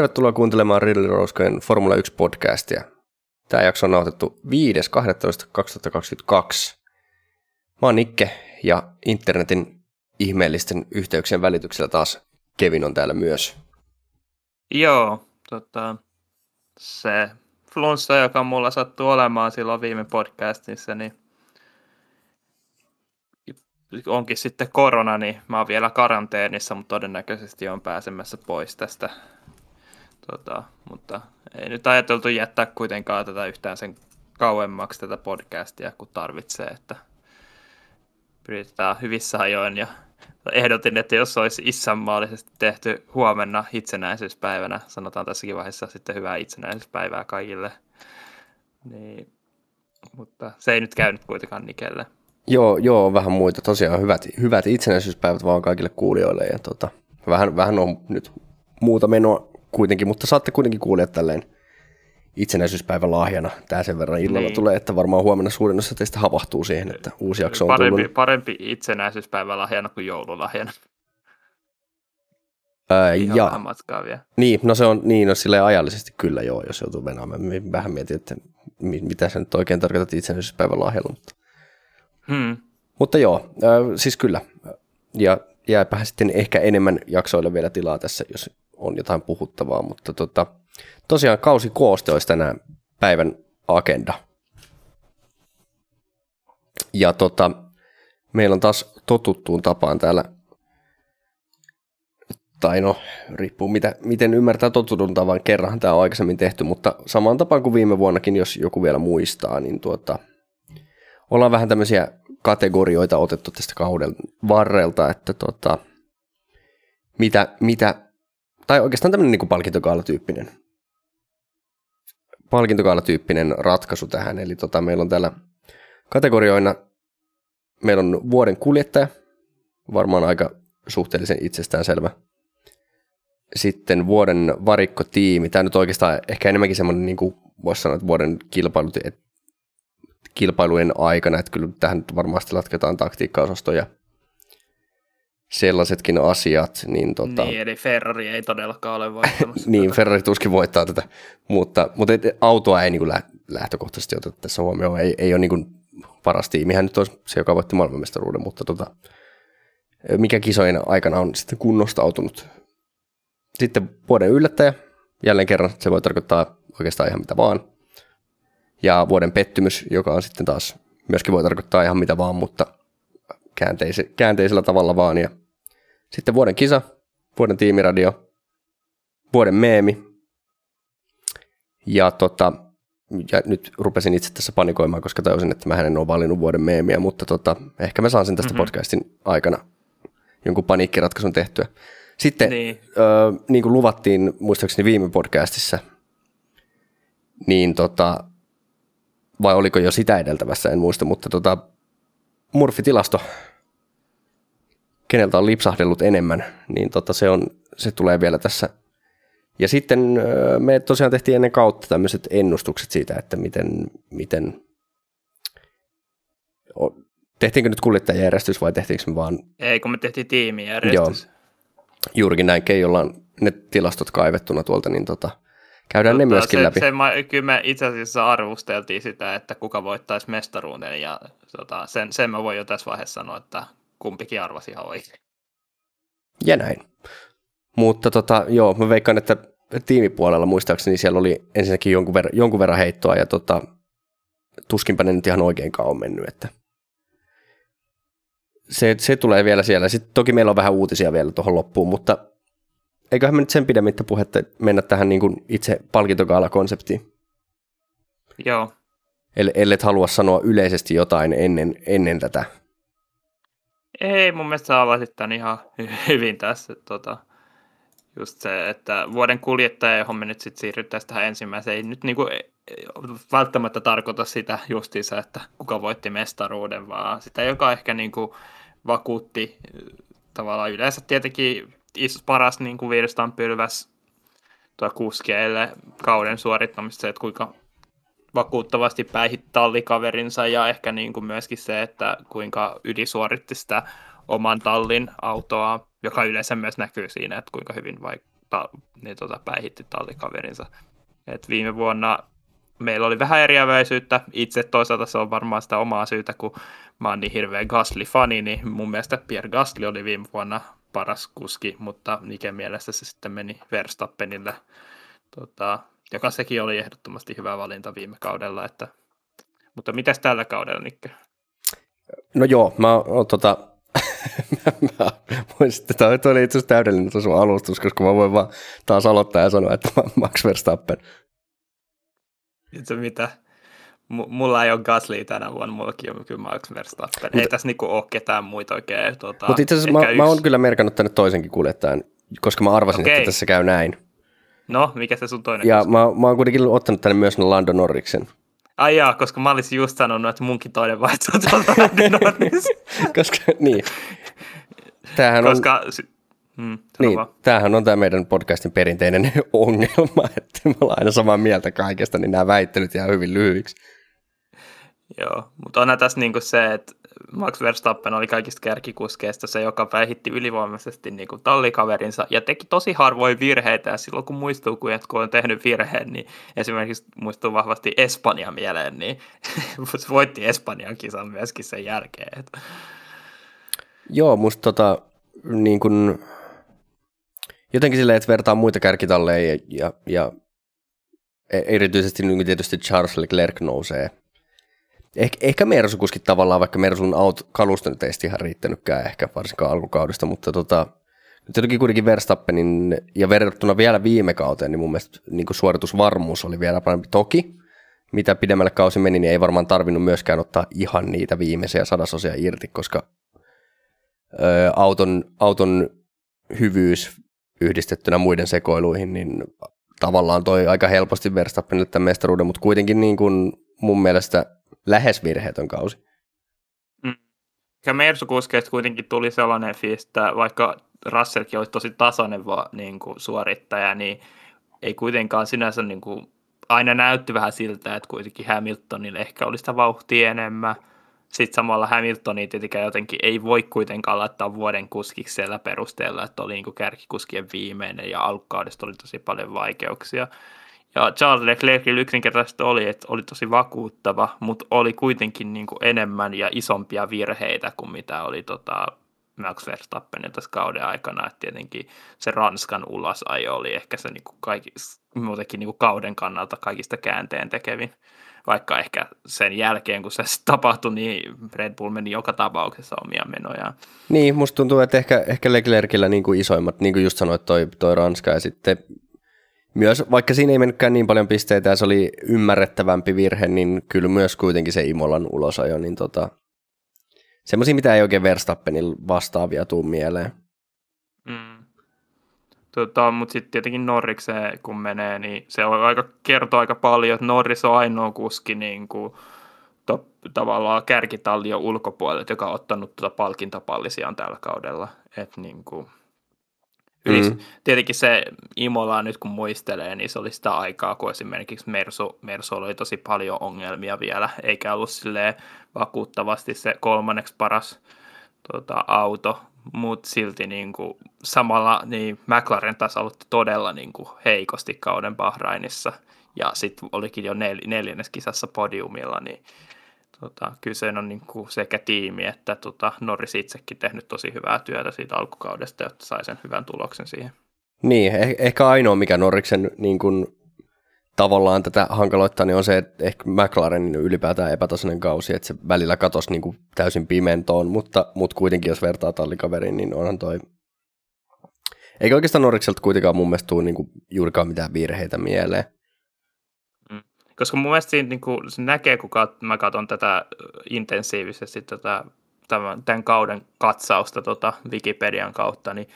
Tervetuloa kuuntelemaan Roskojen Formula 1 podcastia. Tämä jakso on nautettu 5.12.2022. Mä oon Nikke ja internetin ihmeellisten yhteyksien välityksellä taas Kevin on täällä myös. Joo, tota, se flunssa, joka mulla sattuu olemaan silloin viime podcastissa, niin onkin sitten korona, niin mä oon vielä karanteenissa, mutta todennäköisesti on pääsemässä pois tästä. Tota, mutta ei nyt ajateltu jättää kuitenkaan tätä yhtään sen kauemmaksi tätä podcastia, kun tarvitsee, että pyritään hyvissä ajoin ja ehdotin, että jos olisi isänmaallisesti tehty huomenna itsenäisyyspäivänä, sanotaan tässäkin vaiheessa sitten hyvää itsenäisyyspäivää kaikille, niin, mutta se ei nyt käynyt kuitenkaan Nikelle. Joo, joo, vähän muita. Tosiaan hyvät, hyvät itsenäisyyspäivät vaan kaikille kuulijoille. Ja tota, vähän, vähän on nyt muuta menoa kuitenkin, mutta saatte kuitenkin kuulia tälleen itsenäisyyspäivän lahjana. Tämä sen verran illalla niin. tulee, että varmaan huomenna suurin osa teistä havahtuu siihen, että uusi jakso on parempi, tullut. Parempi itsenäisyyspäivän lahjana kuin joululahjana. Ihan ja, vähän matkaa vielä. niin, no se on niin, no silleen ajallisesti kyllä joo, jos joutuu venaamaan. Vähän mietin, että mi- mitä sä nyt oikein tarkoitat itsenäisyyspäivän lahjalla. Mutta, Hmm. mutta joo, ää, siis kyllä. Ja jääpähän sitten ehkä enemmän jaksoille vielä tilaa tässä, jos on jotain puhuttavaa, mutta tota, tosiaan kausi kooste olisi tänään päivän agenda. Ja tota, meillä on taas totuttuun tapaan täällä, tai no, riippuu mitä, miten ymmärtää totutun tavan, kerranhan tämä on aikaisemmin tehty, mutta samaan tapaan kuin viime vuonnakin, jos joku vielä muistaa, niin tuota, ollaan vähän tämmöisiä kategorioita otettu tästä kauden varrelta, että tota, mitä, mitä, tai oikeastaan tämmöinen niin palkintokaalatyyppinen palkintokaalatyyppinen ratkaisu tähän. Eli tota, meillä on täällä kategorioina, meillä on vuoden kuljettaja, varmaan aika suhteellisen itsestäänselvä. Sitten vuoden varikkotiimi, tämä nyt oikeastaan ehkä enemmänkin semmoinen, niin kuin voisi sanoa, että vuoden kilpailut, et, kilpailujen aikana, että kyllä tähän varmasti latketaan taktiikkaosasto ja sellaisetkin asiat. Niin, tota, Niin, eli Ferrari ei todellakaan ole voittamassa. niin, tätä. Ferrari tuskin voittaa tätä, mutta, mutta et, autoa ei niin kuin lähtökohtaisesti oteta tässä huomioon. Ei, ei ole niin kuin paras tiimi. Hän nyt olisi se, joka voitti maailmanmestaruuden, mutta tota, mikä kisojen aikana on sitten kunnostautunut. Sitten vuoden yllättäjä, jälleen kerran se voi tarkoittaa oikeastaan ihan mitä vaan. Ja vuoden pettymys, joka on sitten taas myöskin voi tarkoittaa ihan mitä vaan, mutta käänteise, käänteisellä tavalla vaan. Ja sitten vuoden kisa, vuoden tiimiradio, vuoden meemi. Ja, tota, ja nyt rupesin itse tässä panikoimaan, koska tajusin, että mä en ole valinnut vuoden meemiä, mutta tota, ehkä mä saan sen tästä mm-hmm. podcastin aikana jonkun paniikkiratkaisun tehtyä. Sitten, niin, Niin. ö, niin kuin luvattiin muistaakseni viime podcastissa, niin tota, vai oliko jo sitä edeltävässä, en muista, mutta tota, Murphy-tilasto, keneltä on lipsahdellut enemmän, niin tota, se, on, se tulee vielä tässä. Ja sitten me tosiaan tehtiin ennen kautta tämmöiset ennustukset siitä, että miten, miten tehtiinkö nyt kuljettajajärjestys vai tehtiinkö me vaan Ei, kun me tehtiin tiimijärjestys. juurikin näin, Keijolla on ne tilastot kaivettuna tuolta, niin tota, käydään ne Tota, myöskin se, läpi. Se, mä, kyllä me itse asiassa arvosteltiin sitä, että kuka voittaisi mestaruuden, ja tota, sen, sen mä voin jo tässä vaiheessa sanoa, että kumpikin arvasi ihan oikein. Ja näin. Mutta tota, joo, mä veikkaan, että tiimipuolella muistaakseni siellä oli ensinnäkin jonkun verran, jonkun verran heittoa ja tota, tuskinpä ne nyt ihan oikeinkaan on mennyt. Että se, se tulee vielä siellä. Sitten toki meillä on vähän uutisia vielä tuohon loppuun, mutta eiköhän me nyt sen pidemmittä puhetta mennä tähän niin kuin itse palkintokaala-konseptiin. Joo, Ell- ellet halua sanoa yleisesti jotain ennen, ennen tätä. Ei mun mielestä avasit tämän ihan hy- hyvin tässä. Tota, just se, että vuoden kuljettaja, johon me nyt sitten siirryttäisiin tähän ensimmäiseen, ei nyt niinku, välttämättä tarkoita sitä justiinsa, että kuka voitti mestaruuden, vaan sitä, joka ehkä niinku vakuutti tavallaan yleensä tietenkin paras niinku virstanpylväs tuo kuskeille kauden suorittamista, että kuinka vakuuttavasti päihit tallikaverinsa ja ehkä niin kuin myöskin se, että kuinka ylisuoritti sitä oman tallin autoa, joka yleensä myös näkyy siinä, että kuinka hyvin vai ta, niin tota, päihitti tallikaverinsa. Et viime vuonna meillä oli vähän eriäväisyyttä. Itse toisaalta se on varmaan sitä omaa syytä, kun mä oon niin hirveä Gasly-fani, niin mun mielestä Pierre Gasly oli viime vuonna paras kuski, mutta mikä mielessä se sitten meni Verstappenille, tota, joka sekin oli ehdottomasti hyvä valinta viime kaudella. Että... Mutta mitäs tällä kaudella, Nikke? No joo, mä oon tota, mä, muistin, toi oli itse asiassa täydellinen tuo sun alustus, koska mä voin vaan taas aloittaa ja sanoa, että Max Verstappen. Itse mitä? M- mulla ei ole Gasly tänä vuonna, mullakin on kyllä Max Verstappen. Mut, ei tässä niinku ole ketään muita oikein. Tuota, Mutta itse asiassa mä, yksi... mä oon kyllä merkannut tänne toisenkin kuljettajan, koska mä arvasin, okay. että tässä käy näin. No, mikä se sun toinen? Ja mä, mä oon kuitenkin ottanut tänne myös Lando Norriksen. Ai jaa, koska mä olisin just sanonut, että munkin toinen vaihtoehto on Norris. koska, niin. Tämähän koska, on... Mm, niin, tämähän on tämä meidän podcastin perinteinen ongelma, että me ollaan aina samaa mieltä kaikesta, niin nämä väittelyt jää hyvin lyhyiksi. Joo, mutta onhan tässä niinku se, että Max Verstappen oli kaikista kärkikuskeista se, joka päihitti ylivoimaisesti niinku tallikaverinsa ja teki tosi harvoin virheitä. Ja silloin kun muistuu, kun on tehnyt virheen, niin esimerkiksi muistuu vahvasti Espanja mieleen, niin voitti Espanjan kisan myöskin sen jälkeen. Joo, musta tota, niin kun, jotenkin silleen, että vertaa muita kärkitalleja ja, ja, erityisesti niin tietysti Charles Leclerc nousee. Eh, ehkä Mersukuskin tavallaan, vaikka Mersun aut, kalusto nyt ei ihan riittänytkään ehkä varsinkaan alkukaudesta, mutta tota, nyt kuitenkin Verstappenin ja verrattuna vielä viime kauteen, niin mun mielestä niin suoritusvarmuus oli vielä parempi. Toki, mitä pidemmälle kausi meni, niin ei varmaan tarvinnut myöskään ottaa ihan niitä viimeisiä sadasosia irti, koska ö, auton, auton hyvyys yhdistettynä muiden sekoiluihin, niin tavallaan toi aika helposti Verstappenille tämän mestaruuden, mutta kuitenkin niin kuin mun mielestä lähes virheetön kausi. Mm. Ja Mersu-kuskeista kuitenkin tuli sellainen fiilis, että vaikka Russellkin olisi tosi tasainen va, niin kuin suorittaja, niin ei kuitenkaan sinänsä niin kuin, aina näytti vähän siltä, että kuitenkin Hamiltonille ehkä olisi sitä vauhtia enemmän – sitten samalla Hamiltonia tietenkään jotenkin ei voi kuitenkaan laittaa vuoden kuskiksi siellä perusteella, että oli niin kärkikuskien viimeinen ja alkukaudesta oli tosi paljon vaikeuksia. Ja Charles Leclercillä yksinkertaisesti oli, että oli tosi vakuuttava, mutta oli kuitenkin niin kuin enemmän ja isompia virheitä kuin mitä oli tota Max Verstappen tässä kauden aikana. Että tietenkin se Ranskan ulosajo oli ehkä se niin kuin kaikki, muutenkin niin kuin kauden kannalta kaikista käänteen tekevin vaikka ehkä sen jälkeen, kun se tapahtui, niin Red Bull meni joka tapauksessa omia menojaan. Niin, musta tuntuu, että ehkä, ehkä Leclercillä niin kuin isoimmat, niin kuin just sanoit, toi, toi Ranska ja sitten myös, vaikka siinä ei mennytkään niin paljon pisteitä ja se oli ymmärrettävämpi virhe, niin kyllä myös kuitenkin se Imolan ulosajo, niin tota, semmoisia, mitä ei oikein Verstappenilla vastaavia tuu mieleen. Tota, mutta sitten tietenkin Norrikseen kun menee, niin se on aika, kertoo aika paljon, että Norris on ainoa kuski niin kuin, to, tavallaan kärkitallion ulkopuolelta, joka on ottanut tuota palkintapallisiaan tällä kaudella. Et, niin kuin, Ylis, mm. Tietenkin se Imola nyt kun muistelee, niin se oli sitä aikaa, kun esimerkiksi Mersu, Mersu oli tosi paljon ongelmia vielä, eikä ollut vakuuttavasti se kolmanneksi paras tota, auto, mutta silti niin kuin, samalla niin McLaren taas aloitti todella niin kuin, heikosti kauden Bahrainissa ja sitten olikin jo nel, neljännes kisassa podiumilla, niin tota, kyse on niin kuin sekä tiimi että tota, Norris itsekin tehnyt tosi hyvää työtä siitä alkukaudesta, jotta sai sen hyvän tuloksen siihen. Niin, eh- ehkä ainoa mikä Norriksen niin kuin, tavallaan tätä hankaloittaa, niin on se, että ehkä McLarenin ylipäätään epätasainen kausi, että se välillä katosi niin kuin täysin pimentoon, mutta, mutta kuitenkin jos vertaa tallikaveriin, niin onhan toi... Eikä oikeastaan Norrikselta kuitenkaan mun mielestä tule niin kuin juurikaan mitään virheitä mieleen. Mm. Koska mun mielestä siinä, niin kuin, se näkee, kun kat, mä katson tätä intensiivisesti tätä, tämän, tämän kauden katsausta tota Wikipedian kautta, niin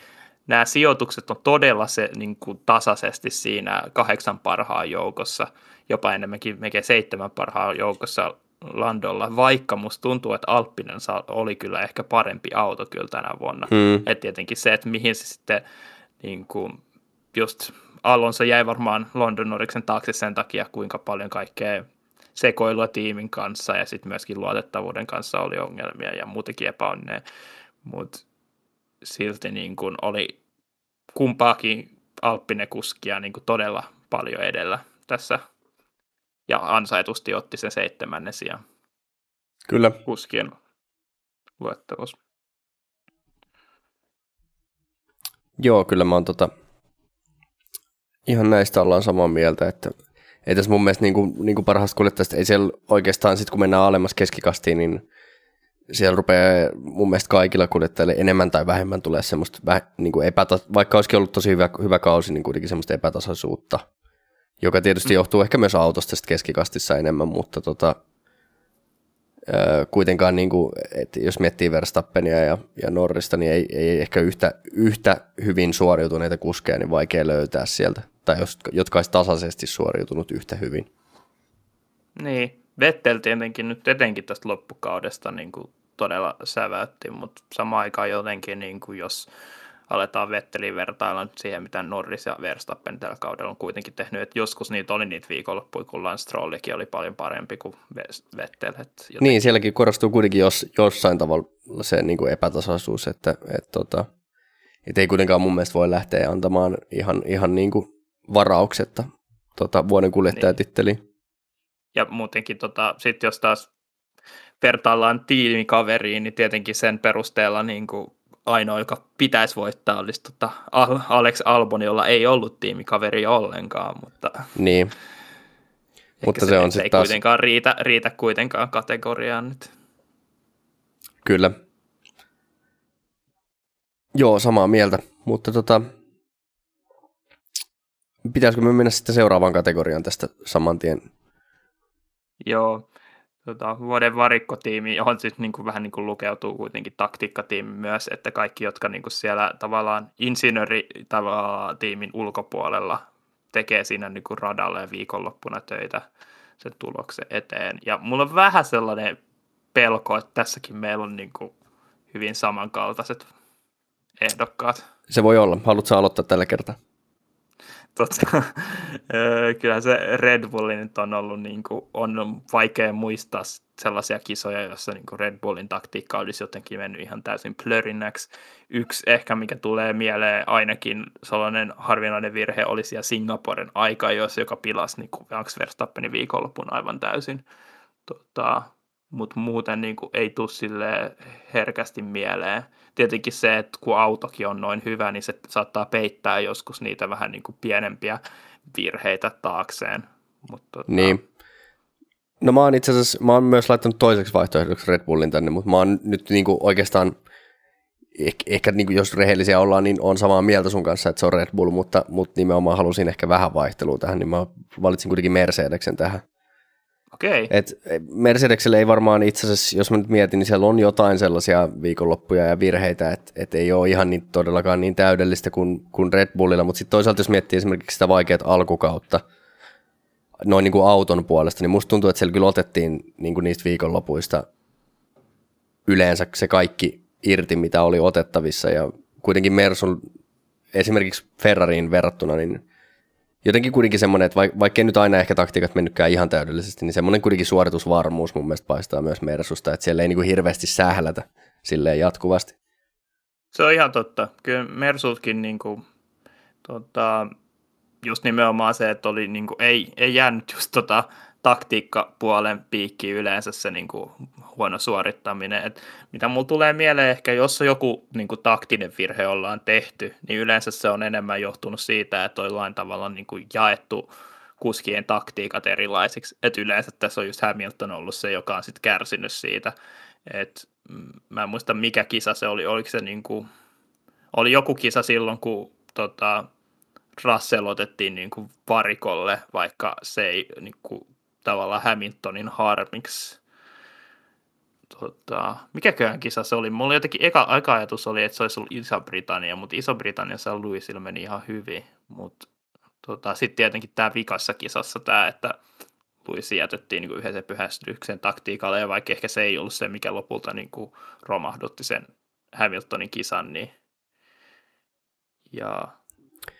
nämä sijoitukset on todella se niin kuin tasaisesti siinä kahdeksan parhaan joukossa, jopa enemmänkin melkein seitsemän parhaan joukossa Landolla, vaikka musta tuntuu, että Alppinen oli kyllä ehkä parempi auto kyllä tänä vuonna. Mm. Et tietenkin se, että mihin se sitten niin kuin, just Alonso jäi varmaan London Norriksen taakse sen takia, kuinka paljon kaikkea sekoilua tiimin kanssa ja sitten myöskin luotettavuuden kanssa oli ongelmia ja muutenkin epäonnea. Mutta silti niin kuin oli kumpaakin Alppine-kuskia niin kuin todella paljon edellä tässä ja ansaitusti otti sen seitsemännen sijaan. Kyllä. Kuskien luettelossa. Joo, kyllä mä oon tota, ihan näistä ollaan samaa mieltä, että ei tässä mun mielestä niin kuin, niin kuin parhaasta kuljettajasta, ei siellä oikeastaan sit kun mennään alemmas keskikastiin, niin siellä rupeaa mun mielestä kaikilla kuljettajilla enemmän tai vähemmän tulee semmoista, niin kuin epäta, vaikka olisikin ollut tosi hyvä, hyvä kausi, niin kuitenkin semmoista epätasaisuutta, joka tietysti mm. johtuu ehkä myös autosta keskikastissa enemmän, mutta tota, kuitenkaan, niin kuin, että jos miettii Verstappenia ja, ja Norrista, niin ei, ei ehkä yhtä, yhtä hyvin suoriutuneita kuskeja niin vaikea löytää sieltä, tai jos, jotka olisi tasaisesti suoriutunut yhtä hyvin. Niin, Vettel tietenkin nyt etenkin tästä loppukaudesta niin kuin todella säväytti, mutta samaan aikaan jotenkin, niin kuin jos aletaan Vetteliin vertailla nyt siihen, mitä Norris ja Verstappen tällä kaudella on kuitenkin tehnyt, että joskus niitä oli niitä viikonloppuja, kun Lance Strollikin oli paljon parempi kuin Vettel. Jotenkin... Niin, sielläkin korostuu kuitenkin jos, jossain tavalla se niin kuin epätasaisuus, että, että, tota, että ei kuitenkaan mun mielestä voi lähteä antamaan ihan, ihan niin kuin varauksetta tota, vuoden kuljettajatitteliin. Niin. Ja muutenkin, tota, sitten jos taas vertaillaan tiimikaveriin, niin tietenkin sen perusteella niin kuin ainoa, joka pitäisi voittaa, olisi tota Alex Albon, jolla ei ollut tiimikaveri ollenkaan. Mutta niin. Mutta se, se on sitten taas... kuitenkaan riitä, riitä kuitenkaan kategoriaan nyt. Kyllä. Joo, samaa mieltä. Mutta tota, pitäisikö me mennä sitten seuraavaan kategoriaan tästä saman tien? Joo, tota, vuoden varikkotiimi, johon siis niin kuin, vähän niin kuin lukeutuu kuitenkin taktiikkatiimi myös, että kaikki, jotka niin kuin siellä tavallaan insinööri tavallaan tiimin ulkopuolella tekee siinä niin kuin radalla ja viikonloppuna töitä sen tuloksen eteen. Ja mulla on vähän sellainen pelko, että tässäkin meillä on niin kuin hyvin samankaltaiset ehdokkaat. Se voi olla. Haluatko aloittaa tällä kertaa? Tota, kyllä se Red Bullin nyt on ollut, niin kuin, on vaikea muistaa sellaisia kisoja, joissa niin Red Bullin taktiikka olisi jotenkin mennyt ihan täysin plörinnäksi. Yksi ehkä, mikä tulee mieleen ainakin sellainen harvinainen virhe oli siellä Singaporen aika, jos joka pilasi niin Max Verstappenin viikonlopun aivan täysin. Tota, mutta muuten niin kuin, ei tule sille herkästi mieleen. Tietenkin se, että kun autokin on noin hyvä, niin se saattaa peittää joskus niitä vähän niin kuin pienempiä virheitä taakseen. Mutta, tota... Niin. No mä oon itse asiassa, mä oon myös laittanut toiseksi vaihtoehdoksi Red Bullin tänne, mutta mä oon nyt niin kuin oikeastaan, ehkä, ehkä niin kuin jos rehellisiä ollaan, niin on samaa mieltä sun kanssa, että se on Red Bull, mutta, mutta nimenomaan halusin ehkä vähän vaihtelua tähän, niin mä valitsin kuitenkin Mercedeksen tähän. Okei. Et Mercedekselle ei varmaan itse asiassa, jos mä nyt mietin, niin siellä on jotain sellaisia viikonloppuja ja virheitä, että et ei ole ihan niin, todellakaan niin täydellistä kuin, kuin Red Bullilla, mutta sitten toisaalta jos miettii esimerkiksi sitä vaikeat alkukautta, noin niin kuin auton puolesta, niin musta tuntuu, että siellä kyllä otettiin niin kuin niistä viikonlopuista yleensä se kaikki irti, mitä oli otettavissa ja kuitenkin Mersun esimerkiksi Ferrariin verrattuna, niin jotenkin kuitenkin semmoinen, että vaikka nyt aina ehkä taktiikat mennytkään ihan täydellisesti, niin semmoinen kuitenkin suoritusvarmuus mun mielestä paistaa myös Mersusta, että siellä ei niin kuin hirveästi sählätä silleen jatkuvasti. Se on ihan totta. Kyllä Mersutkin niin kuin, tota, just nimenomaan se, että oli, niin kuin, ei, ei jäänyt just tota, taktiikkapuolen piikki yleensä se niin kuin, huono suorittaminen. Et mitä mulla tulee mieleen ehkä, jos joku niin kuin, taktinen virhe ollaan tehty, niin yleensä se on enemmän johtunut siitä, että on jollain tavalla niin kuin, jaettu kuskien taktiikat erilaisiksi. Et yleensä tässä on just Hamilton ollut se, joka on sitten kärsinyt siitä. Et, mä en muista mikä kisa se oli, oliko se niin kuin, oli joku kisa silloin, kun tota, Russell otettiin niin kuin varikolle, vaikka se ei niin kuin, tavallaan Hamiltonin harmiksi. Tota, mikäköhän kisa se oli? Mulla jotenkin eka, eka ajatus oli, että se olisi ollut Iso-Britannia, mutta Iso-Britanniassa Louisille meni ihan hyvin. Mutta tota, sitten tietenkin tämä vikassa kisassa tämä, että Louis jätettiin niin yhdessä pyhästyksen taktiikalle, ja vaikka ehkä se ei ollut se, mikä lopulta niin kuin romahdutti sen Hamiltonin kisan, niin ja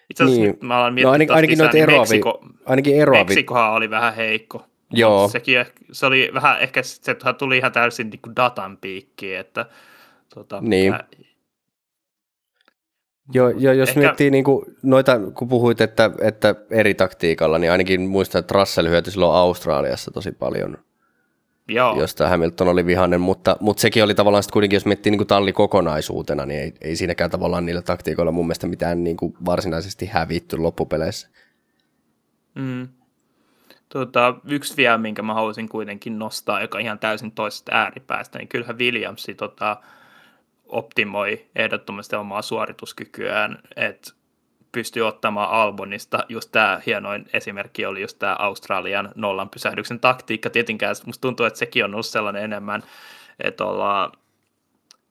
itse asiassa niin. nyt mä alan miettiä no ainakin, ainakin, niin eroavi, Meksiko, ainakin eroavi. Meksikohan oli vähän heikko. Joo. Sekin, se oli vähän, ehkä se tuli ihan täysin niin kuin datan piikki, että tota, niin. Mä, Joo, jo, jos Ehkä... miettii niin kuin noita, kun puhuit, että, että eri taktiikalla, niin ainakin muistan, että Russell hyötyi silloin Australiassa tosi paljon, Joo. josta Hamilton oli vihainen, mutta, mutta sekin oli tavallaan sitten kuitenkin, jos miettii niin kuin talli kokonaisuutena, niin ei, ei siinäkään tavallaan niillä taktiikoilla mun mielestä mitään niin kuin varsinaisesti hävitty loppupeleissä. Mm. Tota, yksi vielä, minkä mä haluaisin kuitenkin nostaa, joka ihan täysin toisesta ääripäästä, niin kyllähän Williamsi tota, optimoi ehdottomasti omaa suorituskykyään, että pystyy ottamaan Albonista, just tämä hienoin esimerkki oli just tämä Australian nollan pysähdyksen taktiikka, tietenkään musta tuntuu, että sekin on ollut sellainen enemmän, että ollaan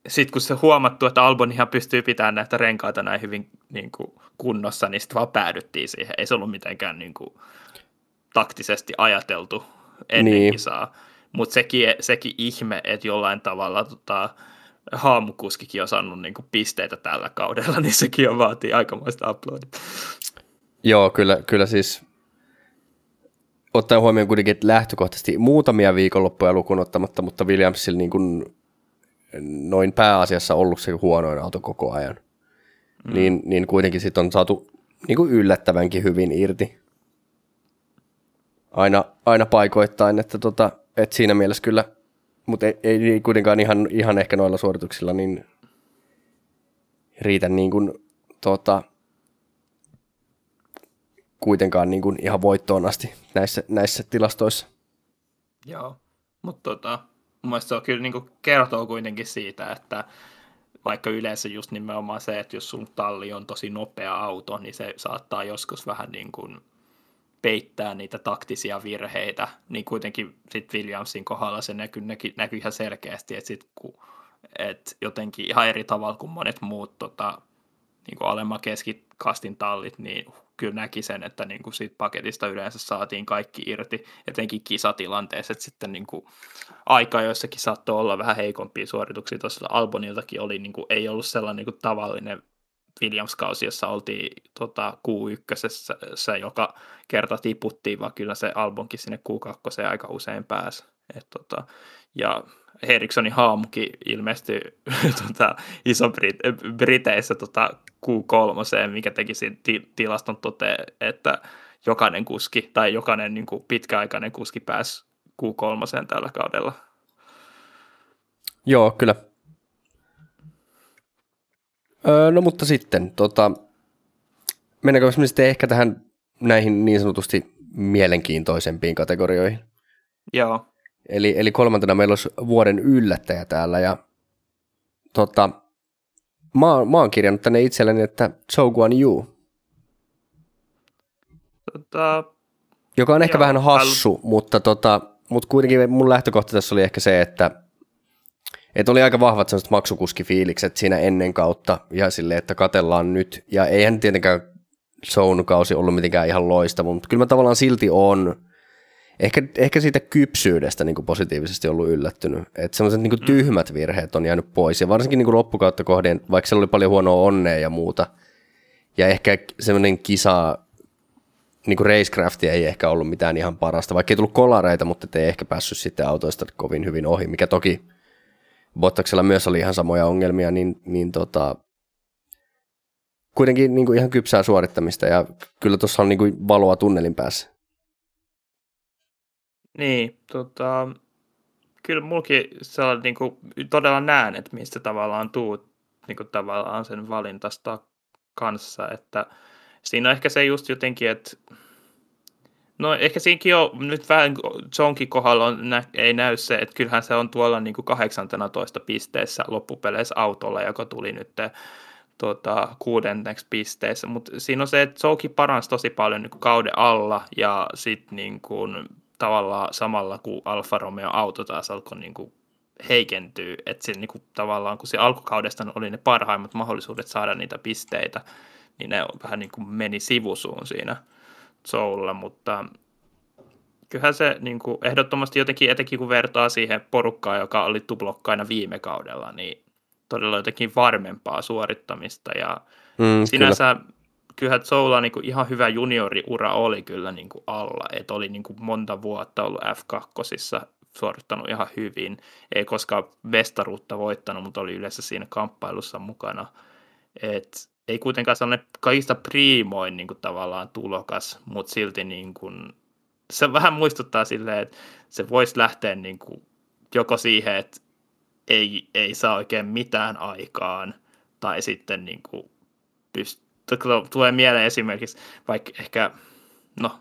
sitten kun se huomattu, että Albon ihan pystyy pitämään näitä renkaita näin hyvin niin kuin, kunnossa, niin sitten vaan päädyttiin siihen. Ei se ollut mitenkään niin kuin, taktisesti ajateltu ennen niin. kisaa. Mutta sekin, sekin ihme, että jollain tavalla tota, haamukuskikin on saanut niin kuin, pisteitä tällä kaudella, niin sekin on vaatii aikamoista uploadit. Joo, kyllä, kyllä siis ottaen huomioon kuitenkin, että lähtökohtaisesti muutamia viikonloppuja lukuun ottamatta, mutta Williamsilla niin kuin noin pääasiassa ollut se huonoin auto koko ajan. Mm. Niin, niin kuitenkin sitten on saatu niin kuin yllättävänkin hyvin irti aina, aina paikoittain, että, tota, että siinä mielessä kyllä, mutta ei, ei kuitenkaan ihan, ihan ehkä noilla suorituksilla niin riitä niin kuin, tota, kuitenkaan niin kuin ihan voittoon asti näissä, näissä tilastoissa. Joo, mutta tota, mun se on kyllä niin kuin kertoo kuitenkin siitä, että vaikka yleensä just nimenomaan se, että jos sun talli on tosi nopea auto, niin se saattaa joskus vähän niin kuin peittää niitä taktisia virheitä, niin kuitenkin sit Williamsin kohdalla se näkyy, näkyy, näkyy ihan selkeästi, että sit kun, et jotenkin ihan eri tavalla kuin monet muut tota, niin kuin alemman keskikastin tallit, niin kyllä näki sen, että niin kuin siitä paketista yleensä saatiin kaikki irti, etenkin kisatilanteessa, että sitten niin kuin aika joissakin saattoi olla vähän heikompia suorituksia, tuossa Alboniltakin oli, niin kuin, ei ollut sellainen niin kuin tavallinen Williams-kausi, jossa oltiin tota, Q1, joka kerta tiputtiin, vaan kyllä se Albonkin sinne Q2 aika usein pääsi. Et, tota, ja Erikssonin haamukin ilmestyi tota, Iso-Briteissä tota, Q3, mikä teki ti- tilaston tote, että jokainen kuski tai jokainen niin kuin pitkäaikainen kuski pääsi Q3 tällä kaudella. Joo, kyllä Öö, no mutta sitten, tota, mennäänkö me sitten ehkä tähän näihin niin sanotusti mielenkiintoisempiin kategorioihin? Joo. Eli, eli kolmantena meillä olisi vuoden yllättäjä täällä ja tota, mä, mä oon kirjannut tänne itselleni, että Zhou Guan Yu. Tota, joka on ehkä joo, vähän hassu, mutta, tota, mutta kuitenkin mun lähtökohta tässä oli ehkä se, että että oli aika vahvat sellaiset maksukuskifiilikset siinä ennen kautta ja silleen, että katellaan nyt. Ja eihän tietenkään Zone-kausi ollut mitenkään ihan loistava, mutta kyllä mä tavallaan silti on ehkä, ehkä siitä kypsyydestä niin kuin positiivisesti ollut yllättynyt. Että sellaiset niin kuin mm. tyhmät virheet on jäänyt pois ja varsinkin niin kuin loppukautta kohden, vaikka siellä oli paljon huonoa onnea ja muuta. Ja ehkä semmoinen kisa, niin kuin racecraftia ei ehkä ollut mitään ihan parasta, vaikka ei tullut kolareita, mutta ei ehkä päässyt sitten autoista kovin hyvin ohi, mikä toki Bottaksella myös oli ihan samoja ongelmia, niin, niin tota, kuitenkin niin kuin ihan kypsää suorittamista ja kyllä tuossa on niin kuin valoa tunnelin päässä. Niin, tota, kyllä mulkin sellainen, niin kuin, todella näen, että mistä tavallaan tuu niin kuin, tavallaan sen valintasta kanssa, että siinä on ehkä se just jotenkin, että No ehkä siinäkin on nyt vähän Jonkin kohdalla on, nä, ei näy se, että kyllähän se on tuolla niin kuin 18 pisteessä loppupeleissä autolla, joka tuli nyt tuota, kuudenneksi pisteessä, mutta siinä on se, että Jonkin paransi tosi paljon niin kauden alla ja sitten niin kuin, tavallaan samalla kuin Alfa Romeo auto taas alkoi niin kuin heikentyy, että niin kuin, tavallaan kun se alkukaudesta oli ne parhaimmat mahdollisuudet saada niitä pisteitä, niin ne vähän niin kuin meni sivusuun siinä – Soulla, mutta kyllähän se niin kuin, ehdottomasti jotenkin, etenkin kun vertaa siihen porukkaan, joka oli tublokkaina viime kaudella, niin todella jotenkin varmempaa suorittamista. Ja mm, sinänsä kyllä. kyllähän Soulla niin kuin, ihan hyvä junioriura oli kyllä niin kuin, alla, että oli niin kuin, monta vuotta ollut F2 suorittanut ihan hyvin, ei koskaan mestaruutta voittanut, mutta oli yleensä siinä kamppailussa mukana, että ei kuitenkaan sellainen kaikista priimoin niin kuin tavallaan tulokas, mutta silti niin kuin, se vähän muistuttaa silleen, että se voisi lähteä niin kuin joko siihen, että ei, ei saa oikein mitään aikaan, tai sitten niin kuin pyst- tulee mieleen esimerkiksi vaikka ehkä, no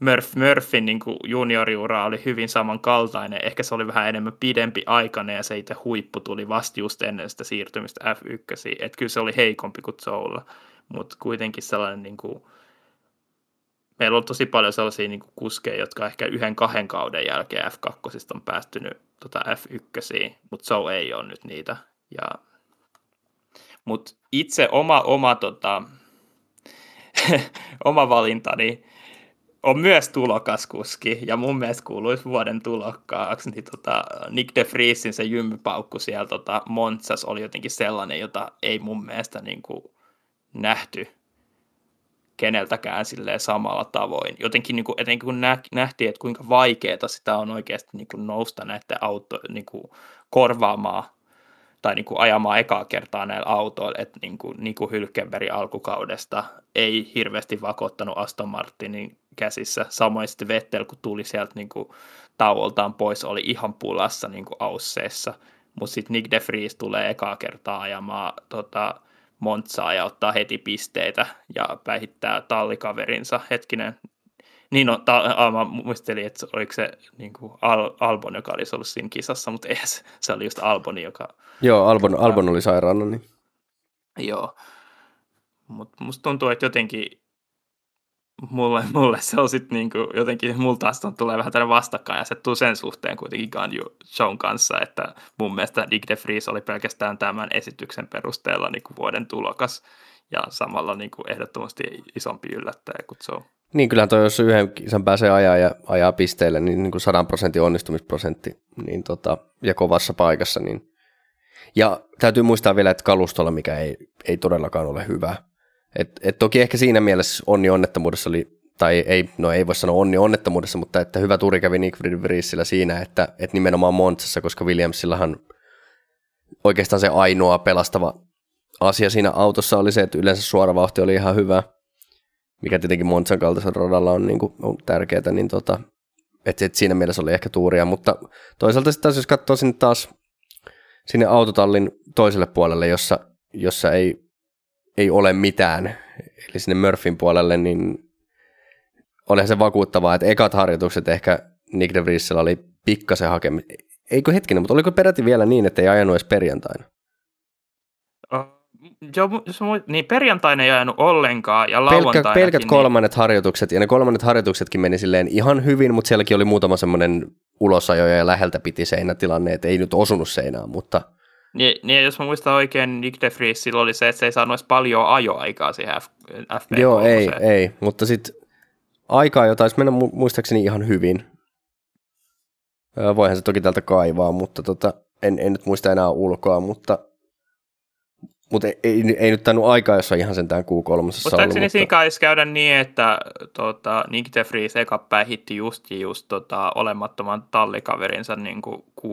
Murph, Murphyn niin junioriura oli hyvin samankaltainen. Ehkä se oli vähän enemmän pidempi aikainen ja se itse huippu tuli vasta just ennen sitä siirtymistä F1. Että kyllä se oli heikompi kuin Zoulla, mutta kuitenkin sellainen niin kuin, meillä on tosi paljon sellaisia niin kuskeja, jotka ehkä yhden kahden kauden jälkeen F2 on päästynyt tota F1, mutta Zou ei ole nyt niitä. Ja, mutta itse oma, oma, tota, oma valintani on myös tulokaskuski ja mun mielestä kuuluisi vuoden tulokkaaksi, niin tota, Nick de Vriesin se jymypaukku siellä tota, Montsas oli jotenkin sellainen, jota ei mun mielestä niin kuin, nähty keneltäkään silleen samalla tavoin. Jotenkin niin kuin, etenkin kun nähtiin, että kuinka vaikeaa sitä on oikeasti niin kuin nousta näiden auto, niin kuin korvaamaan tai niin kuin ajamaan ekaa kertaa näillä autoilla, että niin kuin, niin kuin Hylkenbergin alkukaudesta ei hirveästi vakuuttanut Aston Martinin käsissä. Samoin sitten Vettel, kun tuli sieltä niin kuin tauoltaan pois, oli ihan pulassa niin kuin ausseessa. Mutta sitten Nick de Vries tulee ekaa kertaa ajamaan tota, Montsaa ja ottaa heti pisteitä ja päihittää tallikaverinsa. Hetkinen, niin no, ta- mä muistelin, että oliko se niin kuin Al- Albon, joka olisi ollut siinä kisassa, mutta ei se, se oli just Alboni, joka... Joo, Albon, Albon oli sairaana. Niin. Joo, mutta musta tuntuu, että jotenkin mulle, mulle se on sitten niinku jotenkin, mulla taas tulee vähän tällainen vastakkain ja se tuu sen suhteen kuitenkin Ganju Shown kanssa, että mun mielestä Dick de Vries oli pelkästään tämän esityksen perusteella niinku vuoden tulokas ja samalla niinku ehdottomasti isompi yllättäjä kuin Show. Niin kyllähän toi, jos yhden kisan pääsee ajaa ja ajaa pisteille, niin, niin kuin 100 prosentin onnistumisprosentti niin tota, ja kovassa paikassa. Niin. Ja täytyy muistaa vielä, että kalustolla, mikä ei, ei todellakaan ole hyvä, et, et toki ehkä siinä mielessä onni onnettomuudessa oli, tai ei, no ei voi sanoa onni onnettomuudessa, mutta että hyvä turi kävi Nick Vriesillä siinä, että, että nimenomaan Montsassa, koska Williamsillahan oikeastaan se ainoa pelastava asia siinä autossa oli se, että yleensä suora vauhti oli ihan hyvä, mikä tietenkin Montsan kaltaisella radalla on, niin kuin, on tärkeää, niin tota, että et siinä mielessä oli ehkä tuuria, mutta toisaalta sitten taas jos katsoo sinne taas sinne autotallin toiselle puolelle, jossa, jossa ei ei ole mitään, eli sinne Murphyn puolelle, niin olihan se vakuuttavaa, että ekat harjoitukset ehkä Nick de Vriesillä oli pikkasen hakemista. Eikö hetkinen, mutta oliko peräti vielä niin, että ei ajanut edes perjantaina? Joo, niin perjantaina ei ajanut ollenkaan ja Pelkät niin... kolmannet harjoitukset, ja ne kolmannet harjoituksetkin meni silleen ihan hyvin, mutta sielläkin oli muutama semmoinen ulosajo ja läheltä piti seinätilanne, että ei nyt osunut seinään, mutta – niin, niin jos mä muistan oikein, Nick de Vries silloin oli se, että se ei saanut edes paljon ajoaikaa siihen F, FP3. Joo, ei, ei, mutta sitten aikaa jo taisi mennä muistaakseni ihan hyvin. Voihan se toki tältä kaivaa, mutta tota, en, en nyt muista enää ulkoa, mutta, mutta ei, ei, ei nyt tainnut aikaa, jos on ihan sentään Q3 Muistaakseni mutta... siinä kai käydä niin, että tota, Nick de Vries eka päihitti just, just tota, olemattoman tallikaverinsa niin kuin Q,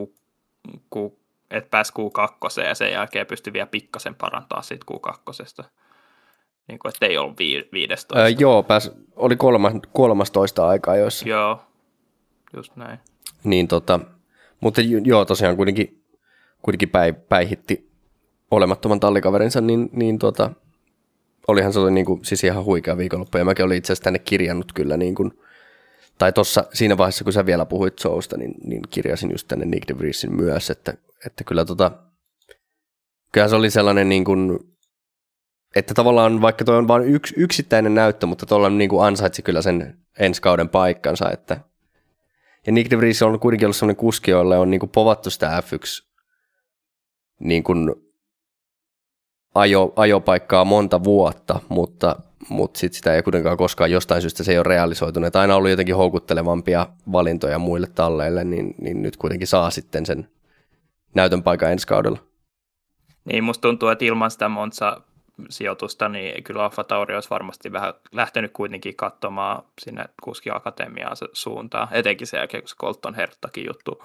Q että pääsi Q2 ja sen jälkeen pystyi vielä pikkasen parantaa siitä Q2. Niin kuin, että ei ollut vi- 15. Öö, joo, pääs, oli kolma, 13 aikaa joissa. Joo, just näin. Niin tota, mutta joo, tosiaan kuitenkin, kuitenkin päi, päihitti olemattoman tallikaverinsa, niin, niin tota, olihan se oli niin kuin, siis ihan huikea viikonloppu, ja mäkin olin itse asiassa tänne kirjannut kyllä niin kuin, tai tuossa siinä vaiheessa, kun sä vielä puhuit Sousta, niin, niin kirjasin just tänne Nick de Vriesin myös, että että kyllä tota, kyllä se oli sellainen niin kuin, että tavallaan vaikka tuo on vain yks, yksittäinen näyttö, mutta tuolla niin kuin ansaitsi kyllä sen ensi kauden paikkansa, että ja Nick de Vries on kuitenkin ollut sellainen kuski, jolle on niin kuin povattu sitä F1 niin kuin ajo, ajopaikkaa monta vuotta, mutta, mutta sit sitä ei kuitenkaan koskaan jostain syystä se ei ole realisoitunut. Aina ollut jotenkin houkuttelevampia valintoja muille talleille, niin, niin nyt kuitenkin saa sitten sen näytön paikan ensi kaudella. Niin, musta tuntuu, että ilman sitä Monza sijoitusta, niin kyllä Alfa Tauri olisi varmasti vähän lähtenyt kuitenkin katsomaan sinne kuskiakatemiaan suuntaan, etenkin sen jälkeen, kun se Colton Herttakin juttu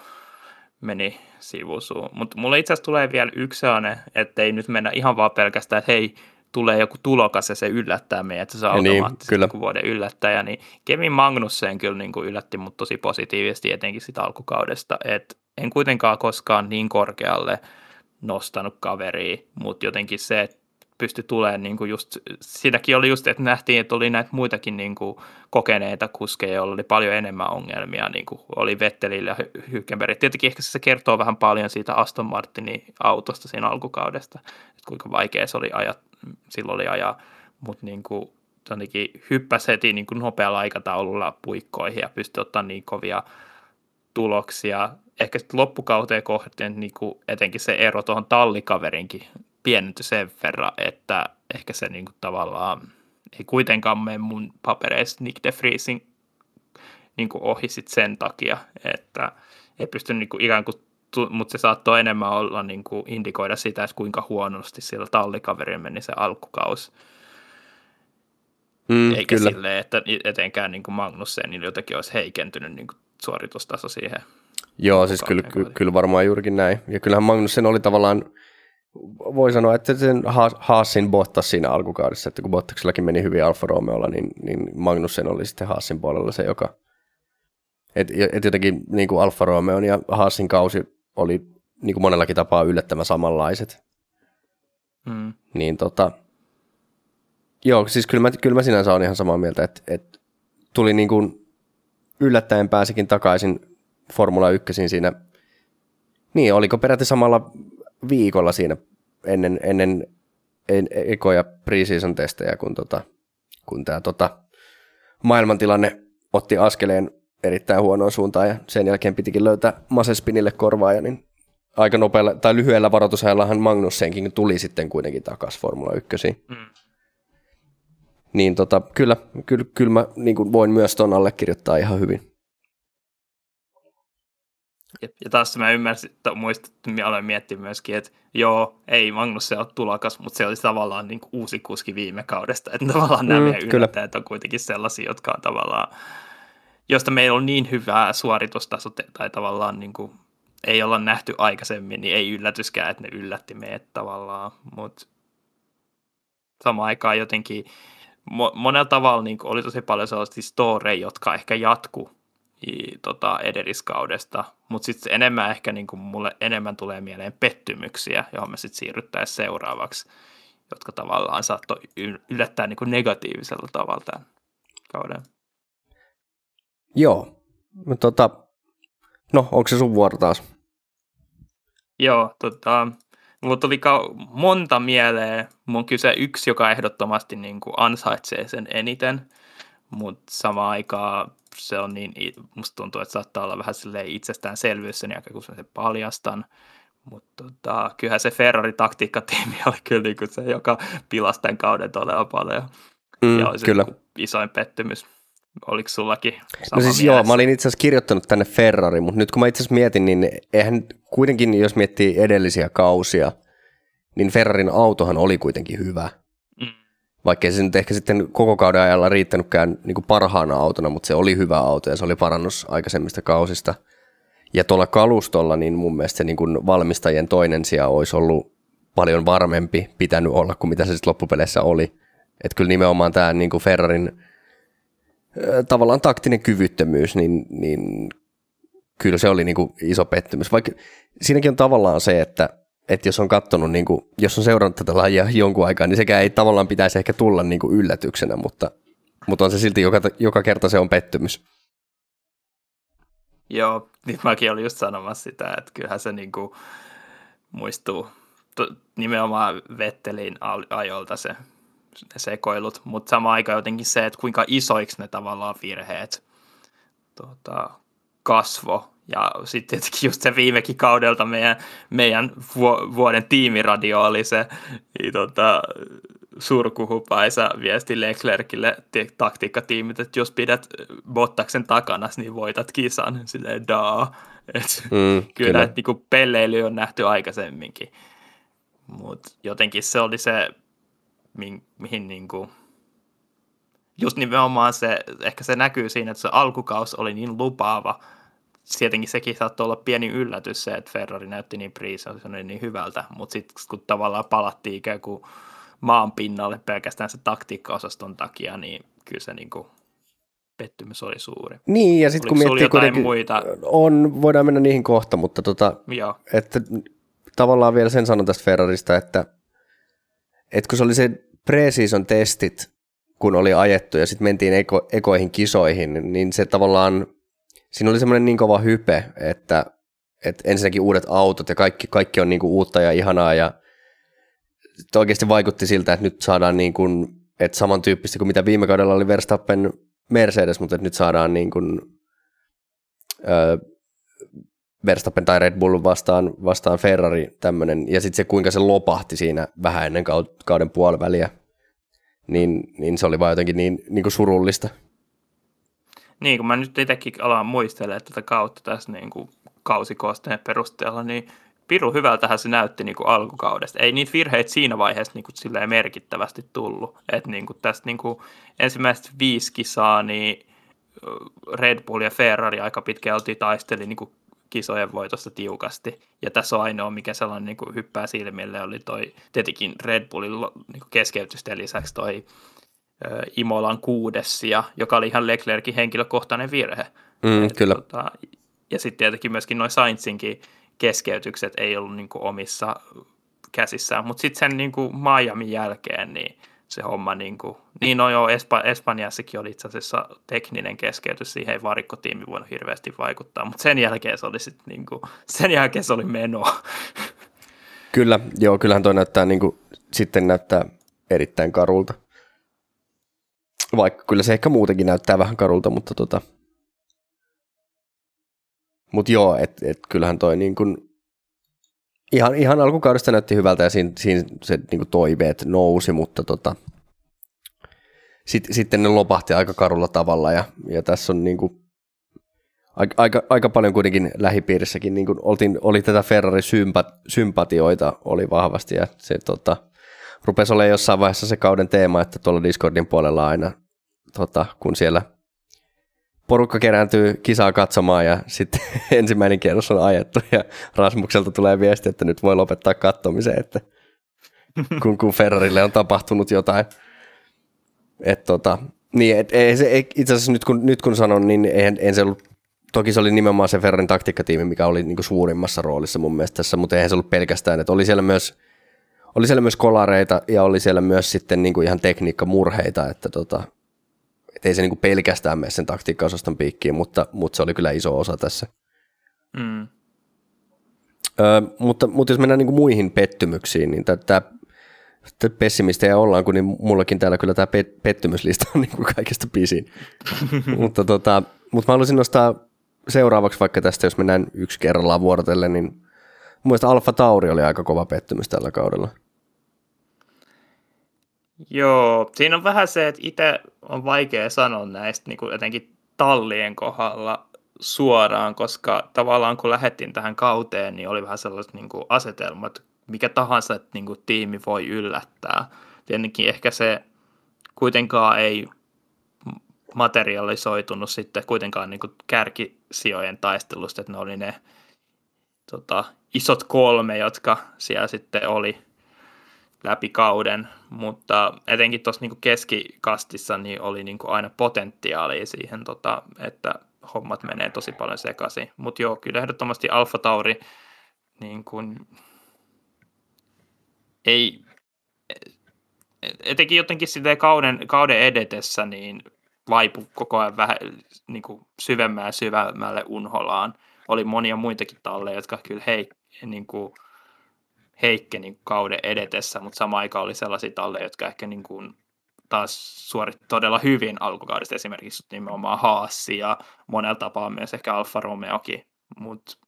meni sivusuun. Mutta mulle itse asiassa tulee vielä yksi sellainen, että ei nyt mennä ihan vaan pelkästään, että hei, tulee joku tulokas ja se yllättää meidät, että se on niin, automaattisesti kyllä. vuoden yllättäjä, niin Kevin Magnussen kyllä niin kuin yllätti mut tosi positiivisesti etenkin sitä alkukaudesta, että en kuitenkaan koskaan niin korkealle nostanut kaveria, mutta jotenkin se, että pystyi tulemaan niin kuin just, siinäkin oli just, että nähtiin, että oli näitä muitakin niin kuin kokeneita kuskeja, joilla oli paljon enemmän ongelmia, niin kuin oli Vettelillä ja Hylkenberg. Tietenkin ehkä se kertoo vähän paljon siitä Aston Martinin autosta siinä alkukaudesta, että kuinka vaikea se oli ajaa, silloin oli ajaa, mutta niin kuin, hyppäsi heti niin kuin nopealla aikataululla puikkoihin ja pystyi ottamaan niin kovia tuloksia. Ehkä sitten loppukauteen kohteen niin kuin etenkin se ero tuohon tallikaverinkin pienenty sen verran, että ehkä se niin kuin tavallaan ei kuitenkaan mene mun papereissa Nick de Vriesin niin kuin ohi sit sen takia, että ei pysty niin kuin ikään kuin mutta se saattoi enemmän olla niin kuin indikoida sitä, että kuinka huonosti sillä tallikaverilla meni se alkukaus. Mm, Eikä kyllä. silleen, että etenkään niin kuin Magnussen jotenkin olisi heikentynyt niin kuin suoritustaso siihen. Joo, siis kyllä, ky- kyllä varmaan juurikin näin. Ja kyllähän Magnussen oli tavallaan voi sanoa, että sen Haasin Bottas siinä alkukaudessa, että kun Bottaksellakin meni hyvin Alfa Romeolla, niin, niin Magnussen oli sitten Haasin puolella se, joka... Että et jotenkin niin kuin Alfa Romeon ja Haasin kausi oli niin kuin monellakin tapaa yllättävän samanlaiset. Mm. Niin tota... Joo, siis kyllä mä, kyllä mä sinänsä olen ihan samaa mieltä, että, että tuli niin kuin yllättäen pääsikin takaisin Formula 1 siinä niin, oliko peräti samalla viikolla siinä ennen, ennen en, ekoja preseason testejä, kun, tota, kun tämä tota, maailmantilanne otti askeleen erittäin huonoon suuntaan ja sen jälkeen pitikin löytää Masespinille korvaaja, niin aika nopealla tai lyhyellä varoitusajallahan Magnussenkin tuli sitten kuitenkin takaisin Formula 1. Mm. Niin tota, kyllä, kyllä, kyllä mä niin voin myös tuon allekirjoittaa ihan hyvin. Ja, ja taas mä ymmärsin, että muistat, että aloin miettiä myöskin, että joo, ei Magnus se ole tulokas, mutta se oli tavallaan niin kuin uusi kuski viime kaudesta. Että tavallaan mm, nämä meidän yllättäjät on kuitenkin sellaisia, jotka on tavallaan, josta meillä on niin hyvää suoritustaso tai tavallaan niin kuin, ei olla nähty aikaisemmin, niin ei yllätyskään, että ne yllätti meidät tavallaan, mutta samaan aikaan jotenkin monella tavalla niin oli tosi paljon sellaisia storeja, jotka ehkä jatku tota, edelliskaudesta, mutta sitten enemmän ehkä niin kuin mulle enemmän tulee mieleen pettymyksiä, johon me sitten siirryttäisiin seuraavaksi, jotka tavallaan saattoi yllättää niin kuin negatiivisella tavalla tämän kauden. Joo, no, tota, no onko se sun vuoro taas? Joo, tota, mulla tuli ka- monta mieleen. Mun kyse yksi, joka ehdottomasti niin kuin ansaitsee sen eniten, mutta samaan aikaan se on niin, musta tuntuu, että saattaa olla vähän silleen itsestäänselvyys sen jälkeen, kun mä sen paljastan. Mutta tota, kyllähän se Ferrari-taktiikkatiimi oli kyllä niin kuin se, joka pilasi tämän kauden todella paljon. Mm, ja oli kyllä. Niin isoin pettymys. Oliko sullakin sama No siis joo, mä olin itse asiassa kirjoittanut tänne Ferrari, mutta nyt kun mä itse asiassa mietin, niin eihän kuitenkin, jos miettii edellisiä kausia, niin Ferrarin autohan oli kuitenkin hyvä vaikkei se nyt ehkä sitten koko kauden ajalla riittänytkään niin kuin parhaana autona, mutta se oli hyvä auto ja se oli parannus aikaisemmista kausista. Ja tuolla kalustolla, niin mun mielestä se niin kuin valmistajien toinen sija olisi ollut paljon varmempi pitänyt olla kuin mitä se sitten loppupeleissä oli. Että kyllä nimenomaan tämä niin kuin Ferrarin tavallaan taktinen kyvyttömyys, niin, niin kyllä se oli niin kuin iso pettymys. Vaikka siinäkin on tavallaan se, että että jos on katsonut, niin kuin, jos on seurannut tätä lajia jonkun aikaa, niin sekään ei tavallaan pitäisi ehkä tulla niin kuin yllätyksenä, mutta, mutta on se silti joka, joka kerta se on pettymys. Joo, niin mäkin olin just sanomassa sitä, että kyllähän se niin kuin muistuu to, nimenomaan Vettelin ajolta se ne sekoilut, mutta samaan aikaan jotenkin se, että kuinka isoiksi ne tavallaan virheet tota, kasvo ja sitten tietenkin just se viimekin kaudelta meidän, meidän vuoden tiimiradio oli se niin, tota, surkuhupaisa viesti Leclercille taktiikkatiimit, että jos pidät Bottaksen takana, niin voitat kisan. Silleen daa. Et, mm, kyllä, kyllä. Että niinku pelleily on nähty aikaisemminkin. Mutta jotenkin se oli se, mi- mihin niinku, just nimenomaan se, ehkä se näkyy siinä, että se alkukaus oli niin lupaava – tietenkin sekin saattoi olla pieni yllätys se, että Ferrari näytti niin priisa, se oli niin hyvältä, mutta sitten kun tavallaan palattiin ikään kuin maan pinnalle pelkästään se taktiikkaosaston takia, niin kyllä se niin kuin pettymys oli suuri. Niin, ja sitten kun miettii kuitenkin, muita? on, voidaan mennä niihin kohta, mutta tota, Joo. että tavallaan vielä sen sanon tästä Ferrarista, että, että kun se oli se pre-season testit, kun oli ajettu ja sitten mentiin eko, ekoihin kisoihin, niin se tavallaan, siinä oli semmoinen niin kova hype, että, että ensinnäkin uudet autot ja kaikki, kaikki on niin kuin uutta ja ihanaa ja oikeasti vaikutti siltä, että nyt saadaan niin kuin, että samantyyppistä kuin mitä viime kaudella oli Verstappen Mercedes, mutta että nyt saadaan niin kuin, ö, Verstappen tai Red Bull vastaan, vastaan Ferrari tämmöinen, ja sitten se kuinka se lopahti siinä vähän ennen kauden puoliväliä, niin, niin se oli vaan jotenkin niin, niin kuin surullista. Niin, kun mä nyt itsekin alan muistelemaan tätä kautta tässä niin kuin kausikosteen perusteella, niin piru hyvältähän se näytti niin kuin alkukaudesta. Ei niitä virheitä siinä vaiheessa niin kuin merkittävästi tullut. että niin kuin tästä niin kuin ensimmäiset viisi kisaa, niin Red Bull ja Ferrari aika pitkälti taisteli niin kuin kisojen voitosta tiukasti. Ja tässä on ainoa, mikä sellainen niin kuin hyppää silmille, oli toi tietenkin Red Bullin niin keskeytysten lisäksi toi Imolan kuudes ja joka oli ihan Leclerkin henkilökohtainen virhe. Mm, Et, kyllä. Tota, ja sitten tietenkin myöskin noin Sainzinkin keskeytykset ei ollut niin kuin omissa käsissään, mutta sitten sen niin kuin Miamin jälkeen niin se homma, niin, kuin, niin no joo, Espa, Espanjassakin oli itse asiassa tekninen keskeytys, siihen ei varikkotiimi voinut hirveästi vaikuttaa, mutta sen jälkeen se oli sitten, niin kuin, sen jälkeen se oli meno. Kyllä, joo, kyllähän toi näyttää, niin kuin, sitten näyttää erittäin karulta. Vaikka kyllä se ehkä muutenkin näyttää vähän karulta, mutta tota, mutta joo, että et kyllähän toi niin kun, ihan, ihan alkukaudesta näytti hyvältä ja siinä, siinä se niin toiveet nousi, mutta tota, sit, sitten ne lopahti aika karulla tavalla ja, ja tässä on niin kuin, aika, aika, paljon kuitenkin lähipiirissäkin niin kuin oltiin, oli tätä Ferrari-sympatioita oli vahvasti ja se tota, rupesi olemaan jossain vaiheessa se kauden teema, että tuolla Discordin puolella aina, tota, kun siellä – porukka kerääntyy kisaa katsomaan ja sitten ensimmäinen kierros on ajettu ja Rasmukselta tulee viesti, että nyt voi lopettaa kattomisen, että kun, kun Ferrarille on tapahtunut jotain. Et tota, niin, et, ei se, ei, itse asiassa nyt kun, nyt kun sanon, niin en, en se ollut, toki se oli nimenomaan se Ferrarin taktiikkatiimi, mikä oli niin suurimmassa roolissa mun mielestä tässä, mutta eihän se ollut pelkästään, että oli siellä myös, oli siellä myös kolareita ja oli siellä myös sitten niin kuin ihan tekniikkamurheita, että tota, et ei se niinku pelkästään mene sen taktiikkaosaston piikkiin, mutta, mutta se oli kyllä iso osa tässä. Mm. Ö, mutta, mutta jos mennään niinku muihin pettymyksiin, niin tämä pessimistejä ollaan, kun niin mullakin täällä kyllä tämä pet- pettymyslista on niinku kaikesta pisin. mutta, tota, mutta mä haluaisin nostaa seuraavaksi vaikka tästä, jos mennään yksi kerrallaan vuorotellen, niin mun mielestä Alfa Tauri oli aika kova pettymys tällä kaudella. Joo, siinä on vähän se, että itse on vaikea sanoa näistä niin kuin etenkin tallien kohdalla suoraan, koska tavallaan kun lähdettiin tähän kauteen, niin oli vähän sellaiset niin kuin asetelmat, mikä tahansa niin kuin tiimi voi yllättää. Tietenkin ehkä se kuitenkaan ei materialisoitunut sitten kuitenkaan niin kuin kärkisijojen taistelusta, että ne oli ne tota, isot kolme, jotka siellä sitten oli läpi kauden, mutta etenkin tuossa niin keskikastissa niin oli niin aina potentiaalia siihen, tota, että hommat menee tosi paljon sekaisin. Mutta joo, kyllä ehdottomasti Alfa Tauri niin kuin, ei, etenkin jotenkin sitä kauden, kauden edetessä niin vaipu koko ajan vähän niin kuin syvemmälle syvemmälle unholaan. Oli monia muitakin talleja, jotka kyllä hei, niin kuin, heikkeni kauden edetessä, mutta sama aika oli sellaisia talleja, jotka ehkä niin kuin taas suoritti todella hyvin alkukaudesta, esimerkiksi nimenomaan Haassi ja monella tapaa myös ehkä Alfa Romeokin. Mut...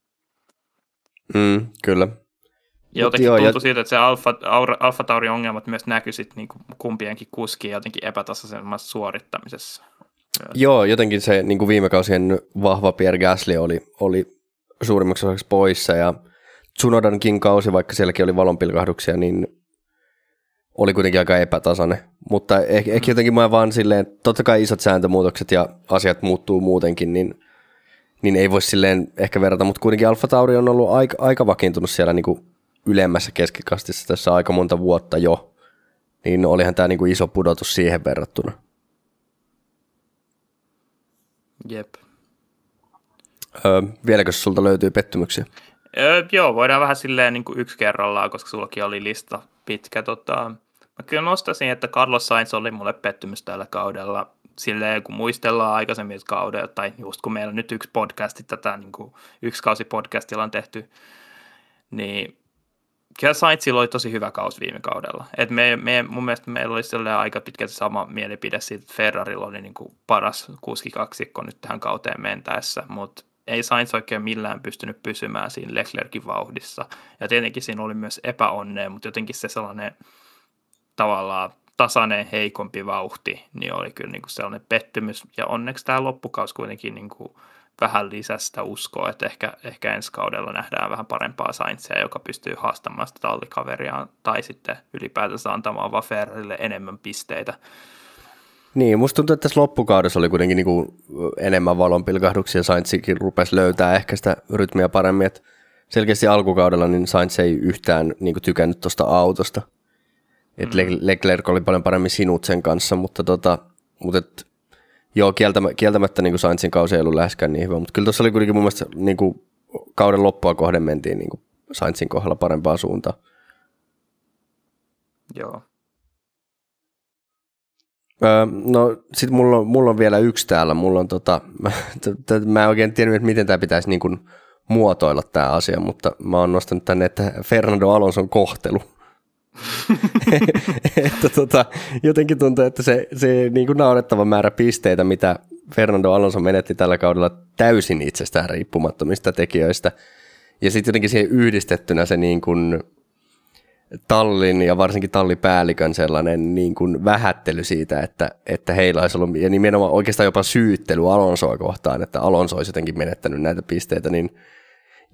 Mm, kyllä. Jotenkin joo, tuntui ja... siitä, että se Alfa, Alfa Taurin ongelmat myös näkyi sitten niin kumpienkin kuskien jotenkin epätasaisemmassa suorittamisessa. Joo, jotenkin se niin kuin viime kausien vahva Pierre Gasly oli, oli suurimmaksi osaksi poissa ja Tsunodankin kausi, vaikka sielläkin oli valonpilkahduksia, niin oli kuitenkin aika epätasainen. Mutta ehkä, ehkä jotenkin mä vaan silleen, totta kai isot sääntömuutokset ja asiat muuttuu muutenkin, niin, niin ei voi silleen ehkä verrata, mutta kuitenkin Alfa Tauri on ollut aika, aika vakiintunut siellä niin kuin ylemmässä keskikastissa tässä aika monta vuotta jo. niin olihan tämä niinku iso pudotus siihen verrattuna. Jep. Öö, vieläkö sulta löytyy pettymyksiä? Öö, joo, voidaan vähän silleen niin kuin yksi kerrallaan, koska sullakin oli lista pitkä. Tota, mä kyllä nostaisin, että Carlos Sainz oli mulle pettymys tällä kaudella. Silleen, kun muistellaan aikaisemmin kaudella, tai just kun meillä on nyt yksi podcasti, tätä niin kuin yksi kausi podcastilla on tehty, niin kyllä Sainzilla oli tosi hyvä kausi viime kaudella. Et me, me, mun mielestä meillä oli aika pitkälti sama mielipide siitä, että Ferrarilla oli niin kuin paras kuskikaksikko nyt tähän kauteen mentäessä, mutta ei Sainz oikein millään pystynyt pysymään siinä Leclerkin vauhdissa. Ja tietenkin siinä oli myös epäonnea, mutta jotenkin se sellainen tavallaan tasainen heikompi vauhti, niin oli kyllä niin kuin sellainen pettymys. Ja onneksi tämä loppukausi kuitenkin niin kuin vähän lisästä uskoa, että ehkä, ehkä ensi kaudella nähdään vähän parempaa Sainzia, joka pystyy haastamaan sitä tallikaveriaan tai sitten ylipäätänsä antamaan vaan enemmän pisteitä. Niin, musta tuntuu, että tässä loppukaudessa oli kuitenkin niinku enemmän valonpilkahduksia. Sainzikin rupesi löytää ehkä sitä rytmiä paremmin. Et selkeästi alkukaudella niin Sainz ei yhtään niinku tykännyt tuosta autosta. Et mm. Leclerc oli paljon paremmin sinut sen kanssa, mutta, tota, mutta et, joo, kieltämättä, kieltämättä niin Sainzin kausi ei ollut läheskään niin hyvä. Mutta kyllä tuossa oli kuitenkin mun mielestä niin kuin kauden loppua kohden mentiin niin kuin Sainzin kohdalla parempaan suuntaan. Joo. Öö, no sit mulla on, mulla on vielä yksi täällä. Mulla on tota, mä, mä en oikein tiedä, että miten tämä pitäisi niin kuin muotoilla tämä asia, mutta mä oon nostanut tänne, että Fernando Alonson kohtelu. että tota, jotenkin tuntuu, että se, se niin kuin naurettava määrä pisteitä, mitä Fernando Alonso menetti tällä kaudella täysin itsestään riippumattomista tekijöistä. Ja sitten jotenkin siihen yhdistettynä se niin kuin tallin ja varsinkin tallipäällikön sellainen niin kuin vähättely siitä, että, että heillä olisi ollut, ja nimenomaan oikeastaan jopa syyttely Alonsoa kohtaan, että Alonso olisi jotenkin menettänyt näitä pisteitä, niin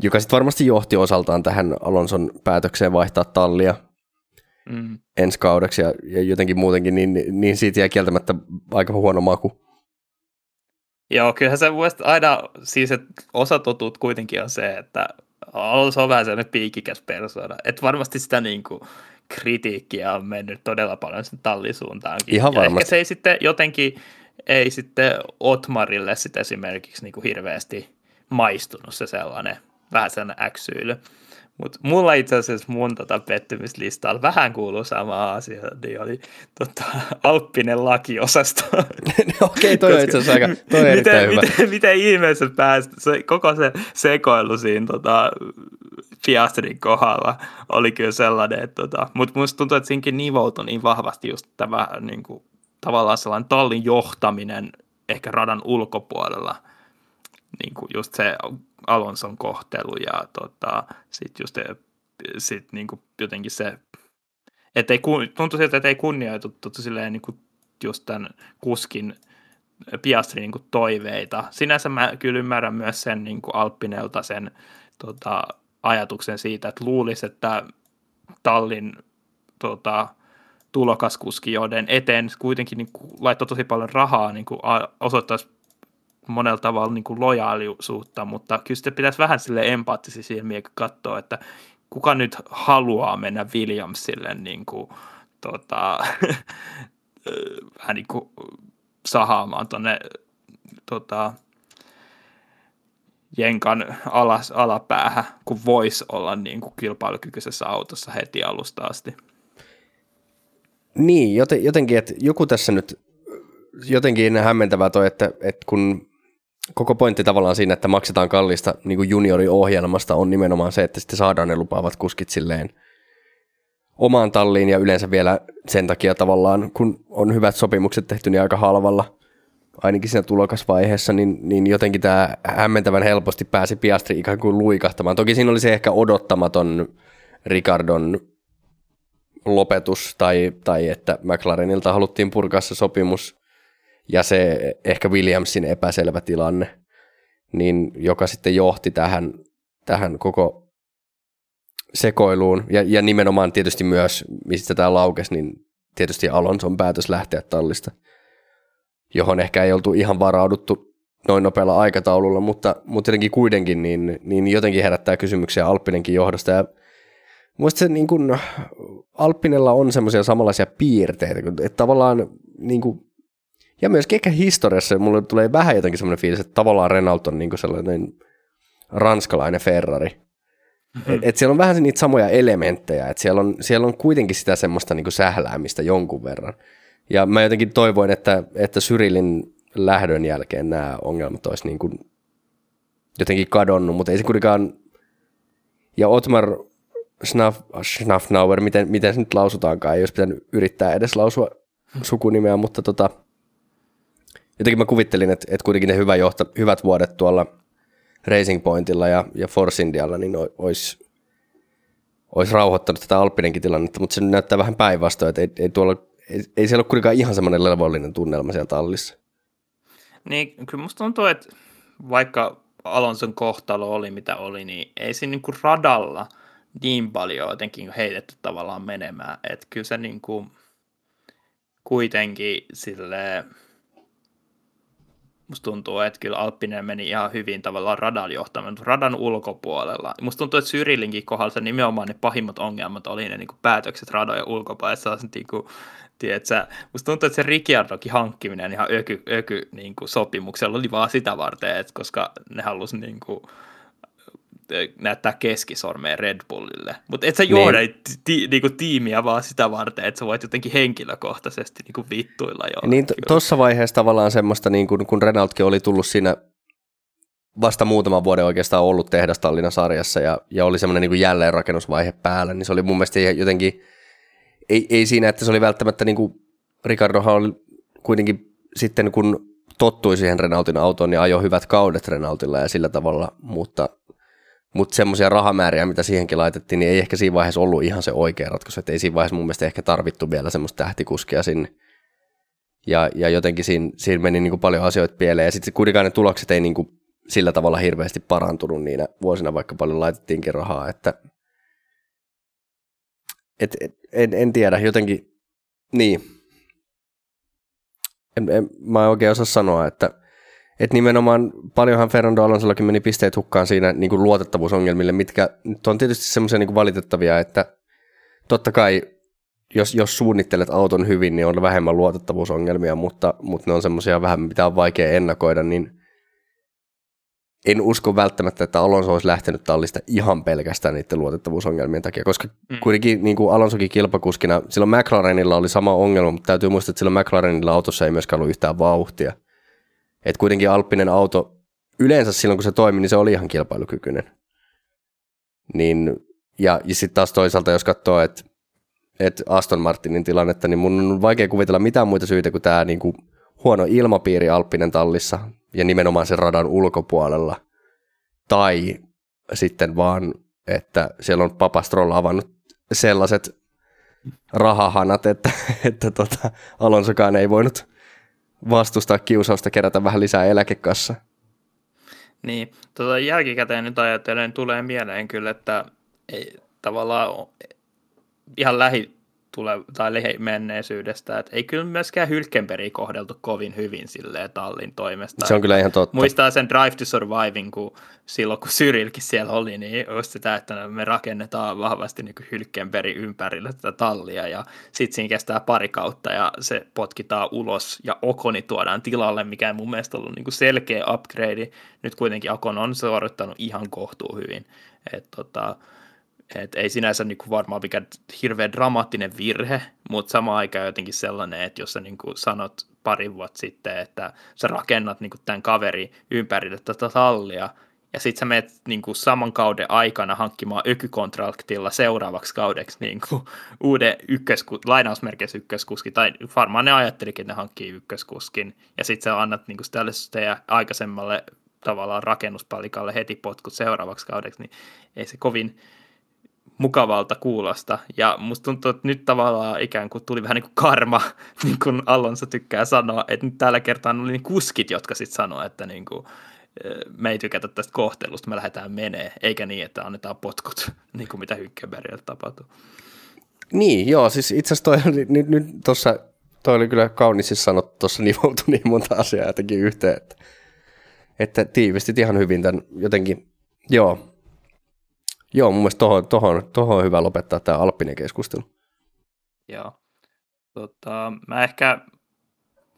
joka sitten varmasti johti osaltaan tähän Alonson päätökseen vaihtaa tallia mm. ensi kaudeksi ja, ja jotenkin muutenkin, niin, niin siitä jää kieltämättä aika huono maku. Joo, kyllähän se aina, siis että osa totuut kuitenkin on se, että Alonso on vähän sellainen piikikäs persoona. Että varmasti sitä niin kuin, kritiikkiä on mennyt todella paljon sen tallisuuntaankin. Ihan ja varmasti. ehkä se ei sitten jotenkin, ei sitten Otmarille sitten esimerkiksi niin kuin hirveästi maistunut se sellainen vähän sellainen äksyily. Mutta mulla itse asiassa mun tota pettymyslistalla vähän kuuluu sama asia, niin oli tota, Alppinen lakiosasto. Okei, okay, toi on itse asiassa aika, toi miten, hyvä. Miten, miten ihmeessä päästä, se, koko se sekoilu siinä tota, Piastrin kohdalla oli kyllä sellainen, että tota, mutta musta tuntuu, että siinkin nivoutui niin vahvasti just tämä niin kuin, tavallaan sellainen tallin johtaminen ehkä radan ulkopuolella, niin kuin just se Alonson kohtelu ja tota, sitten just sit niinku jotenkin se, että ei, tuntui siltä, että ei kunnioitettu silleen niinku just tämän kuskin Piastrin niinku toiveita. Sinänsä mä kyllä ymmärrän myös sen niinku Alppinelta sen tota, ajatuksen siitä, että luulisi, että Tallin tota, tulokaskuski, joiden eteen kuitenkin niin kuin, laittoi tosi paljon rahaa, niin kuin, osoittaisi monella tavalla niin kuin lojaalisuutta, mutta kyllä sitten pitäisi vähän sille empaattisia silmiä katsoa, että kuka nyt haluaa mennä Williamsille niin kuin, tota, vähän niin kuin sahaamaan tuonne tota, jenkan alas, alapäähän, kun voisi olla niin kuin kilpailukykyisessä autossa heti alusta asti. Niin, jotenkin, että joku tässä nyt jotenkin hämmentävää toi, että, että kun koko pointti tavallaan siinä, että maksetaan kallista niin kuin junioriohjelmasta on nimenomaan se, että sitten saadaan ne lupaavat kuskit silleen omaan talliin ja yleensä vielä sen takia tavallaan, kun on hyvät sopimukset tehty, niin aika halvalla, ainakin siinä tulokasvaiheessa, niin, niin jotenkin tämä hämmentävän helposti pääsi Piastri ikään kuin luikahtamaan. Toki siinä oli se ehkä odottamaton Ricardon lopetus tai, tai että McLarenilta haluttiin purkaa se sopimus ja se ehkä Williamsin epäselvä tilanne, niin joka sitten johti tähän, tähän koko sekoiluun. Ja, ja nimenomaan tietysti myös, mistä tämä laukesi, niin tietysti Alonson päätös lähteä tallista, johon ehkä ei oltu ihan varauduttu noin nopealla aikataululla, mutta, mutta jotenkin kuitenkin niin, niin jotenkin herättää kysymyksiä Alppinenkin johdosta. Ja Muista se niin kuin, Alppinella on semmoisia samanlaisia piirteitä, että tavallaan niin kuin, ja myöskin ehkä historiassa mulle tulee vähän jotenkin semmoinen fiilis, että tavallaan Renault on niin sellainen ranskalainen Ferrari. Mm-hmm. Et, et siellä on vähän niitä samoja elementtejä, että siellä on, siellä on kuitenkin sitä semmoista niin sähläämistä jonkun verran. Ja mä jotenkin toivoin, että, että Syrilin lähdön jälkeen nämä ongelmat olisi niin kuin jotenkin kadonnut, mutta ei se kuitenkaan, ja Otmar Schnaff, Schnaffnauer, miten, miten se nyt lausutaankaan, ei olisi pitänyt yrittää edes lausua sukunimeä, mutta tota, jotenkin mä kuvittelin, että, että kuitenkin ne hyvä johta, hyvät vuodet tuolla Racing Pointilla ja, ja Force Indialla, niin olisi, olisi rauhoittanut tätä Alppinenkin tilannetta, mutta se näyttää vähän päinvastoin, että ei, ei, tuolla, ei, ei siellä ole kuitenkaan ihan semmoinen levollinen tunnelma siellä tallissa. Niin, kyllä musta tuntuu, että vaikka Alonson kohtalo oli mitä oli, niin ei siinä niin kuin radalla niin paljon jotenkin heitetty tavallaan menemään. Että kyllä se niin kuin kuitenkin sille musta tuntuu, että kyllä Alppinen meni ihan hyvin tavallaan radan johtamaan, radan ulkopuolella. Musta tuntuu, että Syrilinkin kohdalla se nimenomaan ne pahimmat ongelmat oli ne niin kuin päätökset radojen ulkopuolella, sellaiset niin kuin, tiedätkö, musta tuntuu, että se Ricciardokin hankkiminen ihan öky, öky niin kuin sopimuksella oli vaan sitä varten, että koska ne halusi niin kuin, näyttää keskisormeen Red Bullille. Mutta et sä johda niin. ti, niinku tiimiä vaan sitä varten, että sä voit jotenkin henkilökohtaisesti niinku vittuilla jo. Niin tuossa vaiheessa tavallaan semmoista, niin kun, kun Renaultkin oli tullut siinä vasta muutaman vuoden oikeastaan ollut tehdastallina sarjassa ja, ja oli semmoinen niin jälleenrakennusvaihe päällä, niin se oli mun mielestä jotenkin, ei, ei siinä, että se oli välttämättä niin kuin Ricardohan oli kuitenkin sitten kun tottui siihen Renaultin autoon, niin ajoi hyvät kaudet Renaultilla ja sillä tavalla, mutta mutta semmoisia rahamääriä, mitä siihenkin laitettiin, niin ei ehkä siinä vaiheessa ollut ihan se oikea ratkaisu. Että ei siinä vaiheessa mun mielestä ehkä tarvittu vielä semmoista tähtikuskia sinne. Ja, ja jotenkin siinä, siinä meni niin kuin paljon asioita pieleen. Ja sitten kuitenkaan ne tulokset ei niin kuin sillä tavalla hirveästi parantunut niinä vuosina, vaikka paljon laitettiinkin rahaa. Että, et, et, en, en tiedä, jotenkin, niin. En, en, mä en oikein osaa sanoa, että – et nimenomaan paljonhan Fernando Alonsollakin meni pisteet hukkaan siinä niin kuin luotettavuusongelmille, mitkä nyt on tietysti semmoisia niin valitettavia, että totta kai jos, jos suunnittelet auton hyvin, niin on vähemmän luotettavuusongelmia, mutta, mutta ne on semmoisia vähän, mitä on vaikea ennakoida, niin en usko välttämättä, että Alonso olisi lähtenyt tallista ihan pelkästään niiden luotettavuusongelmien takia, koska mm. kuitenkin niin kuin Alonsokin kilpakuskina, silloin McLarenilla oli sama ongelma, mutta täytyy muistaa, että silloin McLarenilla autossa ei myöskään ollut yhtään vauhtia. Että kuitenkin Alppinen auto yleensä silloin, kun se toimi, niin se oli ihan kilpailukykyinen. Niin, ja, ja sitten taas toisaalta, jos katsoo, että et Aston Martinin tilannetta, niin mun on vaikea kuvitella mitään muita syitä kuin tämä niinku huono ilmapiiri Alppinen tallissa ja nimenomaan sen radan ulkopuolella. Tai sitten vaan, että siellä on Papastroll avannut sellaiset rahahanat, että, että tota, Alonsokaan ei voinut vastustaa kiusausta kerätä vähän lisää eläkekassa. Niin, tota jälkikäteen nyt ajattelen, tulee mieleen kyllä, että ei tavallaan ihan lähi tule, tai menneisyydestä, että ei kyllä myöskään Hylkenbergia kohdeltu kovin hyvin silleen tallin toimesta. Se on kyllä ihan totta. Muistaa sen Drive to Surviving, kun silloin kun Syrilkin siellä oli, niin just sitä, että me rakennetaan vahvasti niin Hylkenbergin ympärille tätä tallia ja sitten siinä kestää pari kautta ja se potkitaan ulos ja Okoni tuodaan tilalle, mikä mun mielestä ollut niin selkeä upgrade. Nyt kuitenkin Okon on suorittanut ihan kohtuu hyvin. Et tota, et ei sinänsä niin kuin varmaan mikä hirveän dramaattinen virhe, mutta sama aikaan jotenkin sellainen, että jos sä niin kuin sanot pari vuotta sitten, että sä rakennat niin kuin tämän kaveri ympärille tätä tallia, ja sitten sä menet niin kuin saman kauden aikana hankkimaan ökykontraktilla seuraavaksi kaudeksi niin kuin uuden ykkösku, lainausmerkeissä ykköskuski, tai varmaan ne ajattelikin, että ne hankkii ykköskuskin, ja sitten sä annat niin kuin tälle aikaisemmalle tavallaan rakennuspalikalle heti potkut seuraavaksi kaudeksi, niin ei se kovin mukavalta kuulosta. Ja musta tuntuu, että nyt tavallaan ikään kuin tuli vähän niin kuin karma, niin kuin Alonso tykkää sanoa, että nyt tällä kertaa oli niin kuskit, jotka sitten sanoo, että niin kuin, me ei tykätä tästä kohtelusta, me lähdetään menee, eikä niin, että annetaan potkut, niin kuin mitä Hykkenbergille tapahtuu. Niin, joo, siis itse asiassa toi nyt, nyt tuossa, toi oli kyllä kaunis siis sanottu, tuossa nivoutui niin monta asiaa jotenkin yhteen, että, että tiivistit ihan hyvin tämän jotenkin, joo, Joo, mun mielestä tohon, tohon, tohon on hyvä lopettaa tämä Alppinen keskustelu. Joo. Tota, mä ehkä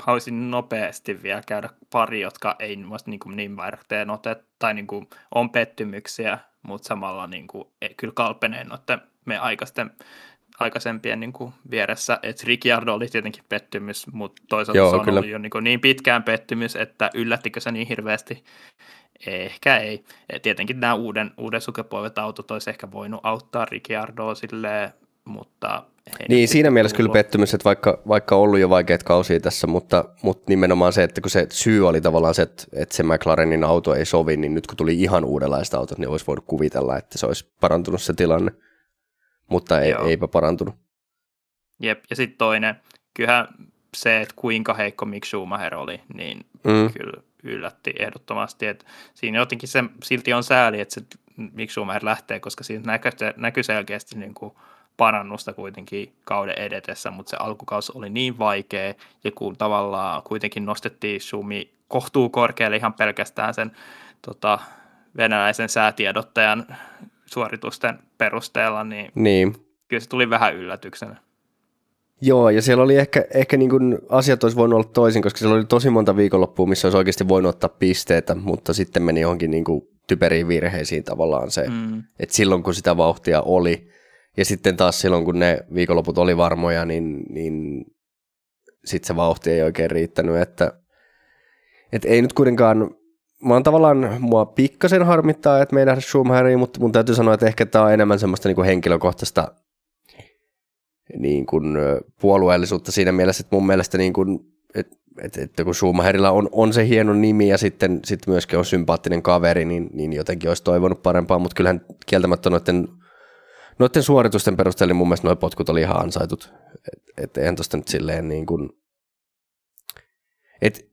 haluaisin nopeasti vielä käydä pari, jotka ei niin, kuin niin vaihteen otet, tai niin kuin on pettymyksiä, mutta samalla niin kuin, ei, kyllä kalpeneen noiden me aikaisten, aikaisempien niin kuin vieressä. että Ricciardo oli tietenkin pettymys, mutta toisaalta Joo, se on kyllä. ollut jo niin, kuin niin pitkään pettymys, että yllättikö se niin hirveästi? Ehkä ei. Et tietenkin nämä uuden, uuden sukupolvet autot olisi ehkä voinut auttaa Ricciardoa silleen, mutta niin, siinä mielessä kyllä pettymys, että vaikka, vaikka ollut jo vaikeat kausia tässä, mutta, mutta nimenomaan se, että kun se syy oli tavallaan se, että, että se McLarenin auto ei sovi, niin nyt kun tuli ihan uudenlaiset autot, niin olisi voinut kuvitella, että se olisi parantunut se tilanne, mutta ei, eipä parantunut. Jep, ja sitten toinen, kyllähän se, että kuinka heikko Mick Schumacher oli, niin mm. kyllä yllätti ehdottomasti, että siinä jotenkin se silti on sääli, että se Mick Schumacher lähtee, koska siinä näkyy, näkyy selkeästi niin kuin parannusta kuitenkin kauden edetessä, mutta se alkukausi oli niin vaikea, ja kun tavallaan kuitenkin nostettiin Sumi kohtuu korkealle ihan pelkästään sen tota, venäläisen säätiedottajan suoritusten perusteella, niin, niin. kyllä se tuli vähän yllätyksenä. Joo, ja siellä oli ehkä, ehkä niin kuin asiat olisi voinut olla toisin, koska siellä oli tosi monta viikonloppua, missä olisi oikeasti voinut ottaa pisteitä, mutta sitten meni johonkin niin kuin typeriin virheisiin tavallaan se, mm. että silloin kun sitä vauhtia oli, ja sitten taas silloin, kun ne viikonloput oli varmoja, niin, niin sitten se vauhti ei oikein riittänyt, että, että ei nyt kuitenkaan, mä oon tavallaan, mua pikkasen harmittaa, että me ei nähdä mutta mun täytyy sanoa, että ehkä tämä on enemmän semmoista niin kuin henkilökohtaista niin kuin, puolueellisuutta siinä mielessä, että mun mielestä niin kuin, että, että, että kun Schumacherilla on, on se hieno nimi ja sitten, sitten myöskin on sympaattinen kaveri, niin, niin jotenkin olisi toivonut parempaa, mutta kyllähän kieltämättä noiden noiden suoritusten perusteella mun mielestä nuo potkut oli ihan ansaitut. Että et eihän tosta nyt silleen niin kuin, et,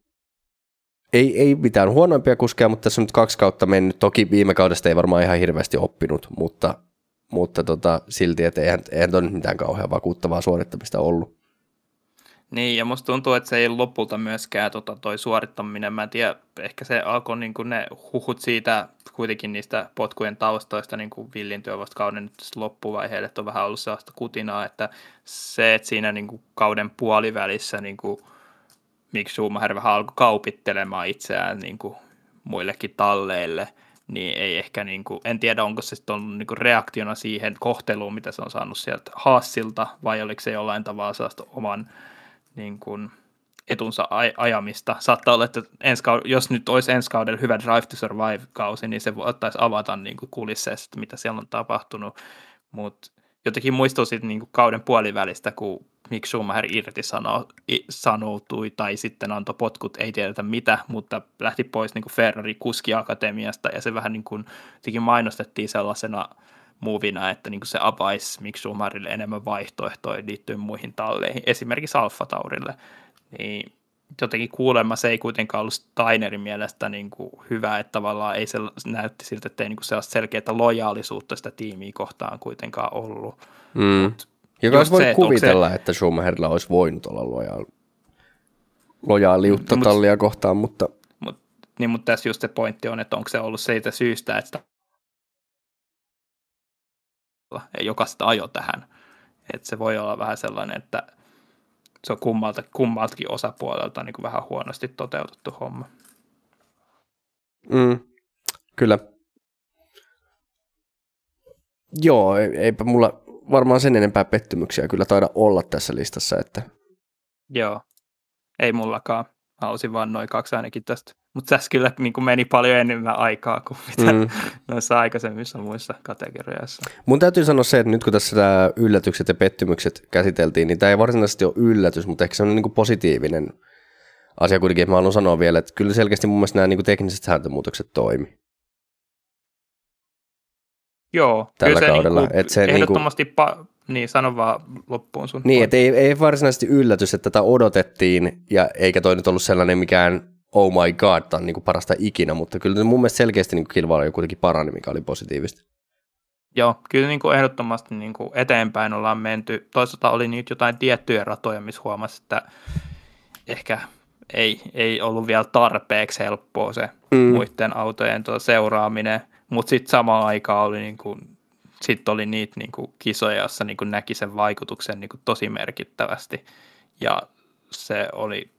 ei, ei mitään huonoimpia kuskeja, mutta tässä on nyt kaksi kautta mennyt. Toki viime kaudesta ei varmaan ihan hirveästi oppinut, mutta, mutta tota, silti, että eihän, eihän toi nyt mitään kauhean vakuuttavaa suorittamista ollut. Niin, ja musta tuntuu, että se ei lopulta myöskään tota, toi suorittaminen, mä en tiedä, ehkä se alkoi niin ne huhut siitä kuitenkin niistä potkujen taustoista niin kuin villintyä vasta kauden nyt loppuvaiheelle, että on vähän ollut sellaista kutinaa, että se, että siinä niin kuin kauden puolivälissä niin kuin Mick Schumacher vähän alkoi kaupittelemaan itseään niin kuin muillekin talleille, niin ei ehkä, niin kuin, en tiedä onko se sitten ollut niin kuin reaktiona siihen kohteluun, mitä se on saanut sieltä Haassilta, vai oliko se jollain tavalla sellaista oman niin kuin, etunsa aj- ajamista. Saattaa olla, että ensi kaud- jos nyt olisi ensi kaudella hyvä Drive to Survive-kausi, niin se ottaisi avata niin kuin kulisseissa, että mitä siellä on tapahtunut. Mutta jotenkin muistuu sitten niin kauden puolivälistä, kun Mick Schumacher irti sano, sanoutui tai sitten antoi potkut, ei tiedetä mitä, mutta lähti pois niin Ferrari kuskiakatemiasta ja se vähän niin kuin, mainostettiin sellaisena movina, että niin se avaisi Mick Schumacherille enemmän vaihtoehtoja liittyen muihin talleihin, esimerkiksi Alfa Taurille. Niin jotenkin kuulemma se ei kuitenkaan ollut Steinerin mielestä niin kuin hyvä, että tavallaan ei se näytti siltä, että ei niin kuin sellaista selkeää lojaalisuutta sitä tiimiä kohtaan kuitenkaan ollut. Mm. Joka olisi voinut kuvitella, se... että Schumacherilla olisi voinut olla lojaali, lojaaliutta mm, tallia mut, kohtaan, mutta... Mut, niin, mutta tässä just se pointti on, että onko se ollut siitä syystä, että joka sitä ajo tähän. Että se voi olla vähän sellainen, että se on kummalta, kummaltakin osapuolelta niin kuin vähän huonosti toteutettu homma. Mm, kyllä. Joo, eipä mulla varmaan sen enempää pettymyksiä kyllä taida olla tässä listassa. Että... Joo, ei mullakaan. Halusin vaan noin kaksi ainakin tästä. Mutta tässä kyllä niin kuin meni paljon enemmän aikaa kuin mitä mm. noissa aikaisemmissa muissa kategoriassa. Mun täytyy sanoa se, että nyt kun tässä tämä yllätykset ja pettymykset käsiteltiin, niin tämä ei varsinaisesti ole yllätys, mutta ehkä se on niin kuin positiivinen asia kuitenkin. Mä haluan sanoa vielä, että kyllä selkeästi mun mielestä nämä niin kuin tekniset sääntömuutokset toimi. Joo, tällä kyllä se kaudella. Niin kuin, että se ehdottomasti niin kuin, pa- niin, sano vaan loppuun sun. Niin, että ei, ei varsinaisesti yllätys, että tätä odotettiin, ja eikä toi nyt ollut sellainen mikään oh my god, tämä on niin kuin parasta ikinä, mutta kyllä mun mielestä selkeästi niin kilpailu kuitenkin parani, mikä oli positiivista. Joo, kyllä niin kuin ehdottomasti niin kuin eteenpäin ollaan menty. Toisaalta oli nyt jotain tiettyjä ratoja, missä huomasi, että ehkä ei, ei ollut vielä tarpeeksi helppoa se mm. muiden autojen tuota seuraaminen, mutta sitten samaan aikaan oli niin kuin sitten oli niitä niin kuin kisoja, joissa niin kuin näki sen vaikutuksen niin kuin tosi merkittävästi. Ja se oli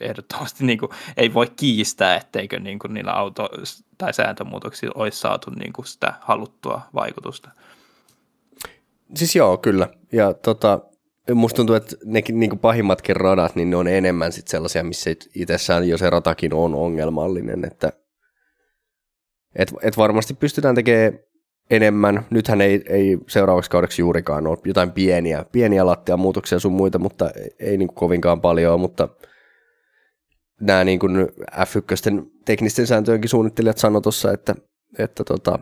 ehdottomasti, niin kuin, ei voi kiistää, etteikö niin kuin niillä auto- tai sääntömuutoksilla olisi saatu niin kuin sitä haluttua vaikutusta. Siis joo, kyllä. Ja tota, musta tuntuu, että ne niin kuin pahimmatkin radat, niin ne on enemmän sit sellaisia, missä itsessään jo se ratakin on ongelmallinen, että et, et varmasti pystytään tekemään enemmän. Nythän ei, ei seuraavaksi kaudeksi juurikaan ole jotain pieniä, pieniä lattiamuutoksia sun muita, mutta ei niin kovinkaan paljon, mutta nämä niin kuin F1 teknisten sääntöjenkin suunnittelijat sanoivat tuossa, että, että tota,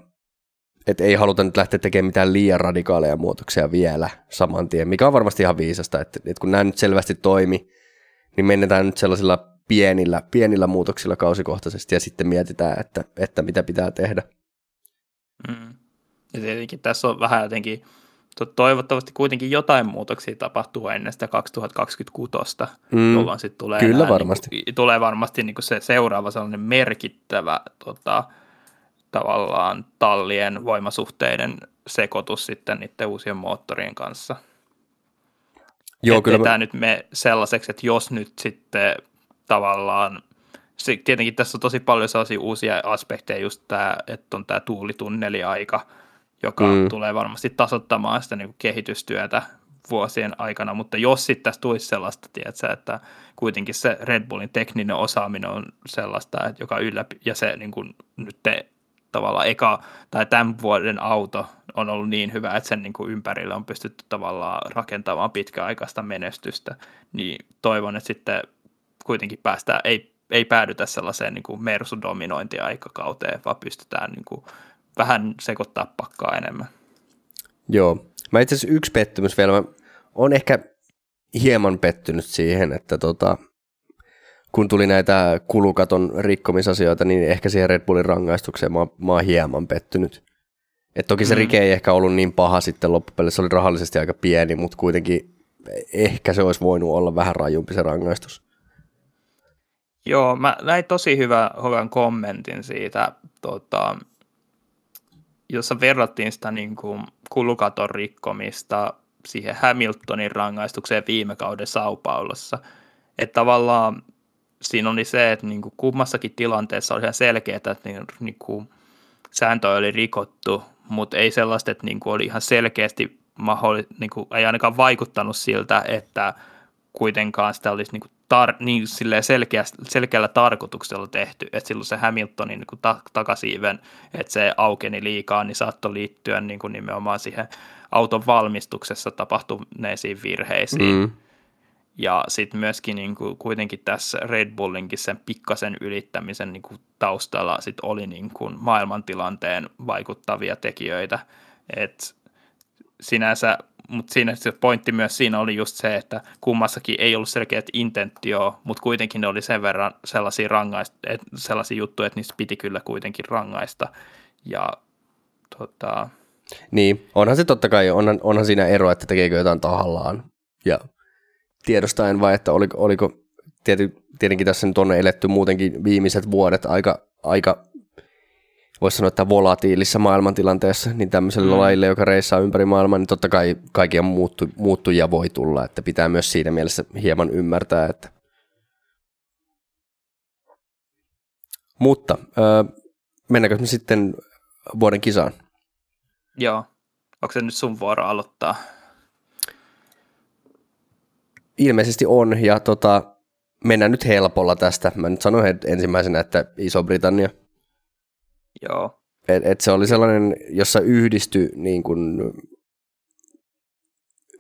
että ei haluta nyt lähteä tekemään mitään liian radikaaleja muutoksia vielä saman tien, mikä on varmasti ihan viisasta, että, että kun nämä nyt selvästi toimi, niin mennään nyt sellaisilla pienillä, pienillä muutoksilla kausikohtaisesti ja sitten mietitään, että, että mitä pitää tehdä. Mm. Ja tietenkin tässä on vähän jotenkin, toivottavasti kuitenkin jotain muutoksia tapahtuu ennen sitä 2026, mm. jolloin sitten tulee, Kyllä varmasti. Niin tulee varmasti niin kuin se seuraava sellainen merkittävä tota, tavallaan tallien voimasuhteiden sekoitus sitten niiden uusien moottorien kanssa. Joo, kyllä tämä mä... nyt me sellaiseksi, että jos nyt sitten tavallaan, se, tietenkin tässä on tosi paljon sellaisia uusia aspekteja, just tämä, että on tämä tuulitunneliaika, joka mm. tulee varmasti tasoittamaan sitä niin kuin kehitystyötä vuosien aikana, mutta jos sitten tässä tulisi sellaista, tiedätkö, että kuitenkin se Red Bullin tekninen osaaminen on sellaista, että joka yllä, ja se niin kuin nyt te, tavallaan eka tai tämän vuoden auto on ollut niin hyvä, että sen niin kuin ympärille on pystytty tavallaan rakentamaan pitkäaikaista menestystä, niin toivon, että sitten kuitenkin päästään, ei, ei päädytä sellaiseen niin kuin Mersu-dominointiaikakauteen, vaan pystytään niin kuin vähän sekoittaa pakkaa enemmän. Joo. Mä itse asiassa yksi pettymys vielä. Mä oon ehkä hieman pettynyt siihen, että tota, kun tuli näitä kulukaton rikkomisasioita, niin ehkä siihen Red Bullin rangaistukseen mä, mä oon hieman pettynyt. Et toki se mm. rike ei ehkä ollut niin paha sitten loppupeleissä, se oli rahallisesti aika pieni, mutta kuitenkin ehkä se olisi voinut olla vähän rajumpi se rangaistus. Joo, mä näin tosi hyvä, hyvän kommentin siitä, tota, jossa verrattiin sitä niin kuin kulukaton rikkomista siihen Hamiltonin rangaistukseen viime kauden Saupaulossa. Että tavallaan siinä oli se, että niin kuin kummassakin tilanteessa oli ihan selkeää, että niin, niin kuin sääntö oli rikottu, mutta ei sellaista, että niin kuin oli ihan selkeästi mahdolli, niin kuin, ei ainakaan vaikuttanut siltä, että kuitenkaan sitä olisi niin kuin tar, niin selkeä, selkeällä tarkoituksella tehty, että silloin se Hamiltonin niin ta, takasiiven, että se aukeni liikaa, niin saattoi liittyä niin kuin nimenomaan siihen auton valmistuksessa tapahtuneisiin virheisiin. Mm. Ja sitten myöskin niin kuin, kuitenkin tässä Red Bullinkin sen pikkasen ylittämisen niin kuin, taustalla sit oli niin kuin, maailmantilanteen vaikuttavia tekijöitä. Et sinänsä mutta siinä se pointti myös siinä oli just se, että kummassakin ei ollut selkeät intentio, mutta kuitenkin ne oli sen verran sellaisia, rangaist, et, sellaisia juttuja, että niistä piti kyllä kuitenkin rangaista. Ja tota... Niin, onhan se totta kai, onhan, onhan siinä ero, että tekeekö jotain tahallaan ja tiedostaen vai että oliko, oliko tiety, tietenkin tässä nyt on eletty muutenkin viimeiset vuodet aika, aika voisi sanoa, että volatiilissa maailmantilanteessa, niin tämmöiselle mm. lajille, joka reissaa ympäri maailmaa, niin totta kai kaikkia muuttu, muuttujia voi tulla, että pitää myös siinä mielessä hieman ymmärtää, että Mutta öö, mennäänkö me sitten vuoden kisaan? Joo. Onko se nyt sun vuoro aloittaa? Ilmeisesti on, ja tota, mennään nyt helpolla tästä. Mä nyt sanon ensimmäisenä, että Iso-Britannia – Joo. Et, et se oli sellainen, jossa yhdistyi niin kuin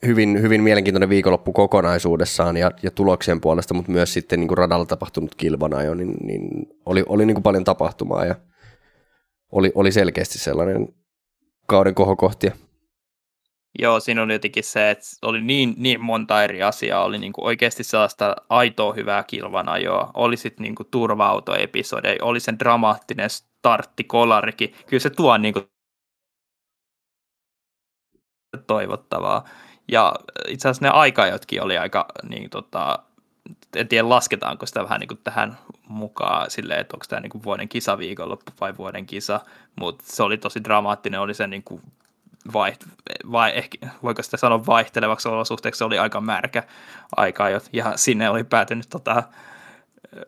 hyvin, hyvin mielenkiintoinen viikonloppu kokonaisuudessaan ja, ja tuloksien puolesta, mutta myös sitten niin kuin radalla tapahtunut kilvana jo, niin, niin oli, oli niin kuin paljon tapahtumaa ja oli, oli selkeästi sellainen kauden kohokohtia. Joo, siinä oli jotenkin se, että oli niin, niin monta eri asiaa, oli niin kuin oikeasti sellaista aitoa hyvää kilvanajoa, oli sitten niin kuin turva-autoepisode, oli sen dramaattinen starttikolarikin, kyllä se tuo niin kuin toivottavaa. Ja itse asiassa ne aikajotkin oli aika, niin tota, en tiedä lasketaanko sitä vähän niin kuin tähän mukaan silleen, että onko tämä niin kuin vuoden kisaviikonloppu vai vuoden kisa, mutta se oli tosi dramaattinen, oli se niin kuin vaiht, vai ehkä, voiko sitä sanoa vaihtelevaksi olosuhteeksi, se oli aika märkä aika, ja sinne oli päätynyt tota,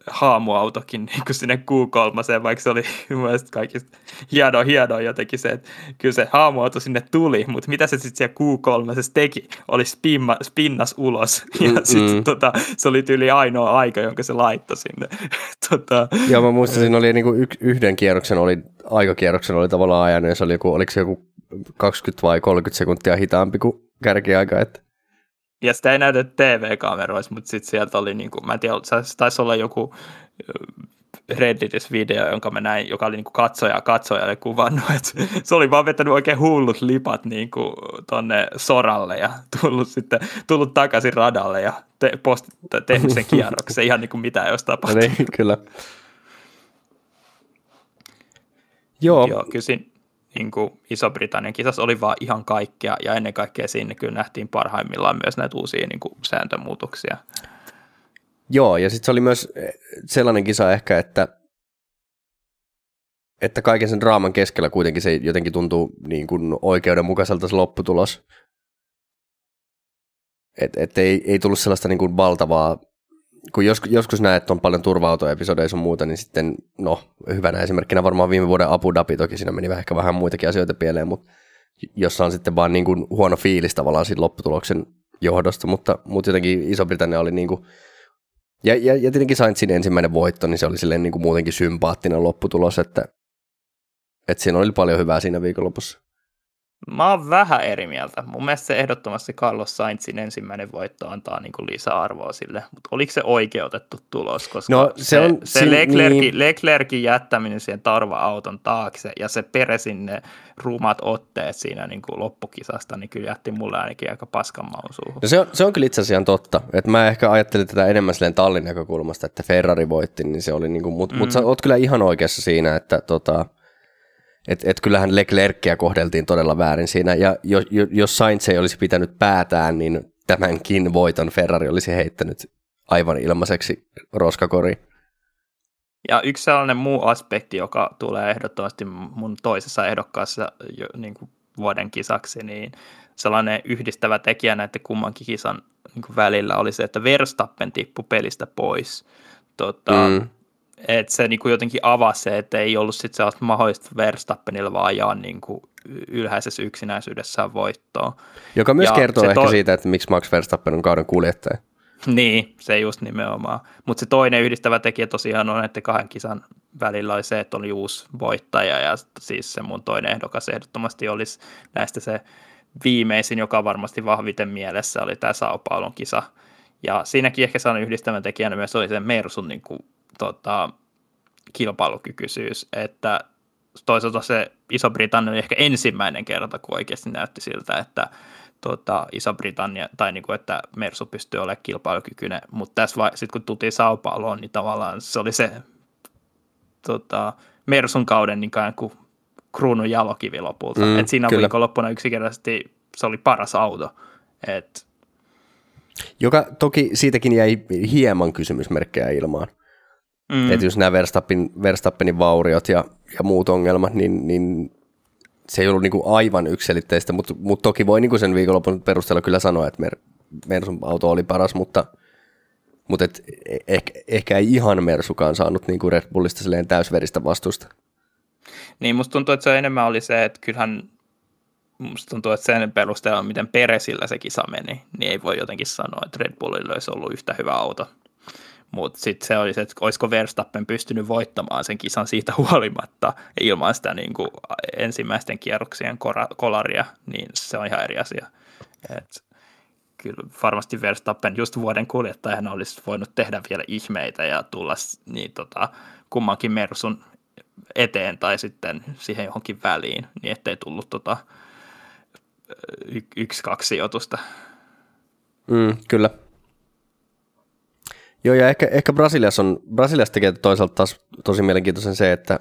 haamuautokin niin kuin sinne Q3, vaikka se oli mielestäni kaikista hienoa, hienoa jotenkin se, että kyllä se haamuauto sinne tuli, mutta mitä se sitten siellä Q3 teki, oli spimma, spinnas ulos, ja mm, sitten mm. tota, se oli tyyli ainoa aika, jonka se laittoi sinne. tota, Joo, mä muistan, siinä oli niinku yhden kierroksen, oli, aikakierroksen oli tavallaan ajanut, ja se oli joku, oliko se joku 20 vai 30 sekuntia hitaampi kuin kärkiaika, että ja sitä ei näytä TV-kameroissa, mutta sitten sieltä oli, niin kuin, mä en tiedä, se taisi olla joku Redditissä video, jonka mä näin, joka oli niin katsoja katsojalle kuvannut, että se oli vaan vetänyt oikein hullut lipat niin kuin tonne soralle ja tullut sitten tullut takaisin radalle ja te, post, tehnyt sen kierroksen ihan niin kuin mitä ei olisi tapahtunut. Niin, kyllä. Joo. Joo, kysin, niin kuin Iso-Britannian kisassa oli vaan ihan kaikkea, ja ennen kaikkea siinä kyllä nähtiin parhaimmillaan myös näitä uusia niin kuin sääntömuutoksia. Joo, ja sitten se oli myös eh, sellainen kisa ehkä, että, että kaiken sen draaman keskellä kuitenkin se jotenkin tuntuu niin kuin oikeudenmukaiselta se lopputulos. Että et ei, ei tullut sellaista niin kuin valtavaa kun joskus, joskus näet, että on paljon turva-autoepisodeja sun muuta, niin sitten, no, hyvänä esimerkkinä varmaan viime vuoden Abu Dhabi, toki siinä meni ehkä vähän muitakin asioita pieleen, mutta jossa on sitten vaan niin kuin huono fiilis tavallaan siitä lopputuloksen johdosta, mutta, mutta jotenkin Iso-Britannia oli niin kuin, ja, ja, ja tietenkin Sainzin ensimmäinen voitto, niin se oli silleen niin kuin muutenkin sympaattinen lopputulos, että, että siinä oli paljon hyvää siinä viikonlopussa. Mä oon vähän eri mieltä. Mun mielestä se ehdottomasti Carlos Sainzin ensimmäinen voitto antaa niin lisäarvoa sille, mutta oliko se oikeutettu tulos? Koska no, se, se, on, se Leclerkin, niin... Leclerkin jättäminen siihen tarva-auton taakse ja se peresin ne rumat otteet siinä niin kuin loppukisasta, niin kyllä jätti mulle ainakin aika paskan maun suuhun. No se, on, se on kyllä itse asiassa totta. Et mä ehkä ajattelin tätä enemmän silleen tallin näkökulmasta, että Ferrari voitti, niin se oli niin kuin, mutta mm. mut sä oot kyllä ihan oikeassa siinä, että tota, että et kyllähän Leclercia kohdeltiin todella väärin siinä, ja jo, jo, jos Sainz ei olisi pitänyt päätään, niin tämänkin voiton Ferrari olisi heittänyt aivan ilmaiseksi roskakori. Ja yksi sellainen muu aspekti, joka tulee ehdottomasti mun toisessa ehdokkaassa jo, niin kuin vuoden kisaksi, niin sellainen yhdistävä tekijä näiden kummankin kisan niin kuin välillä oli se, että Verstappen tippui pelistä pois. Tota, mm että se niin kuin jotenkin avasi se, että ei ollut sitten sellaista mahdollista Verstappenilla vaan ajaa niin kuin ylhäisessä yksinäisyydessään voittoa. Joka myös ja kertoo ehkä to... siitä, että miksi Max Verstappen on kauden kuljettaja. Niin, se just nimenomaan. Mutta se toinen yhdistävä tekijä tosiaan on, että kahden kisan välillä oli se, että oli uusi voittaja ja siis se mun toinen ehdokas ehdottomasti olisi näistä se viimeisin, joka varmasti vahviten mielessä oli tämä Sao Paulon kisa. Ja siinäkin ehkä sellainen yhdistävän tekijänä myös oli se Mersun niin kuin tota, kilpailukykyisyys, että toisaalta se Iso-Britannia oli ehkä ensimmäinen kerta, kun oikeasti näytti siltä, että tota, Iso-Britannia, tai niin kuin, että Mersu pystyy olemaan kilpailukykyinen, mutta tässä vai, sitten kun tultiin Sao Pauloon, niin tavallaan se oli se tota, Mersun kauden niin kuin kruunun jalokivi lopulta. Mm, Et siinä viikonloppuna yksinkertaisesti se oli paras auto. Et, Joka toki siitäkin jäi hieman kysymysmerkkejä ilmaan. Mm. Että jos nämä Verstappen, Verstappenin vauriot ja, ja muut ongelmat, niin, niin se ei ollut niin kuin aivan yksilitteistä, mutta, mutta toki voi niin kuin sen viikonlopun perusteella kyllä sanoa, että Mer, Mersun auto oli paras, mutta, mutta et ehkä, ehkä ei ihan Mersukaan saanut niin kuin Red Bullista täysveristä vastusta. Niin, musta tuntuu, että se enemmän oli se, että kyllähän musta tuntuu, että sen perusteella, miten Peresillä se kisa meni, niin ei voi jotenkin sanoa, että Red Bullilla olisi ollut yhtä hyvä auto mutta sitten se oli se, että olisiko Verstappen pystynyt voittamaan sen kisan siitä huolimatta ilman sitä niin kuin ensimmäisten kierroksien kolaria, niin se on ihan eri asia. Et kyllä varmasti Verstappen just vuoden kuljettajana olisi voinut tehdä vielä ihmeitä ja tulla niin tota, kummankin Mersun eteen tai sitten siihen johonkin väliin, niin ettei tullut tota, y- yksi, kaksi sijoitusta. Mm, kyllä. Joo, ja ehkä, ehkä Brasiliassa, on, Brasiliassa tekee toisaalta taas tosi mielenkiintoisen se, että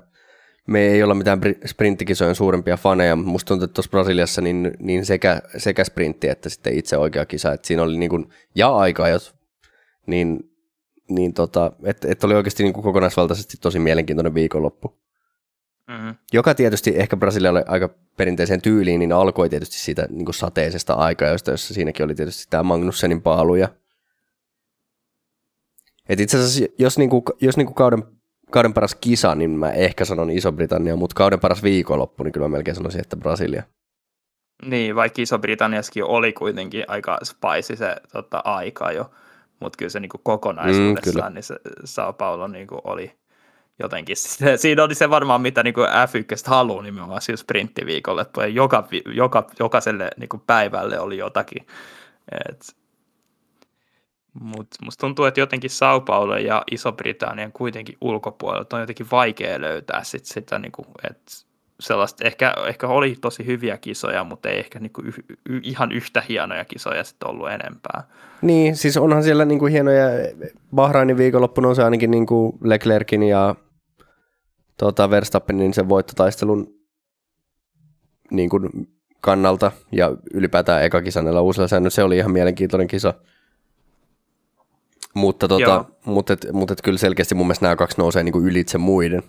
me ei olla mitään sprinttikisojen suurempia faneja, musta tuntuu, että tuossa Brasiliassa niin, niin sekä, sekä sprintti että sitten itse oikea kisa, että siinä oli niin kuin, ja jos, niin, niin tota, että et oli oikeasti niin kuin kokonaisvaltaisesti tosi mielenkiintoinen viikonloppu. Mm-hmm. Joka tietysti ehkä Brasilialle aika perinteiseen tyyliin, niin alkoi tietysti siitä niin kuin sateisesta aikajosta, jossa siinäkin oli tietysti tämä Magnussenin paalu. Ja... Et itse asiassa, jos, niin kuin, jos niin kuin kauden, kauden paras kisa, niin mä ehkä sanon Iso-Britannia, mutta kauden paras viikonloppu, niin kyllä mä melkein sanoisin, että Brasilia. Niin, vaikka Iso-Britanniassakin oli kuitenkin aika spicy se tota, aika jo, mutta kyllä se niin kuin kokonaisuudessaan, mm, niin se Sao Paulo niin kuin oli jotenkin. Siinä oli se varmaan, mitä niin kuin F1 haluaa nimenomaan siis sprinttiviikolle, että joka, joka, jokaiselle niin kuin päivälle oli jotakin. Et, mutta musta tuntuu, että jotenkin Sao Paulo ja Iso-Britannian kuitenkin ulkopuolelta on jotenkin vaikea löytää sit sitä, niin kuin, että sellaista, ehkä, ehkä oli tosi hyviä kisoja, mutta ei ehkä niinku y, y, ihan yhtä hienoja kisoja sitten ollut enempää. Niin, siis onhan siellä niinku hienoja, Bahrainin viikonloppuna on se ainakin niinku Leclerkin ja tota, Verstappenin sen voittotaistelun niin kuin kannalta ja ylipäätään eka kisa näillä uusilla säännöillä. Se oli ihan mielenkiintoinen kisa. Mutta, tota, mutta, et, mutta et kyllä selkeästi mun mielestä nämä kaksi nousee niin kuin ylitse muiden.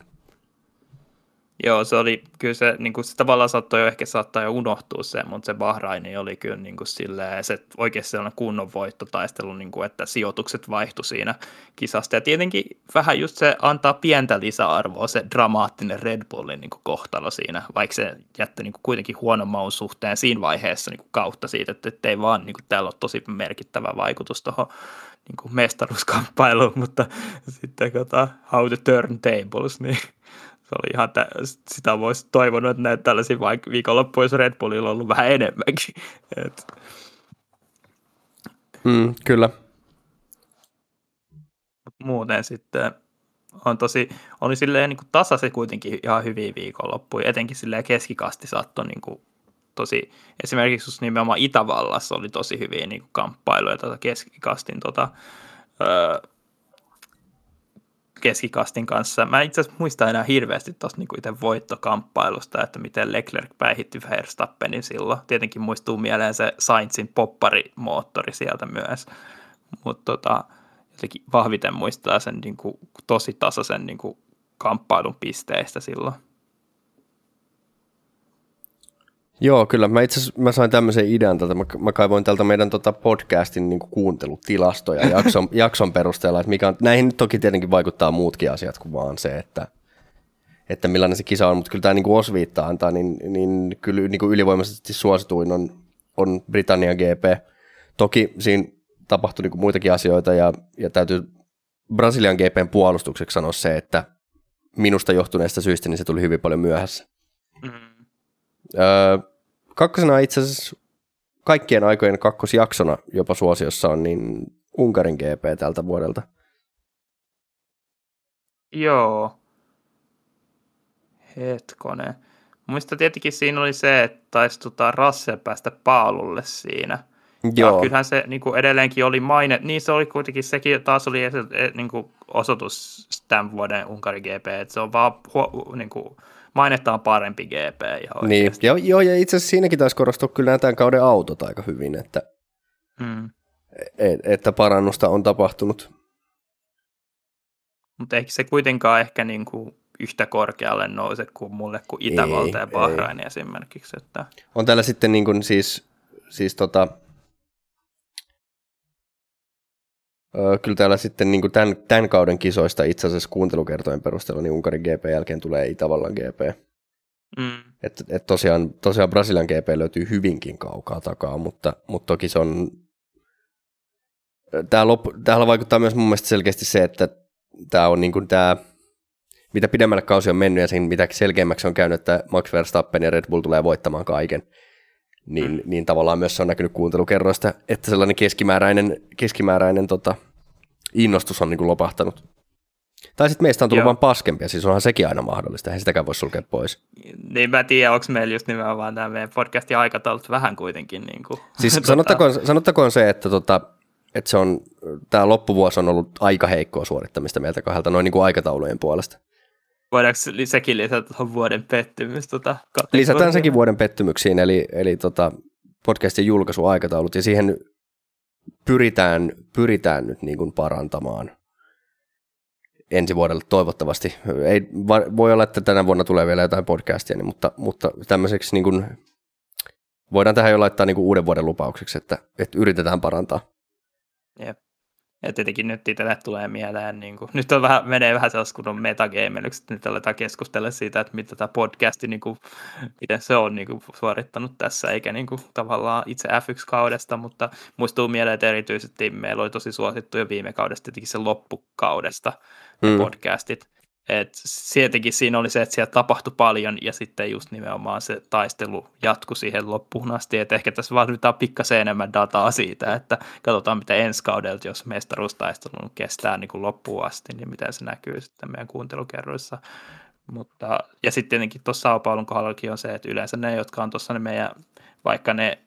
Joo, se oli kyllä se, niin kuin, se tavallaan saattoi jo ehkä saattaa jo unohtua se, mutta se Bahraini oli kyllä niin kuin silleen, se oikeasti sellainen kunnon voittotaistelu, niin kuin, että sijoitukset vaihtu siinä kisasta. Ja tietenkin vähän just se antaa pientä lisäarvoa, se dramaattinen Red Bullin niin kuin kohtalo siinä, vaikka se jätti niin kuin kuitenkin huonon maun suhteen siinä vaiheessa niin kuin kautta siitä, että ei vaan niin kuin, täällä ole tosi merkittävä vaikutus tuohon niin kuin mestaruuskamppailuun, mutta sitten kota, how to turn tables, niin se oli ihan, tä- sitä voisi toivonut, että näitä tällaisia vaikka viikonloppuissa Red Bullilla on ollut vähän enemmänkin. Et. Mm, kyllä. Muuten sitten on tosi, oli silleen niin kuin tasaisesti kuitenkin ihan hyviä viikonloppuja, etenkin silleen keskikasti saattoi niin kuin tosi, esimerkiksi just nimenomaan Itävallassa oli tosi hyviä niin kuin kamppailuja tota keskikastin tota, öö, keskikastin kanssa. Mä itse asiassa muista enää hirveästi tuosta niin itse voittokamppailusta, että miten Leclerc päihitti Verstappenin silloin. Tietenkin muistuu mieleen se Sainzin popparimoottori sieltä myös, mutta tota, jotenkin vahviten muistaa sen niin kuin, tosi tasaisen kuin, kamppailun pisteistä silloin. Joo, kyllä. Mä itse mä sain tämmöisen idean, että mä, mä kaivoin tältä meidän tota podcastin niin kuuntelutilastoja jakson, jakson perusteella, että mikä on, näihin toki tietenkin vaikuttaa muutkin asiat kuin vaan se, että, että millainen se kisa on, mutta kyllä tämä niin osviittaa antaa, niin, niin kyllä niin kuin ylivoimaisesti suosituin on, on Britannian GP. Toki siinä tapahtui niin kuin muitakin asioita ja, ja täytyy Brasilian GPn puolustukseksi sanoa se, että minusta johtuneesta syystä niin se tuli hyvin paljon myöhässä. Öö, kakkosena itse asiassa kaikkien aikojen kakkosjaksona jopa suosiossa on niin Unkarin GP tältä vuodelta. Joo. Hetkone. Muista tietenkin siinä oli se, että taisi tota Russell päästä paalulle siinä. Joo. Ja kyllähän se niin kuin edelleenkin oli maine, niin se oli kuitenkin, sekin taas oli niin kuin osoitus tämän vuoden Unkarin GP, että se on vaan niin kuin, mainetta on parempi GP. Ihan niin, ja, joo, ja itse asiassa siinäkin taisi korostua kyllä tämän kauden autot aika hyvin, että, hmm. et, että parannusta on tapahtunut. Mutta ehkä se kuitenkaan ehkä niin kuin yhtä korkealle nouse kuin mulle kuin Itävalta ei, ja Bahrain ei. esimerkiksi. Että... On täällä sitten niin kuin siis, siis tota, Kyllä täällä sitten niin tämän, tämän kauden kisoista itse asiassa kuuntelukertojen perusteella niin Unkarin GP jälkeen tulee Itävallan GP. Mm. Et, et tosiaan, tosiaan Brasilian GP löytyy hyvinkin kaukaa takaa, mutta, mutta toki se on... Tää lop, täällä vaikuttaa myös mun mielestä selkeästi se, että tämä on niin kuin tämä, mitä pidemmälle kausi on mennyt ja siinä mitä selkeämmäksi on käynyt, että Max Verstappen ja Red Bull tulee voittamaan kaiken, niin, mm. niin tavallaan myös se on näkynyt kuuntelukerroista, että sellainen keskimääräinen, keskimääräinen tota, innostus on niin kuin lopahtanut. Tai sitten meistä on tullut Joo. vain paskempia, siis onhan sekin aina mahdollista, eihän sitäkään voi sulkea pois. Niin mä tiedän, onko meillä just nimenomaan tämä meidän podcastin aikataulut vähän kuitenkin. Niin kuin, siis tota... sanottakoon, sanottakoon se, että, tota, että se on, tämä loppuvuosi on ollut aika heikkoa suorittamista meiltä kahdelta noin niin kuin aikataulujen puolesta. Voidaanko sekin lisätä tuohon vuoden pettymys? Tota, Lisätään sekin vuoden pettymyksiin, eli, eli tota, podcastin julkaisuaikataulut, ja siihen pyritään, pyritään nyt niin kuin parantamaan. ensi vuodelle toivottavasti. Ei, voi olla, että tänä vuonna tulee vielä jotain podcastia, niin, mutta, mutta tämmöiseksi niin kuin, voidaan tähän jo laittaa niin kuin uuden vuoden lupaukseksi, että, että yritetään parantaa. Jep. Ja tietenkin nyt itselle tulee mieleen, niin kuin, nyt on vähän, menee vähän sellaista kun on metagameiliksi, että nyt aletaan keskustella siitä, että mitä tämä podcasti, niin kuin, miten se on niin kuin, suorittanut tässä, eikä niin kuin, tavallaan itse F1-kaudesta, mutta muistuu mieleen, että erityisesti meillä oli tosi suosittu jo viime kaudesta, tietenkin se loppukaudesta mm. podcastit, et tietenkin siinä oli se, että siellä tapahtui paljon ja sitten just nimenomaan se taistelu jatkui siihen loppuun asti. Et ehkä tässä vaaditaan pikkasen enemmän dataa siitä, että katsotaan mitä ensi kaudelta, jos mestaruustaistelu kestää niin kuin loppuun asti, niin miten se näkyy sitten meidän kuuntelukerroissa. Mutta, ja sitten tietenkin tuossa Sao Paulun kohdallakin on se, että yleensä ne, jotka on tuossa ne meidän, vaikka ne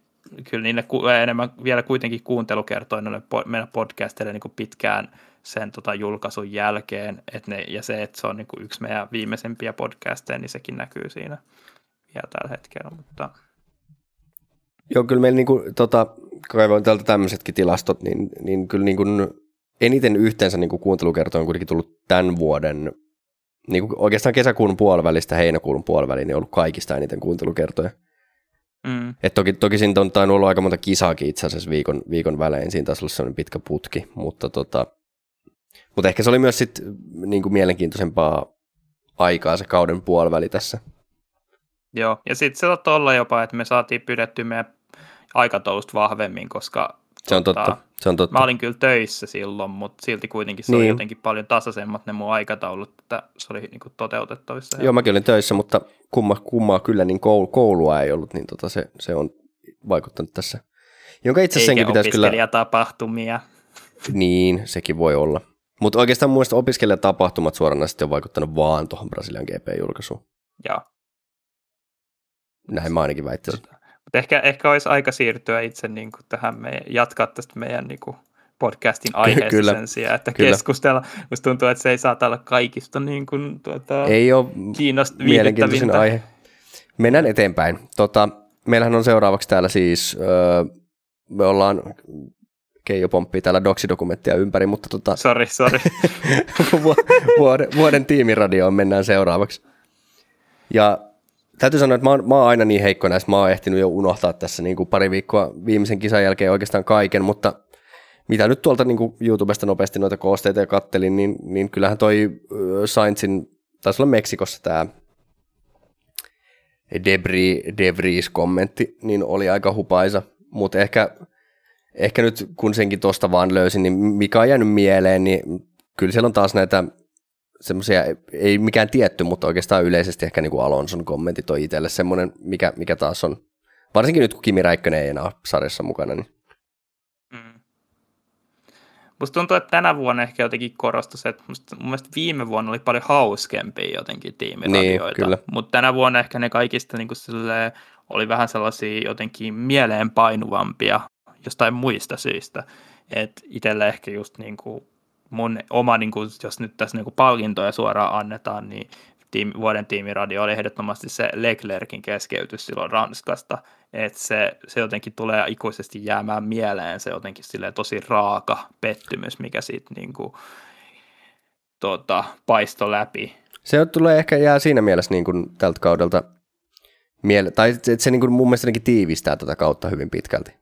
kyllä niille enemmän vielä kuitenkin kuuntelukertoja noille meidän podcasteille niin kuin pitkään – sen tota, julkaisun jälkeen, et ne, ja se, että se on niin kuin yksi meidän viimeisimpiä podcasteja, niin sekin näkyy siinä vielä tällä hetkellä, mutta... Joo, kyllä meillä niin kuin, tota, kaivoin täältä tämmöisetkin tilastot, niin, niin kyllä niin kuin eniten yhteensä niin kuin kuuntelukertoja on kuitenkin tullut tämän vuoden, niin kuin oikeastaan kesäkuun puolivälistä heinäkuun puoliväliin, niin on ollut kaikista eniten kuuntelukertoja. Mm. Et toki, toki siinä on tainnut olla aika monta kisaakin itse asiassa viikon, viikon välein, siinä taisi olla sellainen pitkä putki, mutta tota, mutta ehkä se oli myös sit, niin kuin mielenkiintoisempaa aikaa se kauden puoliväli tässä. Joo, ja sitten se saattoi olla jopa, että me saatiin pidettyä meidän aikataulusta vahvemmin, koska se on, tota, totta. se on totta. Mä olin kyllä töissä silloin, mutta silti kuitenkin se niin. oli jotenkin paljon tasaisemmat ne mun aikataulut, että se oli niin kuin toteutettavissa. Joo, mäkin olin töissä, mutta kumma, kummaa kyllä, niin koulu, koulua ei ollut, niin tota se, se on vaikuttanut tässä. Jonka itse senkin pitäisi kyllä... tapahtumia. Niin, sekin voi olla. Mutta oikeastaan mun mielestä opiskelijatapahtumat suoranaisesti on vaikuttanut vaan tuohon Brasilian GP-julkaisuun. Joo. Näin mä ainakin väittäisin. Tota, mutta ehkä, ehkä olisi aika siirtyä itse niin kuin tähän meidän, jatkaa tästä meidän niin kuin podcastin aiheesta kyllä, sen sijaan, että kyllä. keskustella. Musta tuntuu, että se ei saata olla kaikista niin kuin, tuota, ei ole mielenkiintoisin aihe. Mennään eteenpäin. Tota, meillähän on seuraavaksi täällä siis, öö, me ollaan Keijo pomppii täällä doksidokumenttia ympäri, mutta tota... Sori, sori. vuoden, vuoden tiimiradioon mennään seuraavaksi. Ja täytyy sanoa, että mä oon, mä oon aina niin heikko näistä, mä oon ehtinyt jo unohtaa tässä niin kuin pari viikkoa viimeisen kisan jälkeen oikeastaan kaiken, mutta mitä nyt tuolta niin kuin YouTubesta nopeasti noita koosteita ja kattelin, niin, niin kyllähän toi Sainzin, taisi olla Meksikossa tämä Debris, Debris-kommentti, niin oli aika hupaisa, mutta ehkä ehkä nyt kun senkin tuosta vaan löysin, niin mikä on jäänyt mieleen, niin kyllä siellä on taas näitä semmoisia, ei mikään tietty, mutta oikeastaan yleisesti ehkä niin kuin Alonson kommentit on itselle semmoinen, mikä, mikä taas on, varsinkin nyt kun Kimi Räikkönen ei enää sarjassa mukana. Niin. Mm. Musta tuntuu, että tänä vuonna ehkä jotenkin korostui se, että musta, mun mielestä viime vuonna oli paljon hauskempia jotenkin tiimiradioita, niin, mutta tänä vuonna ehkä ne kaikista niin kuin oli vähän sellaisia jotenkin mieleenpainuvampia jostain muista syistä. että itselle ehkä just niin kuin mun oma, niin kuin, jos nyt tässä niin kuin palkintoja suoraan annetaan, niin tiimi, vuoden tiimiradio oli ehdottomasti se Leclerkin keskeytys silloin Ranskasta, että se, se jotenkin tulee ikuisesti jäämään mieleen, se jotenkin tosi raaka pettymys, mikä siitä niin kuin, tota, paisto läpi. Se tulee ehkä jää siinä mielessä niin kuin tältä kaudelta miele- tai että se niin kuin mun mielestä tiivistää tätä kautta hyvin pitkälti.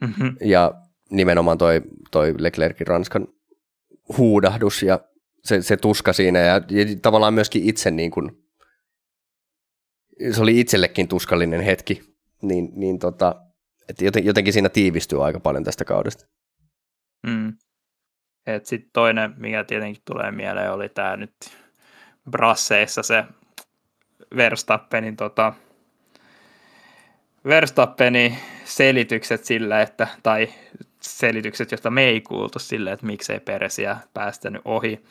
Mm-hmm. Ja nimenomaan toi, toi Leclercin Ranskan huudahdus ja se, se tuska siinä ja, ja tavallaan myöskin itse niin kuin, se oli itsellekin tuskallinen hetki, niin, niin tota, että jotenkin siinä tiivistyy aika paljon tästä kaudesta. Mm. Sitten toinen, mikä tietenkin tulee mieleen, oli tämä nyt Brasseissa se Verstappenin tota, Verstappenin selitykset sille, että, tai selitykset, joista me ei kuultu sille, että miksei Peresiä päästänyt ohi.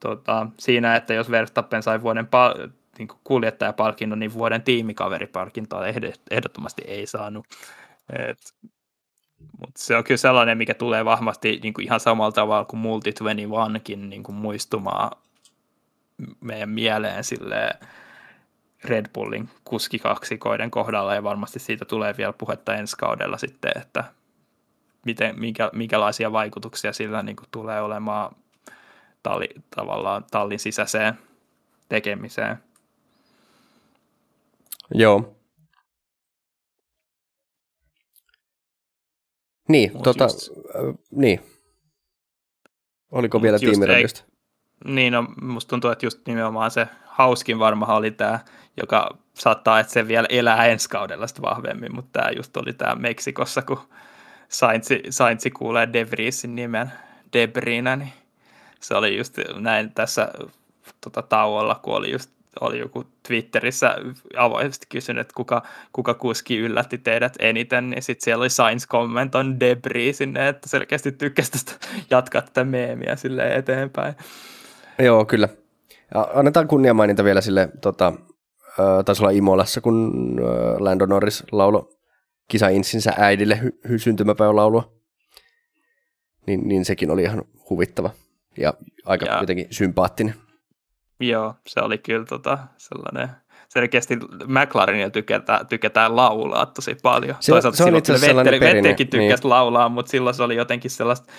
Tota, siinä, että jos Verstappen sai vuoden pal- niin kuljettajapalkinnon, niin vuoden tiimikaveripalkintoa ehdottomasti ei saanut. Et, mutta se on kyllä sellainen, mikä tulee vahvasti niin ihan samalla tavalla kuin Multi 21kin niin muistumaan meidän mieleen silleen, Red Bullin kuskikaksikoiden kohdalla ja varmasti siitä tulee vielä puhetta ensi kaudella sitten, että miten, minkä, minkälaisia vaikutuksia sillä niin kuin tulee olemaan talli, tavallaan tallin sisäiseen tekemiseen. Joo. Niin, Mut tota, just- äh, niin. Oliko Mut vielä tiimiradiosta? Niin, no, musta tuntuu, että just nimenomaan se hauskin varmaan oli tämä, joka saattaa, että se vielä elää ensi kaudella sitten vahvemmin, mutta tämä just oli tämä Meksikossa, kun Saintsi, Saintsi kuulee De Vriesin nimen Debrina, niin se oli just näin tässä tota, tauolla, kun oli just oli joku Twitterissä avoimesti kysynyt, että kuka, kuka kuski yllätti teidät eniten, niin sitten siellä oli Sainz kommentoin Debris sinne, että selkeästi tykkäsi tästä jatkaa tätä meemiä sille eteenpäin. Joo, kyllä. Ja annetaan kunniamaininta vielä sille, tota, äh, taisi olla Imolassa, kun äh, Lando Norris laulo kisa insinsä äidille hy- hy- syntymäpäivälaulua. Niin, niin sekin oli ihan huvittava ja aika Ja- jotenkin sympaattinen. Joo, se oli kyllä tota, sellainen, selkeästi McLarenilla tykätään, tykätään laulaa tosi paljon. Se Toisaalta se on silloin perinne, Vettelikin tykkäsi niin. laulaa, mutta silloin se oli jotenkin sellaista,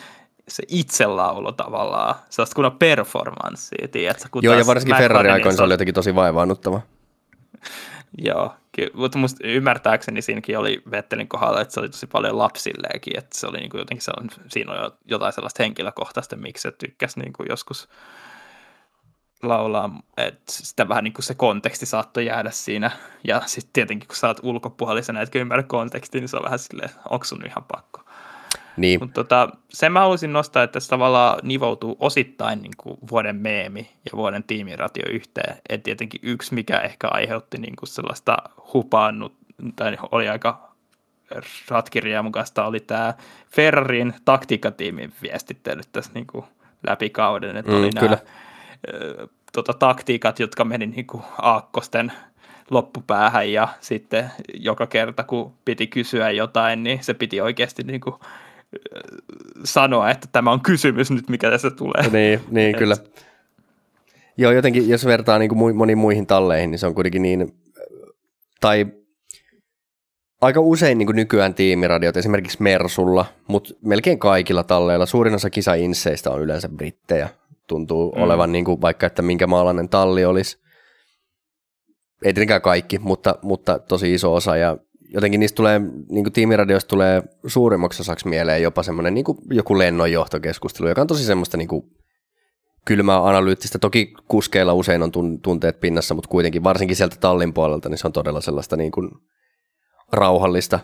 se itselaulo tavallaan, sellaista kunnon performanssia, tiedätkö? Kun Joo, ja varsinkin McLarenilla Ferrari-aikoina se oli jotenkin tosi vaivaannuttava. Joo, ky- mutta musta ymmärtääkseni siinäkin oli Vettelin kohdalla, että se oli tosi paljon lapsilleekin, että se oli niin kuin jotenkin sellainen, siinä on jo jotain sellaista henkilökohtaista, miksi se tykkäsi niin kuin joskus laulaa, että sitä vähän niin kuin se konteksti saattoi jäädä siinä, ja sitten tietenkin kun sä oot ulkopuolisena, etkä ymmärrä kontekstia, niin se on vähän silleen, onko sun ihan pakko. Niin, Mutta tota, sen mä haluaisin nostaa, että se tavallaan nivoutuu osittain niin kuin vuoden meemi ja vuoden tiimiratio yhteen. Et tietenkin yksi, mikä ehkä aiheutti niin kuin sellaista hupaannut, tai oli aika ratkirjaa mukaista, oli tämä Ferrarin taktiikkatiimin viestittelyt tässä niin kuin läpi kauden. Että Mm, oli kyllä. nämä ö, tota, taktiikat, jotka meni niin kuin aakkosten loppupäähän ja sitten joka kerta, kun piti kysyä jotain, niin se piti oikeasti niin kuin sanoa, että tämä on kysymys nyt, mikä tässä tulee. niin, niin Et- kyllä. Joo, jotenkin jos vertaa niin kuin moniin muihin talleihin, niin se on kuitenkin niin, tai aika usein niin kuin nykyään tiimiradiot, esimerkiksi Mersulla, mutta melkein kaikilla talleilla, suurin osa kisa-insseistä on yleensä brittejä. Tuntuu mm. olevan niin kuin, vaikka, että minkä maalainen talli olisi. Ei tietenkään kaikki, mutta, mutta tosi iso osa. Ja jotenkin niistä tulee, niin kuin tiimiradioista tulee suurimmaksi osaksi mieleen jopa semmoinen niin joku lennonjohtokeskustelu, joka on tosi semmoista niin kuin kylmää analyyttistä. Toki kuskeilla usein on tun- tunteet pinnassa, mutta kuitenkin varsinkin sieltä tallin puolelta, niin se on todella sellaista niin kuin rauhallista.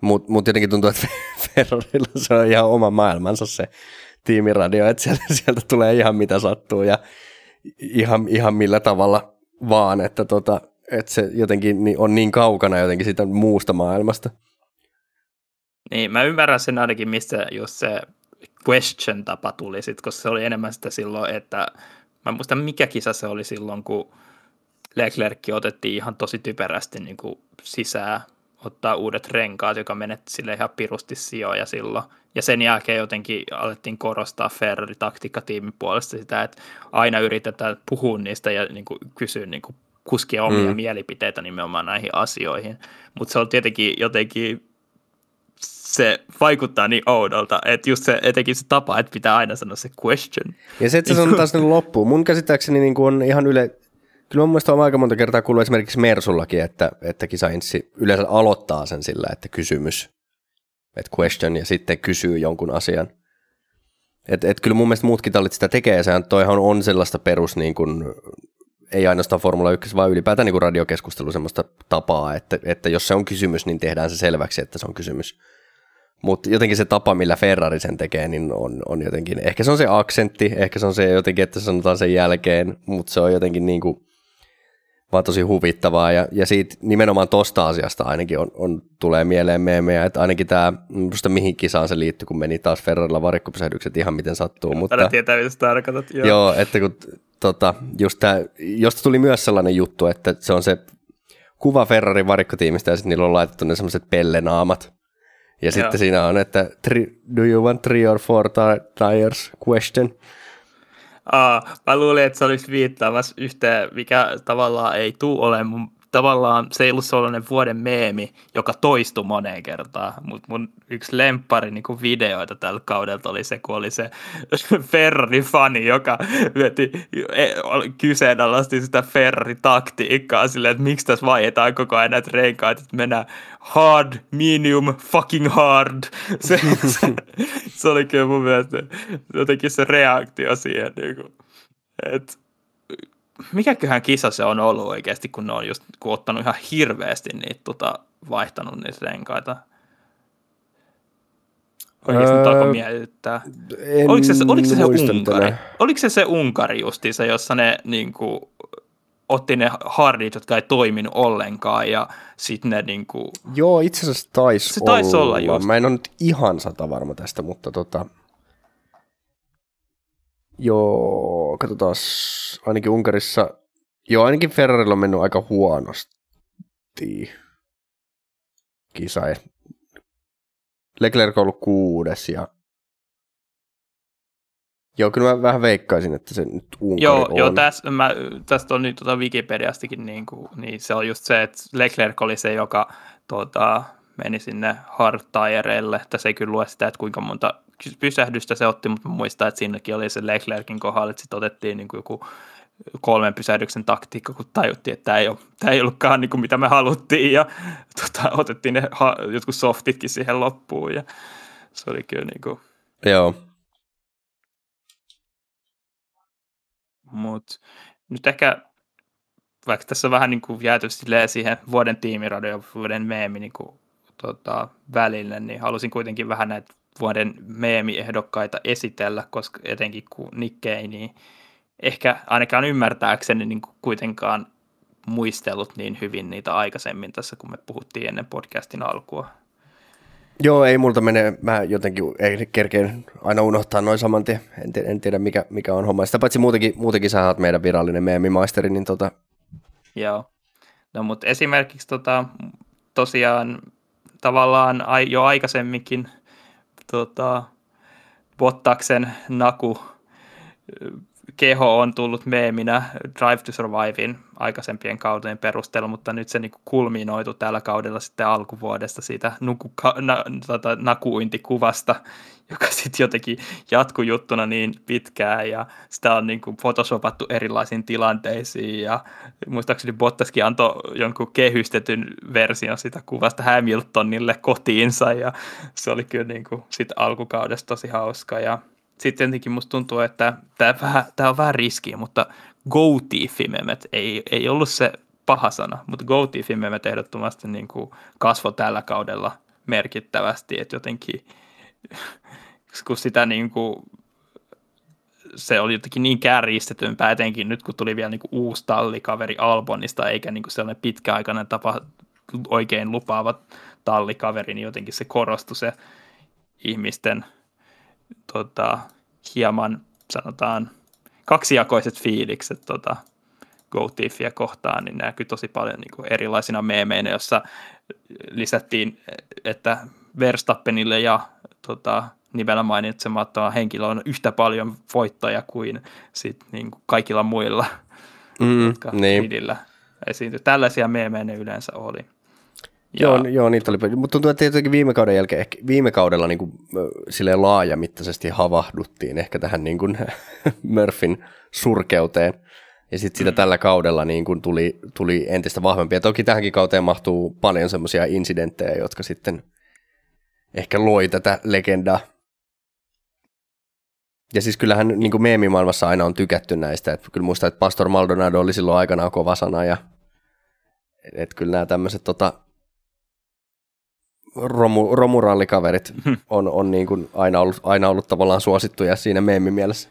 Mutta mut jotenkin tuntuu, että Ferrarilla se on ihan oma maailmansa se tiimiradio, että sieltä, sieltä tulee ihan mitä sattuu ja ihan, ihan millä tavalla vaan, että, tota, että se jotenkin on niin kaukana jotenkin siitä muusta maailmasta. Niin, mä ymmärrän sen ainakin, mistä just se question-tapa tuli, sit, koska se oli enemmän sitä silloin, että mä en muista mikä kisa se oli silloin, kun Leclerc otettiin ihan tosi typerästi niin kuin sisään, ottaa uudet renkaat, joka menetti sille ihan pirusti sijoja silloin. Ja sen jälkeen jotenkin alettiin korostaa Ferrari taktiikkatiimin puolesta sitä, että aina yritetään puhua niistä ja niin kuin kysyä niin kuin kuskien omia mm. Mielipiteitä nimenomaan näihin asioihin. Mutta se on tietenkin jotenkin se vaikuttaa niin oudolta, että just se, etenkin se tapa, että pitää aina sanoa se question. Ja se, että se sanotaan sinne loppuun. Mun käsittääkseni niin kuin on ihan yle... Kyllä mun mielestä on aika monta kertaa kuullut esimerkiksi Mersullakin, että, että kisainssi yleensä aloittaa sen sillä, että kysymys, että question, ja sitten kysyy jonkun asian. Et, et kyllä mun mielestä muutkin tallit sitä tekee, ja sehän toihan on sellaista perus, niin kuin, ei ainoastaan Formula 1, vaan ylipäätään niin kuin radiokeskustelu semmoista tapaa, että, että jos se on kysymys, niin tehdään se selväksi, että se on kysymys. Mutta jotenkin se tapa, millä Ferrari sen tekee, niin on, on jotenkin, ehkä se on se aksentti, ehkä se on se jotenkin, että se sanotaan sen jälkeen, mutta se on jotenkin niin kuin, vaan tosi huvittavaa. Ja, ja siitä nimenomaan tosta asiasta ainakin on, on, tulee mieleen meemejä, että ainakin tämä, muista mihin kisaan se liittyy, kun meni taas Ferrarilla varikkopysähdykset ihan miten sattuu. Mutta... Mutta, tietää, mitä sä tarkoitat. Joo. Joo, että kun tota, just tää, josta tuli myös sellainen juttu, että se on se kuva Ferrarin varikkotiimistä ja sitten niillä on laitettu ne semmoiset pellenaamat. Ja Joo. sitten siinä on, että tri, do you want three or four ti- tires question? Aa, mä luulin, että se olisi viittaamassa yhteen, mikä tavallaan ei tule ole mun tavallaan se ei ollut sellainen vuoden meemi, joka toistui moneen kertaan, mutta mun yksi lemppari niin videoita tällä kaudelta oli se, kun oli se Ferrari-fani, joka vyöti, e, kyseenalaisti sitä Ferrari-taktiikkaa silleen, että miksi tässä vaihdetaan koko ajan näitä renkaita, että mennään hard, medium, fucking hard. Se, se, se oli kyllä mun mielestä jotenkin se reaktio siihen, niin kuin, että mikäköhän kisa se on ollut oikeasti, kun ne on just kun ottanut ihan hirveästi niitä tota, vaihtanut niitä renkaita. Oikeasti öö, alkoi mietittää. Oliko se, oliko se, se Unkari? Tänne. Oliko se se Unkari justiinsa, jossa ne niin kuin, otti ne hardit, jotka ei toiminut ollenkaan ja sitten ne niin kuin... Joo, itse asiassa taisi se taisi olla. olla just. Mä en ole nyt ihan sata varma tästä, mutta tota, Joo, katsotaan. Ainakin Unkarissa, joo ainakin Ferrarilla on mennyt aika huonosti kisa. Leclerc on ollut kuudes ja Joo, kyllä mä vähän veikkaisin, että se nyt Unkari joo, on. Joo, tästä, mä, tästä on nyt tuota Wikipediastakin, niin, kuin, niin se on just se, että Leclerc oli se, joka tuota, meni sinne hard tireille. Tässä ei kyllä lue sitä, että kuinka monta pysähdystä se otti, mutta muistan, että siinäkin oli se Leclerkin kohdalla, että sitten otettiin niin kuin joku kolmen pysähdyksen taktiikka, kun tajuttiin, että tämä ei, ole, tämä ei ollutkaan niin kuin mitä me haluttiin ja tota, otettiin ne ha, jotkut softitkin siihen loppuun ja se oli kyllä niin kuin... Joo. Mut nyt ehkä, vaikka tässä on vähän niin kuin jääty siihen vuoden tiimiradio vuoden meemi niin kuin, tota, välille, niin halusin kuitenkin vähän näitä vuoden meemiehdokkaita esitellä, koska etenkin kun Nikke ei niin ehkä ainakaan ymmärtääkseni niin kuitenkaan muistellut niin hyvin niitä aikaisemmin tässä, kun me puhuttiin ennen podcastin alkua. Joo, ei multa mene, mä jotenkin ei kerkeen aina unohtaa noin saman tien, en, tiedä, en tiedä mikä, mikä on homma. Sitä paitsi muutenkin, muutenkin sä oot meidän virallinen meemimaisteri, niin tota... Joo, no mutta esimerkiksi tota, tosiaan tavallaan jo aikaisemminkin tota, Bottaksen naku keho on tullut meeminä Drive to Survivein aikaisempien kauden perusteella, mutta nyt se niin kulminoitu tällä kaudella sitten alkuvuodesta siitä nuku, na, tota, nakuintikuvasta, joka sitten jotenkin jatkuu juttuna niin pitkään ja sitä on niin kuin photoshopattu erilaisiin tilanteisiin ja muistaakseni Bottaskin antoi jonkun kehystetyn version sitä kuvasta Hamiltonille kotiinsa ja se oli kyllä niin kuin sit alkukaudesta tosi hauska ja sitten jotenkin musta tuntuu, että tämä, vähän, tämä on vähän riskiä, mutta goatee-fimemet ei, ei ollut se paha sana, mutta goatee-fimemet ehdottomasti niin kuin kasvoi tällä kaudella merkittävästi, että jotenkin kun sitä niin kuin, se oli jotenkin niin kärjistetympää, etenkin nyt kun tuli vielä niin kuin uusi tallikaveri Albonista, eikä niin kuin sellainen pitkäaikainen tapa oikein lupaava tallikaveri, niin jotenkin se korostui se ihmisten – tota, hieman sanotaan kaksijakoiset fiilikset tota, GoTiffia kohtaan, niin näkyy tosi paljon niin kuin erilaisina meemeinä, jossa lisättiin, että Verstappenille ja tota, nimellä mainitsematon henkilö on yhtä paljon voittaja kuin sit, niin kuin kaikilla muilla, mm, jotka niin. esiintyi. Tällaisia meemejä ne yleensä oli. Ja... Joo, joo, niitä oli. Mutta tuntuu, että jotenkin viime kauden jälkeen, ehkä viime kaudella niin kuin, silleen laajamittaisesti havahduttiin ehkä tähän niin kuin, Murphyn surkeuteen. Ja sitten sitä mm. tällä kaudella niin kuin tuli, tuli entistä vahvempia. Toki tähänkin kauteen mahtuu paljon semmoisia incidenttejä, jotka sitten ehkä loi tätä legendaa. Ja siis kyllähän niin kuin meemimaailmassa aina on tykätty näistä. Että kyllä muistan, että Pastor Maldonado oli silloin aikanaan kova sana. Ja, että kyllä nämä tämmöiset tota, romu, romurallikaverit hmm. on, on niin kuin aina, ollut, aina ollut tavallaan suosittuja siinä meemimielessä.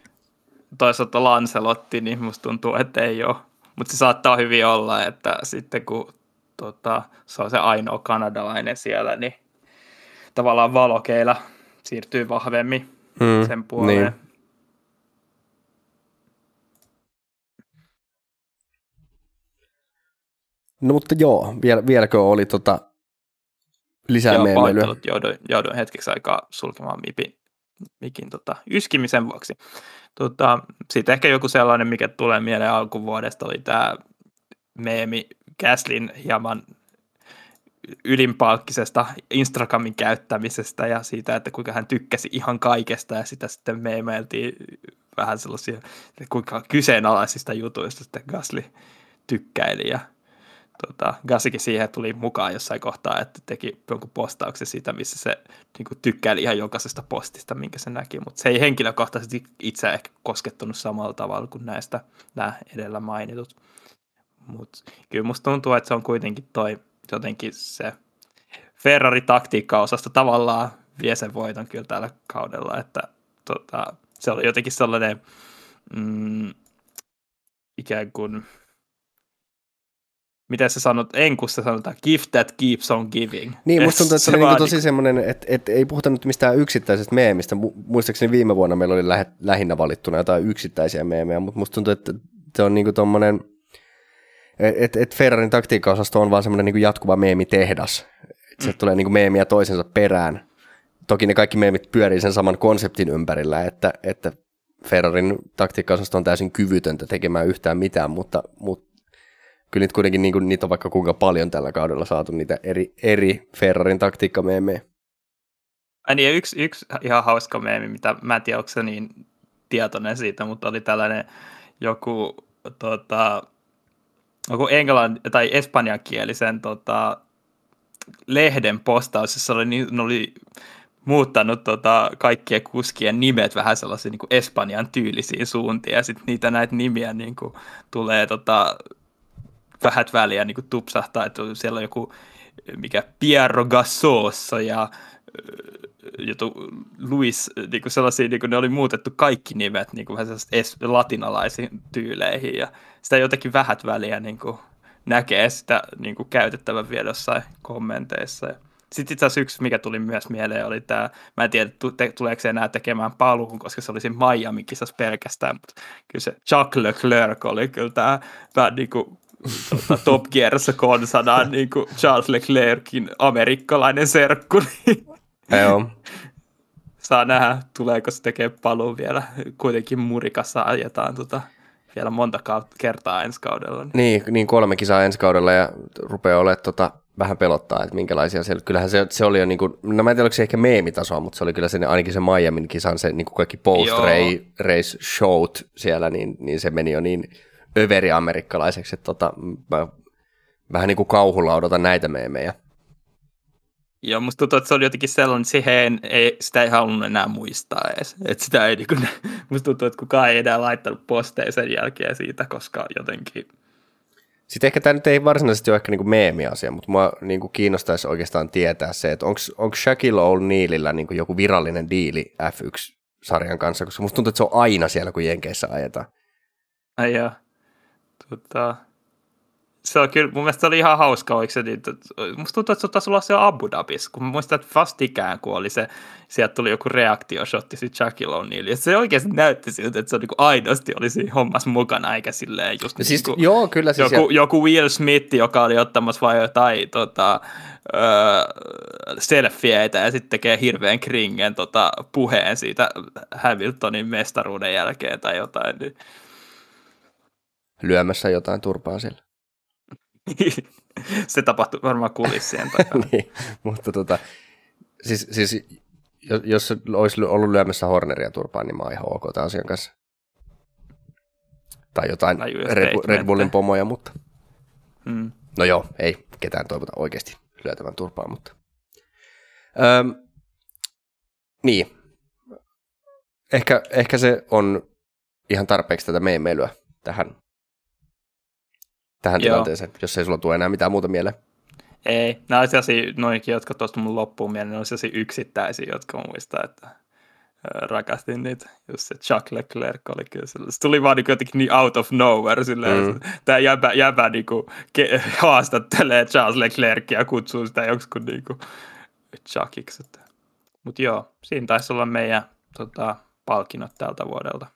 Toisaalta Lancelotti, niin musta tuntuu, että ei ole. Mutta se saattaa hyvin olla, että sitten kun tota, se on se ainoa kanadalainen siellä, niin tavallaan valokeila siirtyy vahvemmin hmm, sen puoleen. Niin. No mutta joo, vielä, vieläkö oli tota lisää Joo, meemeilyä. Jouduin, jouduin hetkeksi aikaa sulkemaan mipin, mikin tota, yskimisen vuoksi. Tota, Sitten ehkä joku sellainen, mikä tulee mieleen alkuvuodesta, oli tämä meemi Gaslin hieman ylinpalkkisesta Instagramin käyttämisestä ja siitä, että kuinka hän tykkäsi ihan kaikesta ja sitä sitten meemeiltiin vähän sellaisia, kuinka kyseenalaisista jutuista sitten Gasly tykkäili ja tota, Gasikin siihen tuli mukaan jossain kohtaa, että teki jonkun postauksen siitä, missä se niin kuin, tykkäili ihan jokaisesta postista, minkä se näki, mutta se ei henkilökohtaisesti itse ehkä koskettunut samalla tavalla kuin näistä nämä edellä mainitut. Mutta kyllä musta tuntuu, että se on kuitenkin toi jotenkin se Ferrari-taktiikka-osasta tavallaan vie sen voiton kyllä tällä kaudella, että tota, se oli jotenkin sellainen mm, ikään kuin miten sä sanot, enkussa sanotaan, gift that keeps on giving. Niin, musta tuntuu, että se, se oli niin tosi semmoinen, että, että ei puhuta nyt mistään yksittäisestä meemistä. Muistaakseni viime vuonna meillä oli lähe, lähinnä valittuna jotain yksittäisiä meemejä, mutta musta tuntuu, että se on niinku tommonen, että et Ferrarin taktiikkaosasto on vaan semmoinen niinku jatkuva meemitehdas. Et se mm. tulee niinku meemiä toisensa perään. Toki ne kaikki meemit pyörii sen saman konseptin ympärillä, että, että Ferrarin taktiikkaosasto on täysin kyvytöntä tekemään yhtään mitään, mutta, mutta kyllä niitä kuitenkin niin kuin, niitä on vaikka kuinka paljon tällä kaudella saatu niitä eri, eri Ferrarin taktiikkameemejä. Niin, yksi, yksi ihan hauska meemi, mitä mä en tiedä, onko se niin tietoinen siitä, mutta oli tällainen joku, tota, joku englann tai espanjankielisen tota, lehden postaus, jossa oli, niin, oli muuttanut tota, kaikkien kuskien nimet vähän sellaisiin niin Espanjan tyylisiin suuntiin, ja sitten niitä näitä nimiä niin kuin, tulee tota, vähät väliä niin kuin tupsahtaa, että siellä on joku mikä Piero Gassossa ja joku Luis, niin kuin sellaisia, niin kuin ne oli muutettu kaikki nimet niin kuin vähän latinalaisiin tyyleihin ja sitä jotenkin vähät väliä niin kuin näkee sitä niin kuin käytettävän vielä jossain kommenteissa. Sitten itse asiassa yksi, mikä tuli myös mieleen, oli tämä, mä en tiedä, tuleeko se enää tekemään paluun, koska se oli siinä Miami-kisassa pelkästään, mutta kyllä se Chuck Leclerc oli kyllä tämä vähän niin kuin tota, Top Gearissa konsana niin kuin Charles Leclercin amerikkalainen serkku. Niin Joo. Saa nähdä, tuleeko se tekemään paluun vielä. Kuitenkin murikassa ajetaan tota, vielä monta kertaa ensi kaudella. Niin. niin, niin kolme kisaa ensi kaudella ja rupeaa olemaan tota, vähän pelottaa, että minkälaisia siellä. Kyllähän se, se oli jo, niin kuin, no mä en tiedä, oliko se ehkä meemitasoa, mutta se oli kyllä se, ainakin se Miamin kisan, se niin kuin kaikki post-race showt siellä, niin, niin se meni jo niin överi amerikkalaiseksi, että tota, mä vähän niin kuin kauhulla odotan näitä meemejä. Joo, musta tuntuu, että se oli jotenkin sellainen, että siihen ei, sitä ei halunnut enää muistaa edes. Että sitä ei, niin kuin, musta tuntuu, että kukaan ei enää laittanut posteja sen jälkeen siitä, koska jotenkin... Sitten ehkä tämä nyt ei varsinaisesti ole ehkä niin meemi-asia, mutta mua niin kuin kiinnostaisi oikeastaan tietää se, että onko Shaquille O'Nealilla niin kuin joku virallinen diili F1-sarjan kanssa, koska musta tuntuu, että se on aina siellä, kun Jenkeissä ajetaan. Ai joo. Tota, se on kyllä, mun mielestä se oli ihan hauska, oliko se niin, musta tuntuu, että se taisi olla se Abu Dhabis, kun mä muistan, että vastikään, kun oli se, sieltä tuli joku reaktioshotti sitten Shaquille O'Neal, ja se oikeasti näytti siltä, että se on niin aidosti olisi hommassa mukana, eikä silleen just siis, niin kuin, joo, kyllä siis joku, ja... joku Will Smith, joka oli ottamassa vai jotain tota, öö, selfieitä ja sitten tekee hirveän kringen tota, puheen siitä Hamiltonin mestaruuden jälkeen tai jotain, niin lyömässä jotain turpaa sillä. se tapahtui varmaan kulissien takana. niin, mutta tota, siis, siis jos, jos olisi ollut lyömässä Horneria turpaan, niin mä oon ihan ok tämän asian kanssa. Tai jotain Red, Red Bullin pomoja, mutta... Hmm. No joo, ei ketään toivota oikeasti lyötävän turpaan, mutta... Öm, niin. Ehkä, ehkä se on ihan tarpeeksi tätä meemeilyä tähän tähän Joo. tilanteeseen, jos ei sulla tule enää mitään muuta mieleen. Ei, nämä on sellaisia, noinkin, jotka tuosta mun loppuun mieleen, ne on sellaisia yksittäisiä, jotka muistaa, että rakastin niitä. Just se Chuck Leclerc oli kyllä sellainen. Se tuli vaan niin jotenkin niin out of nowhere. Silleen, mm. Tämä jäbä, jäbä niin kuin, ke, haastattelee Charles Leclercia ja kutsuu sitä joksikun niin kuin Chuckiksi. Mutta joo, siinä taisi olla meidän tota, palkinnot tältä vuodelta.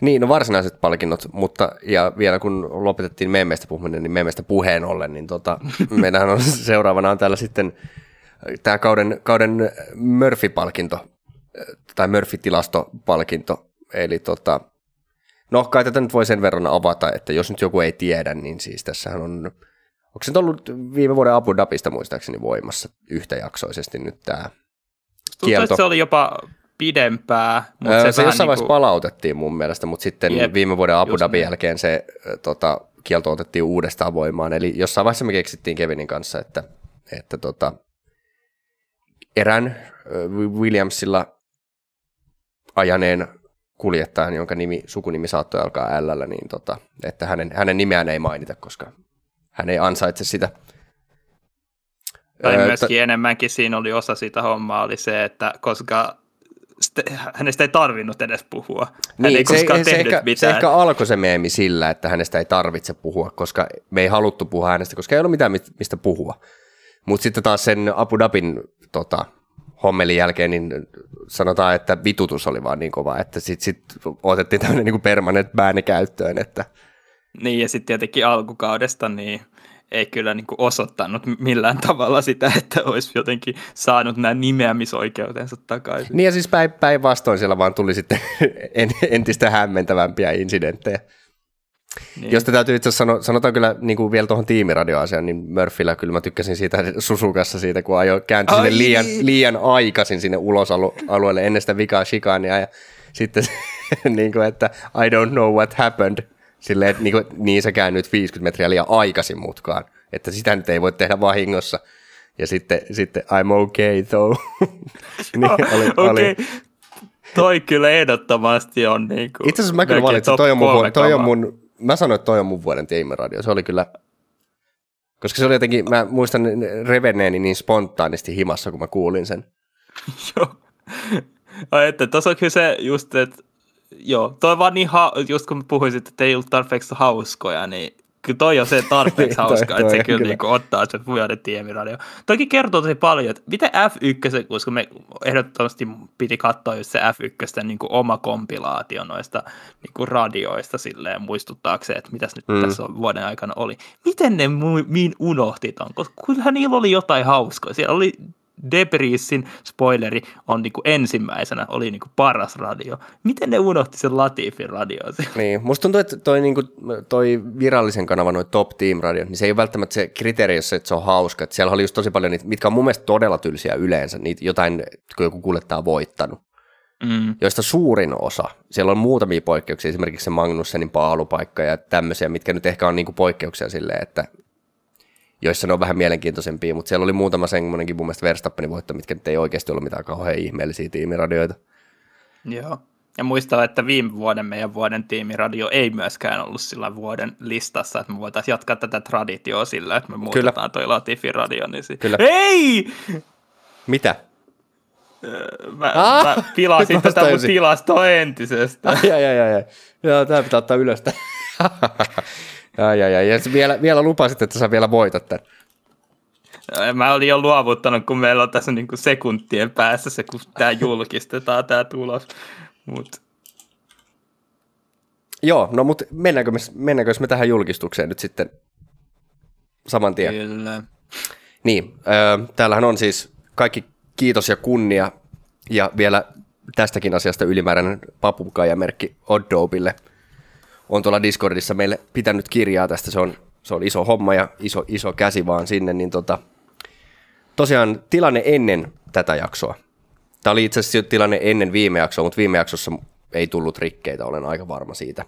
Niin, no varsinaiset palkinnot, mutta ja vielä kun lopetettiin meemeistä puhuminen, niin meemeistä puheen ollen, niin tota, meidän on seuraavana on täällä sitten tämä kauden, kauden Murphy-palkinto, tai Murphy-tilastopalkinto, eli tota, no kai tätä nyt voi sen verran avata, että jos nyt joku ei tiedä, niin siis tässähän on, onko se nyt ollut viime vuoden Abu Dhabista muistaakseni voimassa yhtäjaksoisesti nyt tämä Tuntuu, kielto. että se oli jopa pidempää. Mutta Öö, se, se jossain vaiheessa niinku- palautettiin mun mielestä, mutta sitten Jep, viime vuoden Abu Dhabin niin. jälkeen se tota, kielto otettiin uudestaan voimaan. Eli jossain vaiheessa me keksittiin Kevinin kanssa, että, että tota, erän Williamsilla ajaneen kuljettajan, jonka nimi, sukunimi saattoi alkaa L, niin tota, että hänen, hänen nimeään ei mainita, koska hän ei ansaitse sitä. Tai Öö, myöskin enemmänkin siinä oli osa sitä hommaa oli se, että koska hänestä ei tarvinnut edes puhua. Hän ei Niin, se, koskaan se, tehnyt ehkä, se mitään. ehkä alkoi se meemi sillä, että hänestä ei tarvitse puhua, koska me ei haluttu puhua hänestä, koska ei ollut mitään mit- mistä puhua. Mutta sitten taas sen Abu Dhabin tota, hommelin jälkeen, niin sanotaan, että vitutus oli vaan niin kova, että sitten sit otettiin tämmöinen niin permanent bääni käyttöön, että Niin, ja sitten tietenkin alkukaudesta niin ei kyllä niin kuin osoittanut millään tavalla sitä, että olisi jotenkin saanut nämä nimeämisoikeutensa takaisin. niin ja siis päin, päinvastoin siellä vaan tuli sitten en, entistä hämmentävämpiä incidenttejä. Niin. Josta täytyy itse asiassa sanoa, sanotaan kyllä niin kuin vielä tuohon tiimiradioasiaan, niin Murphyllä kyllä mä tykkäsin siitä Susukassa siitä, kun ajo kääntyi Ai sinne liian, niin. liian aikaisin sinne ulosalueelle ennen sitä vikaa shikania ja sitten niin kuin, että I don't know what happened. Silleen, että niin, kuin, niin sä käännyt 50 metriä liian aikaisin mutkaan, että sitä nyt ei voi tehdä vahingossa. Ja sitten, sitten I'm okay though. niin, oli, oli. Okei, toi kyllä ehdottomasti on niin kuin Itse asiassa mä kyllä valitsin, toi on mun, toi on mun, mä sanoin, että toi on mun vuoden tiimiradio. Se oli kyllä, koska se oli jotenkin, mä muistan revenneeni niin spontaanisti himassa, kun mä kuulin sen. Joo. Ai, että tuossa on kyllä se just, että joo, toi vaan niin, ha- just kun puhuin, että ei ollut tarpeeksi hauskoja, niin kyllä toi on se tarpeeksi Toi- hauskaa, toi että se kyllä, kyllä. Niin ottaa sen vuoden tiemiradio. Toki kertoo tosi paljon, että miten F1, koska me ehdottomasti piti katsoa just se F1 niin kuin oma kompilaatio noista niin kuin radioista silleen muistuttaakseen, että mitäs nyt Mm. tässä on vuoden aikana oli. Miten ne mu- min unohti ton? Koska kyllähän niillä oli jotain hauskoja. Siellä oli Debrisin spoileri on niinku ensimmäisenä, oli niinku paras radio. Miten ne unohti sen Latifin radio? Niin, musta tuntuu, että toi, niinku, toi virallisen kanavan, noi top team radio, niin se ei ole välttämättä se kriteeri, jos se, että se on hauska. Että siellä oli just tosi paljon niitä, mitkä on mun mielestä todella tylsiä yleensä, niitä jotain, kun joku kuljettaa voittanut. Mm. joista suurin osa, siellä on muutamia poikkeuksia, esimerkiksi se Magnussenin paalupaikka ja tämmöisiä, mitkä nyt ehkä on niinku poikkeuksia silleen, että joissa ne on vähän mielenkiintoisempia, mutta siellä oli muutama semmoinenkin mun mielestä Verstappenin voitto, mitkä nyt ei oikeasti ollut mitään kauhean ihmeellisiä tiimiradioita. Joo. Ja muistaa, että viime vuoden meidän vuoden tiimiradio ei myöskään ollut sillä vuoden listassa, että me voitaisiin jatkaa tätä traditioa sillä, että me muutetaan toi Latifin radio. Niin si- Kyllä. Ei! Mitä? Mä, Ah! mä pilasin tätä mun tilastoa entisestä. Ai, ai, ai, ai, ai. Joo, tää pitää ottaa ylös. ai, ai, ai. Ja vielä, vielä lupasit, että sä vielä voitat tämän. Mä olin jo luovuttanut, kun meillä on tässä niinku sekuntien päässä se, kun tämä julkistetaan tämä tulos. Mut, Joo, no mutta mennäänkö me, mennäänkö me tähän julkistukseen nyt sitten saman tien? kyllä. Niin, öö, täällähän on siis kaikki kiitos ja kunnia ja vielä tästäkin asiasta ylimääräinen papukaijamerkki Oddopille. On tuolla Discordissa meille pitänyt kirjaa tästä, se on, se on iso homma ja iso, iso käsi vaan sinne, niin tota, tosiaan tilanne ennen tätä jaksoa. Tämä oli itse asiassa tilanne ennen viime jaksoa, mutta viime jaksossa ei tullut rikkeitä, olen aika varma siitä.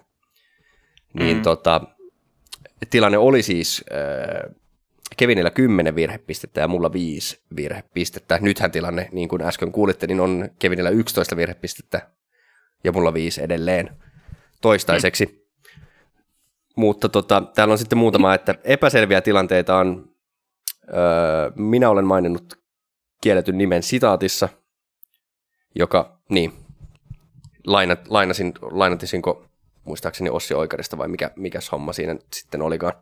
Niin Mm. tota, tilanne oli siis äh, Kevinillä 10 virhepistettä ja mulla 5 virhepistettä. Nythän tilanne, niin kuin äsken kuulitte, niin on Kevinillä 11 virhepistettä ja mulla 5 edelleen toistaiseksi. Mm. Mutta tota, täällä on sitten muutama, että epäselviä tilanteita on, öö, minä olen maininnut kielletyn nimen sitaatissa, joka, niin, lainat, lainasin, lainatisinko muistaakseni Ossi Oikarista vai mikä, mikäs homma siinä sitten olikaan.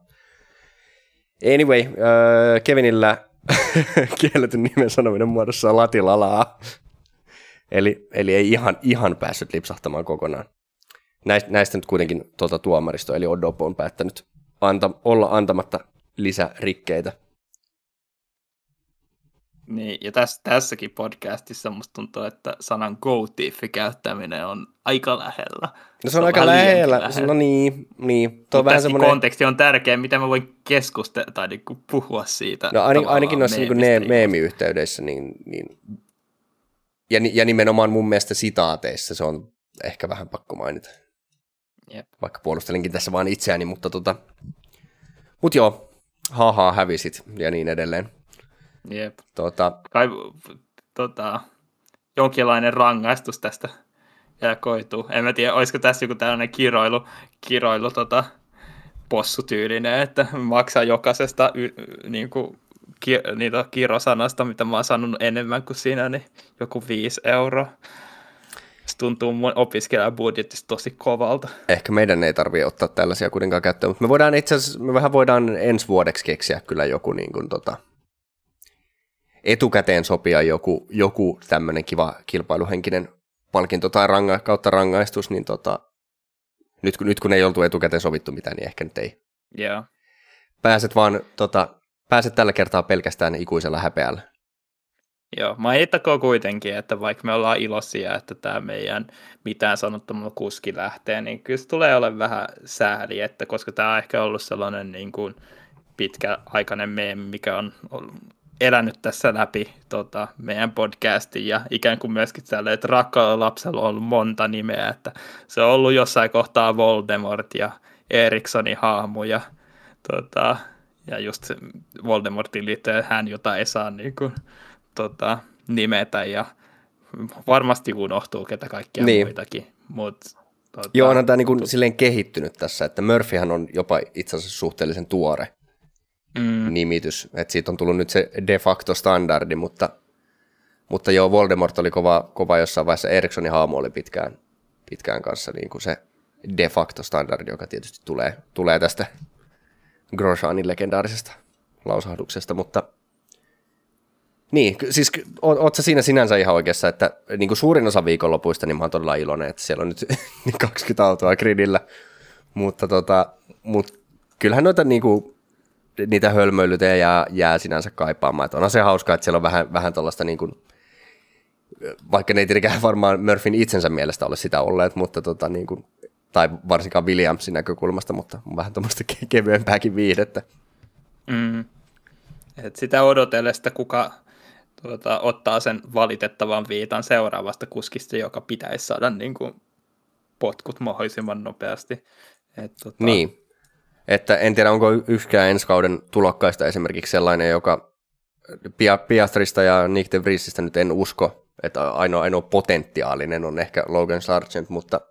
Anyway, äh, Kevinillä kielletyn nimen sanominen muodossa latilalaa. Eli, eli ei ihan, ihan päässyt lipsahtamaan kokonaan. Näistä, näistä nyt kuitenkin tuota tuomaristo, eli Odopo on päättänyt anta, olla antamatta lisärikkeitä. Niin, ja tässä, tässäkin podcastissa musta tuntuu, että sanan go käyttäminen on aika lähellä. No se on, on aika lähellä. lähellä. No niin, niin. Tuo vähän semmoinen... konteksti on tärkeä, mitä mä voin keskustella tai niinku puhua siitä. No ainakin, ainakin noissa niinku ne, meemiyhteydeissä, niin, niin ja, ja nimenomaan mun mielestä sitaateissa se on ehkä vähän pakko mainita. Jep. Vaikka puolustelinkin tässä vaan itseäni, mutta tota... Mut joo, haha, hävisit ja niin edelleen. Jep. Tota... Kai, tota, jonkinlainen rangaistus tästä ja koituu. En mä tiedä, olisiko tässä joku tällainen kiroilu, kiroilu tota, possutyylinen, että maksaa jokaisesta y, niin kuin, ki, niitä kirosanasta, mitä mä oon sanonut enemmän kuin siinä, niin joku viisi euroa. Tuntuu mun opiskelijabudjetista tosi kovalta. Ehkä meidän ei tarvitse ottaa tällaisia kuitenkaan käyttöön, mutta me voidaan itse asiassa, me vähän voidaan ensi vuodeksi keksiä kyllä joku niin kuin, tota, etukäteen sopia joku, joku tämmöinen kiva kilpailuhenkinen palkinto tai ranga, kautta rangaistus, niin tota, nyt, kun, nyt kun ei oltu etukäteen sovittu mitään, niin ehkä nyt ei. Yeah. Pääset vaan, tota, pääset tällä kertaa pelkästään ikuisella häpeällä. Joo, mainittakoon kuitenkin, että vaikka me ollaan iloisia, että tämä meidän mitään sanottomalla kuski lähtee, niin kyllä se tulee olemaan vähän sääli, että koska tämä on ehkä ollut sellainen niin kuin pitkäaikainen meemi, mikä on elänyt tässä läpi tota, meidän podcastin ja ikään kuin myöskin tälle, että rakkaalla lapsella on ollut monta nimeä, että se on ollut jossain kohtaa Voldemort ja Erikssonin hahmo ja, tota, ja just Voldemortin liittyen hän, jota ei saa niin kuin, tota, nimetä ja varmasti unohtuu ketä kaikkia niin. muitakin. Mut, tota, Joo, onhan tämä niin kuin silleen kehittynyt tässä, että Murphyhän on jopa itse asiassa suhteellisen tuore mm. nimitys, että siitä on tullut nyt se de facto standardi, mutta, mutta joo, Voldemort oli kova, kova jossain vaiheessa, Erikssonin haamu oli pitkään, pitkään kanssa niin kuin se de facto standardi, joka tietysti tulee, tulee tästä Grosjeanin legendaarisesta lausahduksesta, mutta niin, siis oot sä siinä sinänsä ihan oikeassa, että niin kuin suurin osa viikonlopuista, niin mä oon todella iloinen, että siellä on nyt 20 autoa gridillä, mutta tota, mut kyllähän noita niin kuin, niitä hölmöilytä jää, jää sinänsä kaipaamaan. Että onhan se hauskaa, että siellä on vähän, vähän tuollaista niin vaikka ne ei tietenkään varmaan Murphyn itsensä mielestä ole sitä olleet, mutta tota, niin kuin, tai varsinkaan Williamsin näkökulmasta, mutta vähän tuommoista kevyempääkin viihdettä. Mm. Et sitä odotellesta, kuka tuota, ottaa sen valitettavan viitan seuraavasta kuskista, joka pitäisi saada niin kuin, potkut mahdollisimman nopeasti. Et, tota... Niin, että en tiedä, onko yksikään ensi kauden tulokkaista esimerkiksi sellainen, joka Piastrista ja Nick de Vriesistä nyt en usko, että ainoa, ainoa potentiaalinen on ehkä Logan Sargent, mutta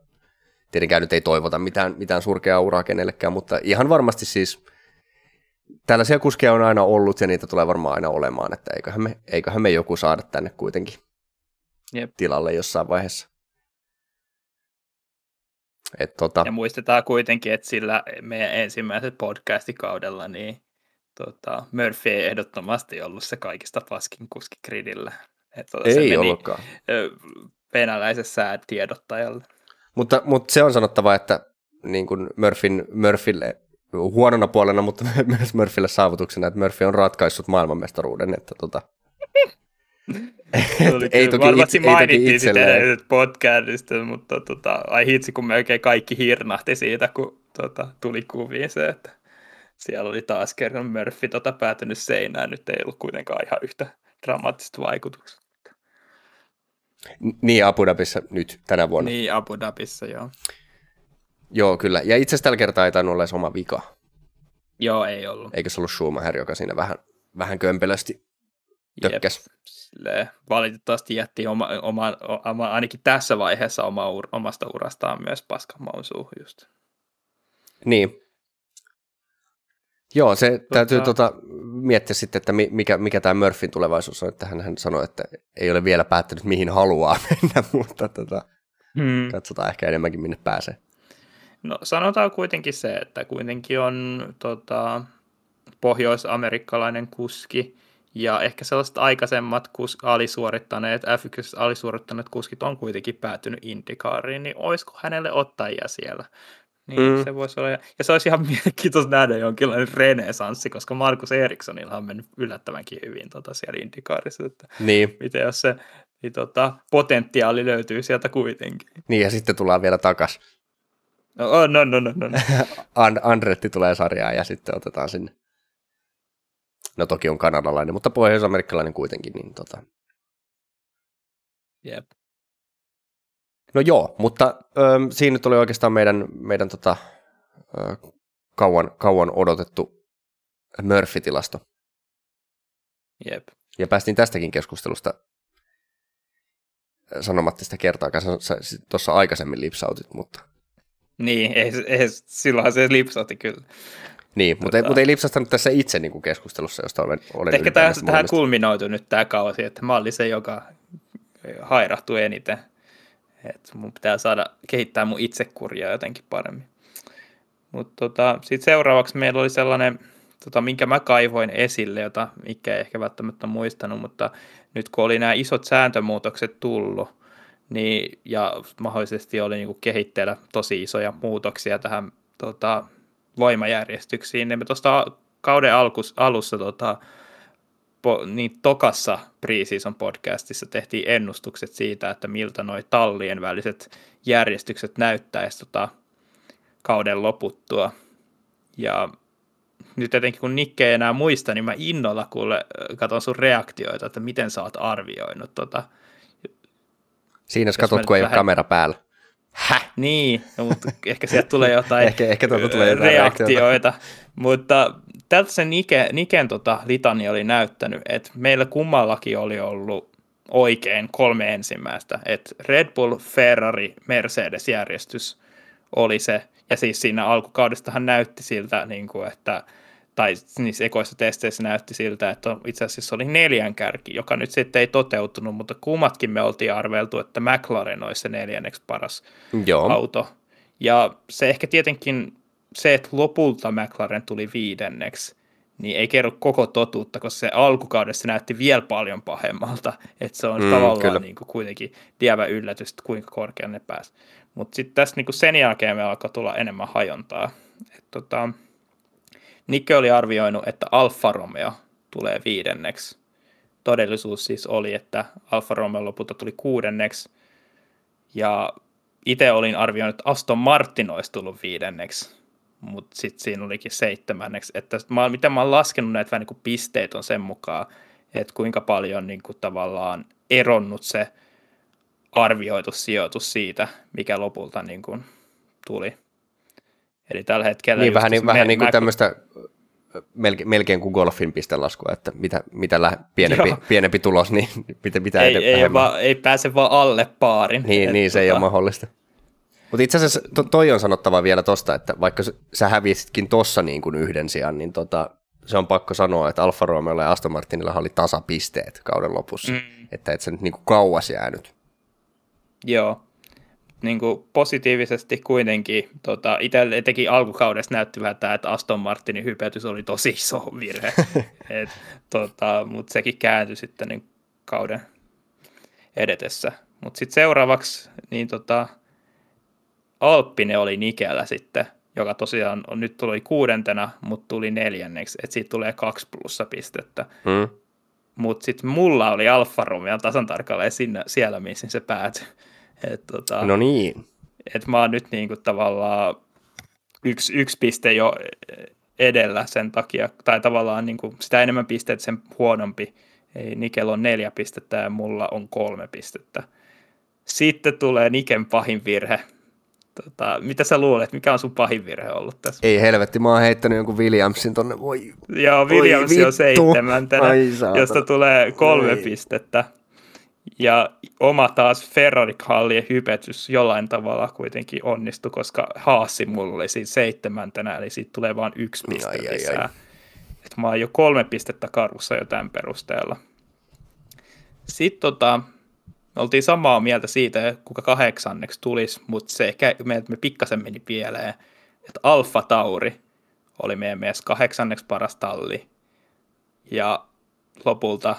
tietenkään nyt ei toivota mitään, mitään surkeaa uraa kenellekään, mutta ihan varmasti siis tällaisia kuskeja on aina ollut ja niitä tulee varmaan aina olemaan, että eiköhän me, eiköhän me joku saada tänne kuitenkin Jep. tilalle jossain vaiheessa. Et tota... Ja muistetaan kuitenkin, että sillä meidän ensimmäiset podcastikaudella niin tota, Murphy ei ehdottomasti ollut se kaikista paskin kuski gridillä. Et, tota, ei se meni ollutkaan. venäläisessä tiedottajalle. Mutta, mutta se on sanottava, että niin kuin Murphyn, Murphylle huonona puolena, mutta myös Murphylle saavutuksena, että Murphy on ratkaissut maailmanmestaruuden. Että tota, ei toki Varmasti itse, mainittiin ei toki podcastista, mutta tota, ai hitsi, kun melkein kaikki hirnahti siitä, kun tota, tuli kuviin se, että siellä oli taas kerran Murphy tota, päätynyt seinään. Nyt ei ollut kuitenkaan ihan yhtä dramaattista vaikutusta. Niin, Abu Dhabissa nyt tänä vuonna. Niin, Abu Dhabissa, joo. Joo, kyllä. Ja itse asiassa tällä kertaa ei tainnut olla edes oma vika. Joo, ei ollut. Eikö se ollut Schumacher, joka siinä vähän, vähän kömpelösti tökkäs? Jep. Valitettavasti jätti oma, oma, oma, ainakin tässä vaiheessa oma, ur, omasta urastaan myös paskan suuhun just. Niin. Joo, se tota... täytyy tota, miettiä sitten, että mikä, mikä tämä Murphyn tulevaisuus on, että hän, hän sanoi, että ei ole vielä päättänyt, mihin haluaa mennä, mutta tota, hmm. katsotaan ehkä enemmänkin, minne pääsee. No sanotaan kuitenkin se, että kuitenkin on tota, pohjoisamerikkalainen kuski, ja ehkä sellaiset aikaisemmat kus, alisuorittaneet, F1 alisuorittaneet kuskit on kuitenkin päätynyt Indikaariin, niin olisiko hänelle ottajia siellä? Niin mm. se voisi olla. Ja se olisi ihan mielenkiintoista nähdä jonkinlainen renesanssi, koska Markus Erikssonilla on mennyt yllättävänkin hyvin tota siellä Indikaarissa. Että niin. Miten jos se niin tota, potentiaali löytyy sieltä kuitenkin. Niin, ja sitten tullaan vielä takas. No, oh, no, no, no, no. no. And- Andretti tulee sarjaan ja sitten otetaan sinne. No toki on kanadalainen, mutta pohjois-amerikkalainen kuitenkin. Niin tota. Jep. No joo, mutta ö, siinä tuli oikeastaan meidän, meidän tota, ö, kauan, kauan odotettu Murphy-tilasto. Jep. Ja päästiin tästäkin keskustelusta sanomatta sitä kertaakaan, tuossa aikaisemmin lipsautit, mutta... Niin, ei, ei, silloinhan se lipsautti kyllä. Niin, mutta, tota... ei, mutta ei lipsastanut tässä itse niin kuin keskustelussa, josta olen, olen Ehkä tähän, tähän kulminoitu nyt tämä kausi, että mä olin se, joka hairahtui eniten. Et mun pitää saada kehittää mun itsekuria jotenkin paremmin. Mutta tota, sitten seuraavaksi meillä oli sellainen, tota, minkä mä kaivoin esille, jota mikä ei ehkä välttämättä muistanut, mutta nyt kun oli nämä isot sääntömuutokset tullut, niin, ja mahdollisesti oli niin kehitteellä tosi isoja muutoksia tähän tota, voimajärjestyksiin, niin me tuosta kauden alkus, alussa tota, po, niin tokassa preseason podcastissa tehtiin ennustukset siitä, että miltä noi tallien väliset järjestykset näyttäisi tota, kauden loputtua. Ja nyt etenkin kun Nikke ei enää muista, niin mä innolla kuule katson sun reaktioita, että miten sä oot arvioinut tota. Siinä katsot, kun ei vähän... ole kamera päällä. Häh? Niin, no, mutta ehkä sieltä tulee jotain ehkä, ehkä tulee reaktioita. Mutta tältä se Nike, Niken tota, litani oli näyttänyt, että meillä kummallakin oli ollut oikein kolme ensimmäistä. Että Red Bull, Ferrari, Mercedes-järjestys oli se. Ja siis siinä alkukaudestahan näytti siltä, niin kuin, että tai niissä ekoissa testeissä näytti siltä, että itse asiassa oli neljän kärki, joka nyt sitten ei toteutunut, mutta kummatkin me oltiin arveltu, että McLaren olisi se neljänneksi paras Joo. auto. Ja se ehkä tietenkin se, että lopulta McLaren tuli viidenneksi, niin ei kerro koko totuutta, koska se alkukaudessa näytti vielä paljon pahemmalta, että se on mm, tavallaan niin kuin kuitenkin diävä yllätys, että kuinka korkealle ne pääsi. Mutta sitten tässä niin kuin sen jälkeen me alkaa tulla enemmän hajontaa. Et tota, Nikke oli arvioinut, että Alfa Romeo tulee viidenneksi. Todellisuus siis oli, että Alfa Romeo lopulta tuli kuudenneksi. Ja itse olin arvioinut, että Aston Martin olisi tullut viidenneksi, mutta sitten siinä olikin seitsemänneksi. Että mä, mitä mä oon laskenut näitä vähän niin kuin pisteet on sen mukaan, että kuinka paljon niin kuin tavallaan eronnut se arvioitu sijoitus siitä, mikä lopulta niin kuin tuli. Eli tällä hetkellä... Niin, vähän, niin, vähän niin kuin tämmöistä melkein, melkein kuin golfin pistelaskua, että mitä, mitä lä, pienempi, pienempi tulos, niin mitä, mitä ei, ei, vaan, ei pääse vaan alle paarin. Niin, niin se tota... ei ole mahdollista. Mutta itse asiassa to, toi on sanottava vielä tosta, että vaikka sä hävisitkin tossa niin kuin yhden sijaan, niin tota, se on pakko sanoa, että Alfa Romeolla ja Aston Martinilla oli tasapisteet kauden lopussa, mm. että et se nyt niin kuin kauas jäänyt. Joo, niin kuin positiivisesti kuitenkin, tota, itse etenkin alkukaudessa näytti vähän tämä, että Aston Martinin hypetys oli tosi iso virhe, Et, tota, mutta sekin kääntyi sitten niin kauden edetessä. Mutta sitten seuraavaksi niin tota, Alppine oli Nikellä sitten, joka tosiaan on, nyt tuli kuudentena, mutta tuli neljänneksi, että siitä tulee kaksi plussa pistettä. Hmm. Mutta sitten mulla oli Alfa Romeo tasan tarkalleen sinne, siellä, missä se päätyi. Et, tota, no niin. Et mä oon nyt niinku tavallaan yksi, yksi piste jo edellä sen takia, tai tavallaan niinku sitä enemmän pisteitä sen huonompi. Ei, Nikel on neljä pistettä ja mulla on kolme pistettä. Sitten tulee Niken pahin virhe. Tota, mitä sä luulet, mikä on sun pahin virhe ollut tässä? Ei helvetti, mä oon heittänyt jonkun Williamsin tonne, voi Joo, Williams on seitsemäntenä, josta tulee kolme Oi. pistettä. Ja oma taas Ferrari-hallien hypetys jollain tavalla kuitenkin onnistui, koska Haassi mulla oli siinä seitsemäntenä, eli siitä tulee vain yksi piste ai, lisää. Ai, ai. Et mä oon jo kolme pistettä karussa jo tämän perusteella. Sitten tota, me oltiin samaa mieltä siitä, kuka kahdeksanneksi tulisi, mutta se me, me pikkasen meni pieleen, että Alfa Tauri oli meidän mielestä kahdeksanneksi paras talli. Ja lopulta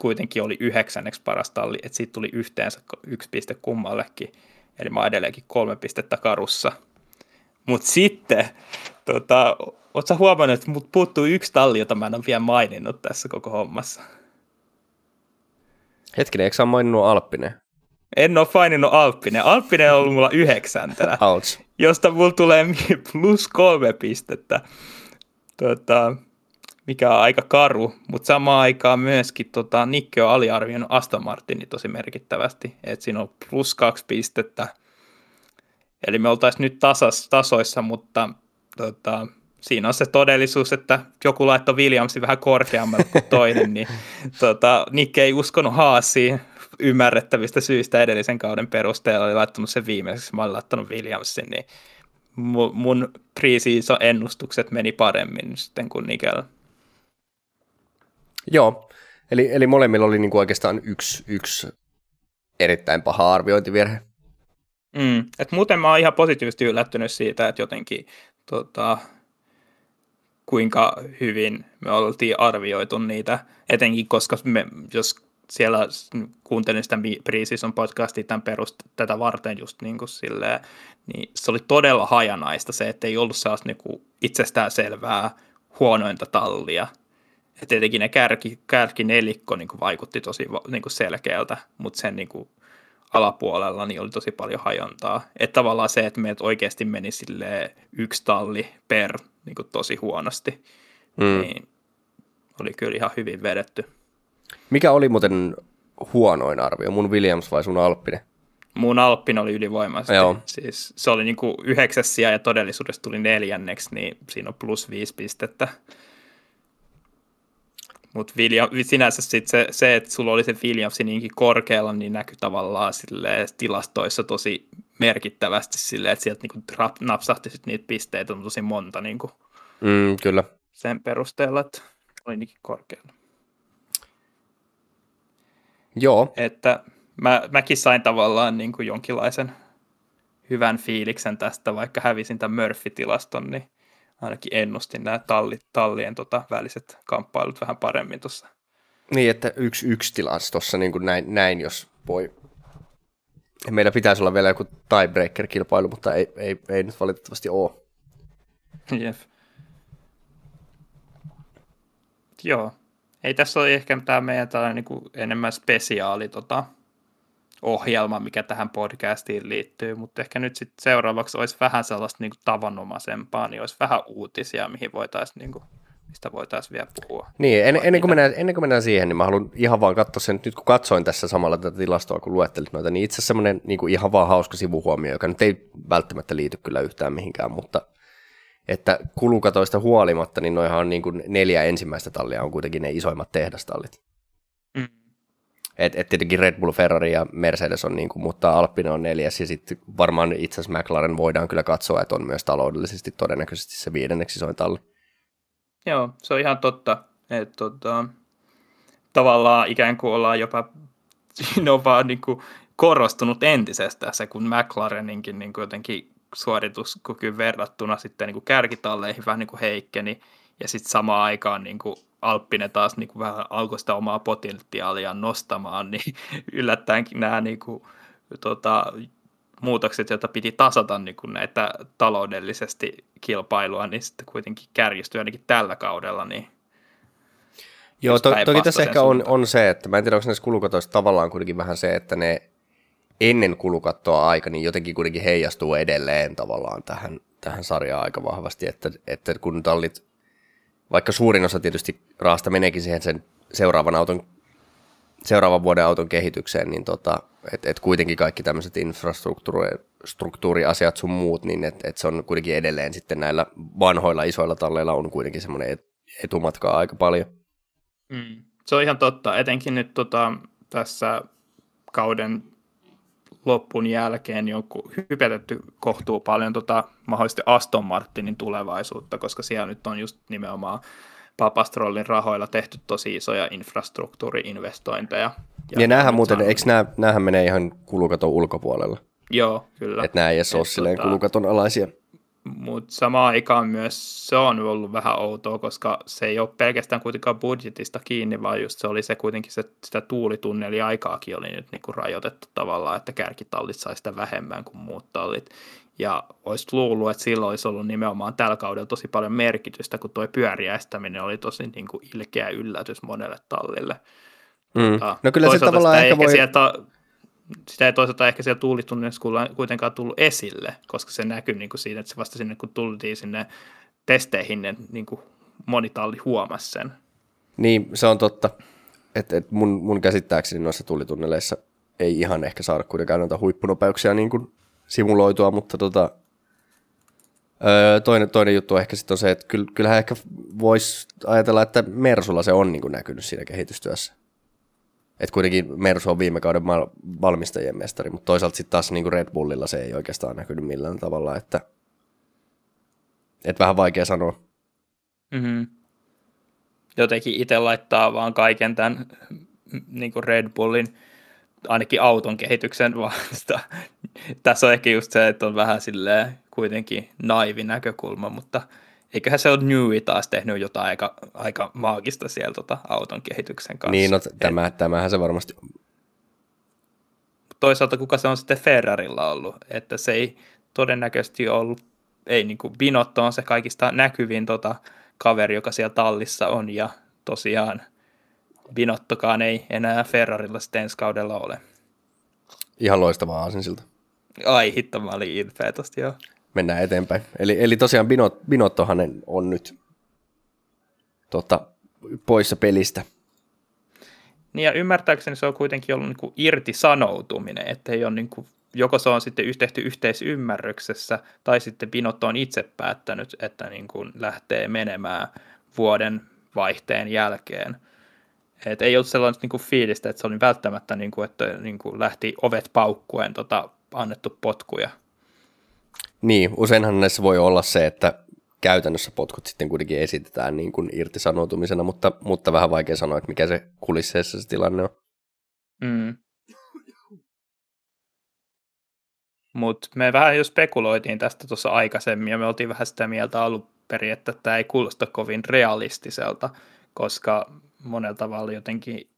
kuitenkin oli yhdeksänneksi paras talli, että siitä tuli yhteensä yksi piste kummallekin. Eli mä edelleenkin kolme pistettä karussa. Mutta sitten, tota, ootko huomannut, että mut puuttuu yksi talli, jota mä en ole vielä maininnut tässä koko hommassa? Hetkinen, eikö sä maininnut Alppinen? En ole maininnut Alppinen. Alppinen on ollut mulla yhdeksäntenä, josta mulla tulee plus kolme pistettä. Tota, mikä on aika karu, mutta samaan aikaan myöskin tota, Nikke on aliarvioinut Aston Martinin tosi merkittävästi, että siinä on plus kaksi pistettä. Eli me oltaisiin nyt tasas, tasoissa, mutta tota, siinä on se todellisuus, että joku laittoi Williamsin vähän korkeammalle kuin toinen, niin tota, Nikke ei uskonut Haasiin ymmärrettävistä syistä edellisen kauden perusteella, oli laittanut sen viimeiseksi, mä olin laittanut Williamsin, niin mun, mun ennustukset meni paremmin sitten kuin Nikellä. Joo, eli, eli molemmilla oli niin kuin oikeastaan yksi, yksi erittäin paha arviointivirhe. Mm, et muuten mä oon ihan positiivisesti yllättynyt siitä, että jotenkin tota, kuinka hyvin me oltiin arvioitu niitä, etenkin koska me, jos siellä kuuntelin sitä Preseason podcastia tämän perust, tätä varten just niin kuin silleen, niin se oli todella hajanaista se, että ei ollut sellaista niin itsestään selvää huonointa tallia, ja tietenkin ne kärki, kärki nelikko niin kuin vaikutti tosi niin kuin selkeältä, mutta sen niin kuin alapuolella niin oli tosi paljon hajontaa. Että tavallaan se, että meidät oikeasti meni sille yksi talli per niin kuin tosi huonosti, mm. niin oli kyllä ihan hyvin vedetty. Mikä oli muuten huonoin arvio, mun Williams vai sun Alppinen? Mun Alppinen oli ylivoimaisesti. Joo. Siis se oli niin kuin yhdeksäs ja todellisuudessa tuli neljänneksi, niin siinä on plus viisi pistettä. Mutta sinänsä sit se, se, että sulla oli se Williamsi niinkin korkealla, niin näkyy tavallaan tilastoissa tosi merkittävästi silleen, että sieltä niinku napsahti sit niitä pisteitä on tosi monta niinku mm, kyllä. sen perusteella, että oli niinkin korkealla. Joo. Että mä, mäkin sain tavallaan niin kuin jonkinlaisen hyvän fiiliksen tästä, vaikka hävisin tämän Murphy-tilaston, niin ainakin ennustin nämä tallit, tallien tota, väliset kamppailut vähän paremmin tuossa. Niin, että yksi yksi tilanne tuossa niin kuin näin, näin, jos voi. Meillä pitäisi olla vielä joku tiebreaker-kilpailu, mutta ei, ei, ei nyt valitettavasti ole. Jep. Joo. Ei tässä ole ehkä tämä meidän tällainen niin kuin enemmän spesiaali tota, ohjelma, mikä tähän podcastiin liittyy, mutta ehkä nyt sitten seuraavaksi olisi vähän sellaista niin kuin tavanomaisempaa, niin olisi vähän uutisia, mihin voitaisiin, niin kuin, mistä voitaisiin vielä puhua. Niin, en, ennen, kuin mennään, ennen kuin mennään siihen, niin mä haluan ihan vaan katsoa sen, nyt kun katsoin tässä samalla tätä tilastoa, kun luettelit noita, niin itse asiassa semmoinen niin kuin ihan vaan hauska sivuhuomio, joka nyt ei välttämättä liity kyllä yhtään mihinkään, mutta että kulukatoista huolimatta, niin noihan on niin kuin neljä ensimmäistä tallia on kuitenkin ne isoimmat tehdastallit. Et, et tietenkin Red Bull, Ferrari ja Mercedes on, niin kuin, mutta Alpine on neljäs ja sitten varmaan itse asiassa McLaren voidaan kyllä katsoa, että on myös taloudellisesti todennäköisesti se viidenneksi isoin talli. Joo, se on ihan totta. Että tota, tavallaan ikään kuin ollaan jopa, on vaan niin kuin korostunut entisestään se, kun McLareninkin niin kuin jotenkin suorituskykyyn verrattuna sitten niin kuin kärkitalleihin vähän niin kuin heikkeni, ja sitten samaan aikaan niin kuin Alppinen taas niin kuin vähän alkoi sitä omaa potentiaalia nostamaan, niin yllättäenkin nämä niin kuin, tota, muutokset, joita piti tasata niin kuin näitä taloudellisesti kilpailua, niin sitten kuitenkin kärjistyi ainakin tällä kaudella. Niin Joo, to, toki tässä ehkä on, on se, että mä en tiedä, onko näissä kulukatoissa tavallaan kuitenkin vähän se, että ne ennen kulukattoa aika, niin jotenkin kuitenkin heijastuu edelleen tavallaan tähän, tähän sarjaan aika vahvasti, että, että kun tallit vaikka suurin osa tietysti raasta meneekin siihen sen seuraavan auton seuraavan vuoden auton kehitykseen, niin tota, että et kuitenkin kaikki tämmöiset infrastruktuuriasiat sun muut, niin että et se on kuitenkin edelleen sitten näillä vanhoilla isoilla talleilla on kuitenkin semmoinen etumatkaa aika paljon. Mm. Se on ihan totta, etenkin nyt tota, tässä kauden loppun jälkeen on hypetetty kohtuu paljon tota, mahdollisesti Aston Martinin tulevaisuutta, koska siellä nyt on just nimenomaan Papastrollin rahoilla tehty tosi isoja infrastruktuuriinvestointeja. Ja, ja näähän muuten, eikö nämä, näähän menee ihan kulukaton ulkopuolella? Joo, kyllä. Että nämä ei edes ole silleen tota, kulukaton alaisia. Mutta samaan aikaan myös se on ollut vähän outoa, koska se ei ole pelkästään kuitenkaan budjetista kiinni, vaan just se oli se kuitenkin se, sitä tuulitunneli aikaakin oli nyt niin kuin rajoitettu tavallaan, että kärkitallit sai sitä vähemmän kuin muut tallit. Ja olisi luullut, että silloin olisi ollut nimenomaan tällä kaudella tosi paljon merkitystä, kun tuo pyöriäistäminen oli tosi niin kuin ilkeä yllätys monelle tallille. Mm. no kyllä se tavallaan ehkä voi... Sieltä, sitä ei toisaalta ehkä siellä tuulitunnissa kuitenkaan tullut esille, koska se näkyy niin kuin siinä, että se vasta sinne, kun tultiin sinne testeihin, niin, niin kuin moni talli huomasi sen. Niin, se on totta. Et, et mun, mun käsittääkseni noissa tulitunneleissa ei ihan ehkä saada kuitenkaan noita huippunopeuksia niin kuin simuloitua, mutta tota, öö, toinen, toinen juttu ehkä sitten on se, että kyllähän ehkä voisi ajatella, että Mersulla se on niin kuin näkynyt siinä kehitystyössä. Että kuitenkin Mersu on viime kauden valmistajien mestari, mutta toisaalta sitten taas niin kuin Red Bullilla se ei oikeastaan näkynyt millään tavalla, että, että vähän vaikea sanoa. Mm-hmm. Jotenkin itse laittaa vaan kaiken tämän niin kuin Red Bullin ainakin auton kehityksen vasta. Tässä on ehkä just se, että on vähän silleen kuitenkin naivi näkökulma, mutta eiköhän se ole Newy taas tehnyt jotain aika, aika maagista siellä tota auton kehityksen kanssa. Niin, no tämä, Et, tämähän se varmasti Toisaalta kuka se on sitten Ferrarilla ollut, että se ei todennäköisesti ollut, ei niin kuin Binotto on se kaikista näkyvin tota, kaveri, joka siellä tallissa on, ja tosiaan Binottokaan ei enää Ferrarilla sitten ensi kaudella ole. Ihan loistavaa aasinsilta. Ai hitto, mä olin ilpeä tosta, joo mennään eteenpäin. Eli, eli tosiaan Binot, Binottohan on nyt tota, poissa pelistä. Niin ja ymmärtääkseni se on kuitenkin ollut niin irtisanoutuminen, että ei ole niin kuin, joko se on sitten tehty yhteisymmärryksessä, tai sitten Binotto on itse päättänyt, että niin kuin lähtee menemään vuoden vaihteen jälkeen. Et ei ollut sellaista niin kuin fiilistä, että se oli välttämättä, niin kuin, että niin kuin lähti ovet paukkuen tota, annettu potkuja. Niin, useinhan näissä voi olla se, että käytännössä potkut sitten kuitenkin esitetään niin kuin irtisanoutumisena, mutta, mutta vähän vaikea sanoa, että mikä se kulisseessa se tilanne on. Mm. Mutta me vähän jo spekuloitiin tästä tuossa aikaisemmin ja me oltiin vähän sitä mieltä alun perin, että tämä ei kuulosta kovin realistiselta, koska monella tavalla jotenkin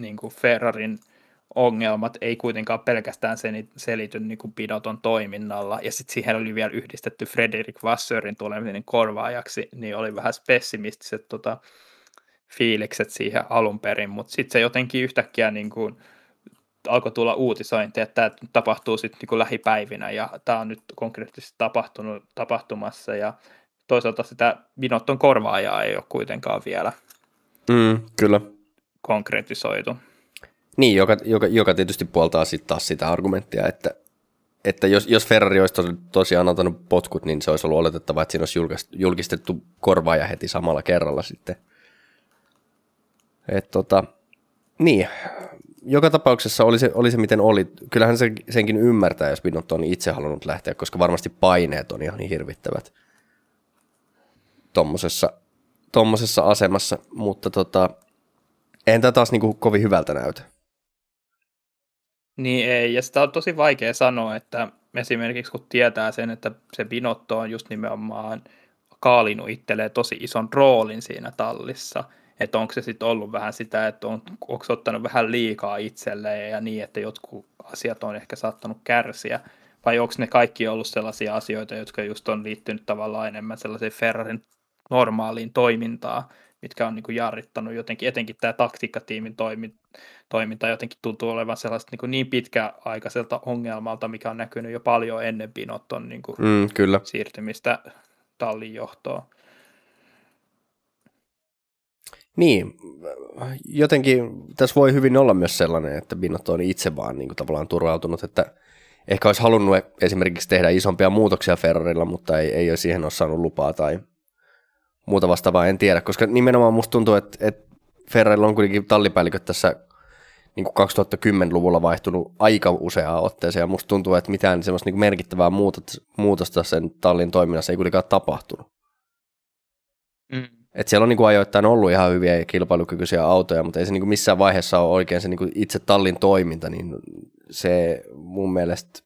niin kuin Ferrarin – ongelmat ei kuitenkaan pelkästään selity niin kuin Pidoton toiminnalla, ja sitten siihen oli vielä yhdistetty Frederik Wasserin tuleminen korvaajaksi, niin oli vähän pessimistiset tota, fiilikset siihen alun perin, mutta sitten se jotenkin yhtäkkiä niin kuin, alkoi tulla uutisointi, että tämä tapahtuu sitten niin lähipäivinä, ja tämä on nyt konkreettisesti tapahtunut, tapahtumassa, ja toisaalta sitä Binotton korvaajaa ei ole kuitenkaan vielä mm, kyllä. konkretisoitu. Niin, joka, joka, joka tietysti puoltaa sitten taas sitä argumenttia, että, että jos, jos Ferrari olisi tosiaan antanut potkut, niin se olisi ollut oletettava, että siinä olisi julkistettu korvaaja heti samalla kerralla sitten. Et tota, niin, joka tapauksessa oli se, oli se miten oli. Kyllähän se, senkin ymmärtää, jos Binotto on itse halunnut lähteä, koska varmasti paineet on ihan hirvittävät tuommoisessa tommosessa asemassa, mutta tota, eihän tämä taas niinku kovin hyvältä näytä. Niin ei, ja sitä on tosi vaikea sanoa, että esimerkiksi kun tietää sen, että se Binotto on just nimenomaan kaalinut itselleen tosi ison roolin siinä tallissa, että onko se sitten ollut vähän sitä, että on, onko ottanut vähän liikaa itselleen ja niin, että jotkut asiat on ehkä saattanut kärsiä, vai onko ne kaikki ollut sellaisia asioita, jotka just on liittynyt tavallaan enemmän sellaiseen Ferrarin normaaliin toimintaan, mitkä on niin kuin jarrittanut jotenkin, etenkin tämä taktiikkatiimin toimi, toiminta jotenkin tuntuu olevan sellaista niin, niin pitkäaikaiselta ongelmalta, mikä on näkynyt jo paljon ennen Binotton niin kuin mm, kyllä. siirtymistä tallin johtoon. Niin, jotenkin tässä voi hyvin olla myös sellainen, että Binotto on itse vaan niin kuin tavallaan turvautunut, että ehkä olisi halunnut esimerkiksi tehdä isompia muutoksia Ferrarilla, mutta ei, ei ole siihen ole saanut lupaa tai muuta vastaavaa en tiedä, koska nimenomaan musta tuntuu, että, että Ferrarilla on kuitenkin tallipäälliköt tässä niin kuin 2010-luvulla vaihtunut aika useaa otteeseen, ja musta tuntuu, että mitään semmoista niin merkittävää muutosta sen tallin toiminnassa ei kuitenkaan tapahtunut. Mm. Et siellä on niin kuin ajoittain ollut ihan hyviä ja kilpailukykyisiä autoja, mutta ei se niin kuin missään vaiheessa ole oikein se niin kuin itse tallin toiminta, niin se mun mielestä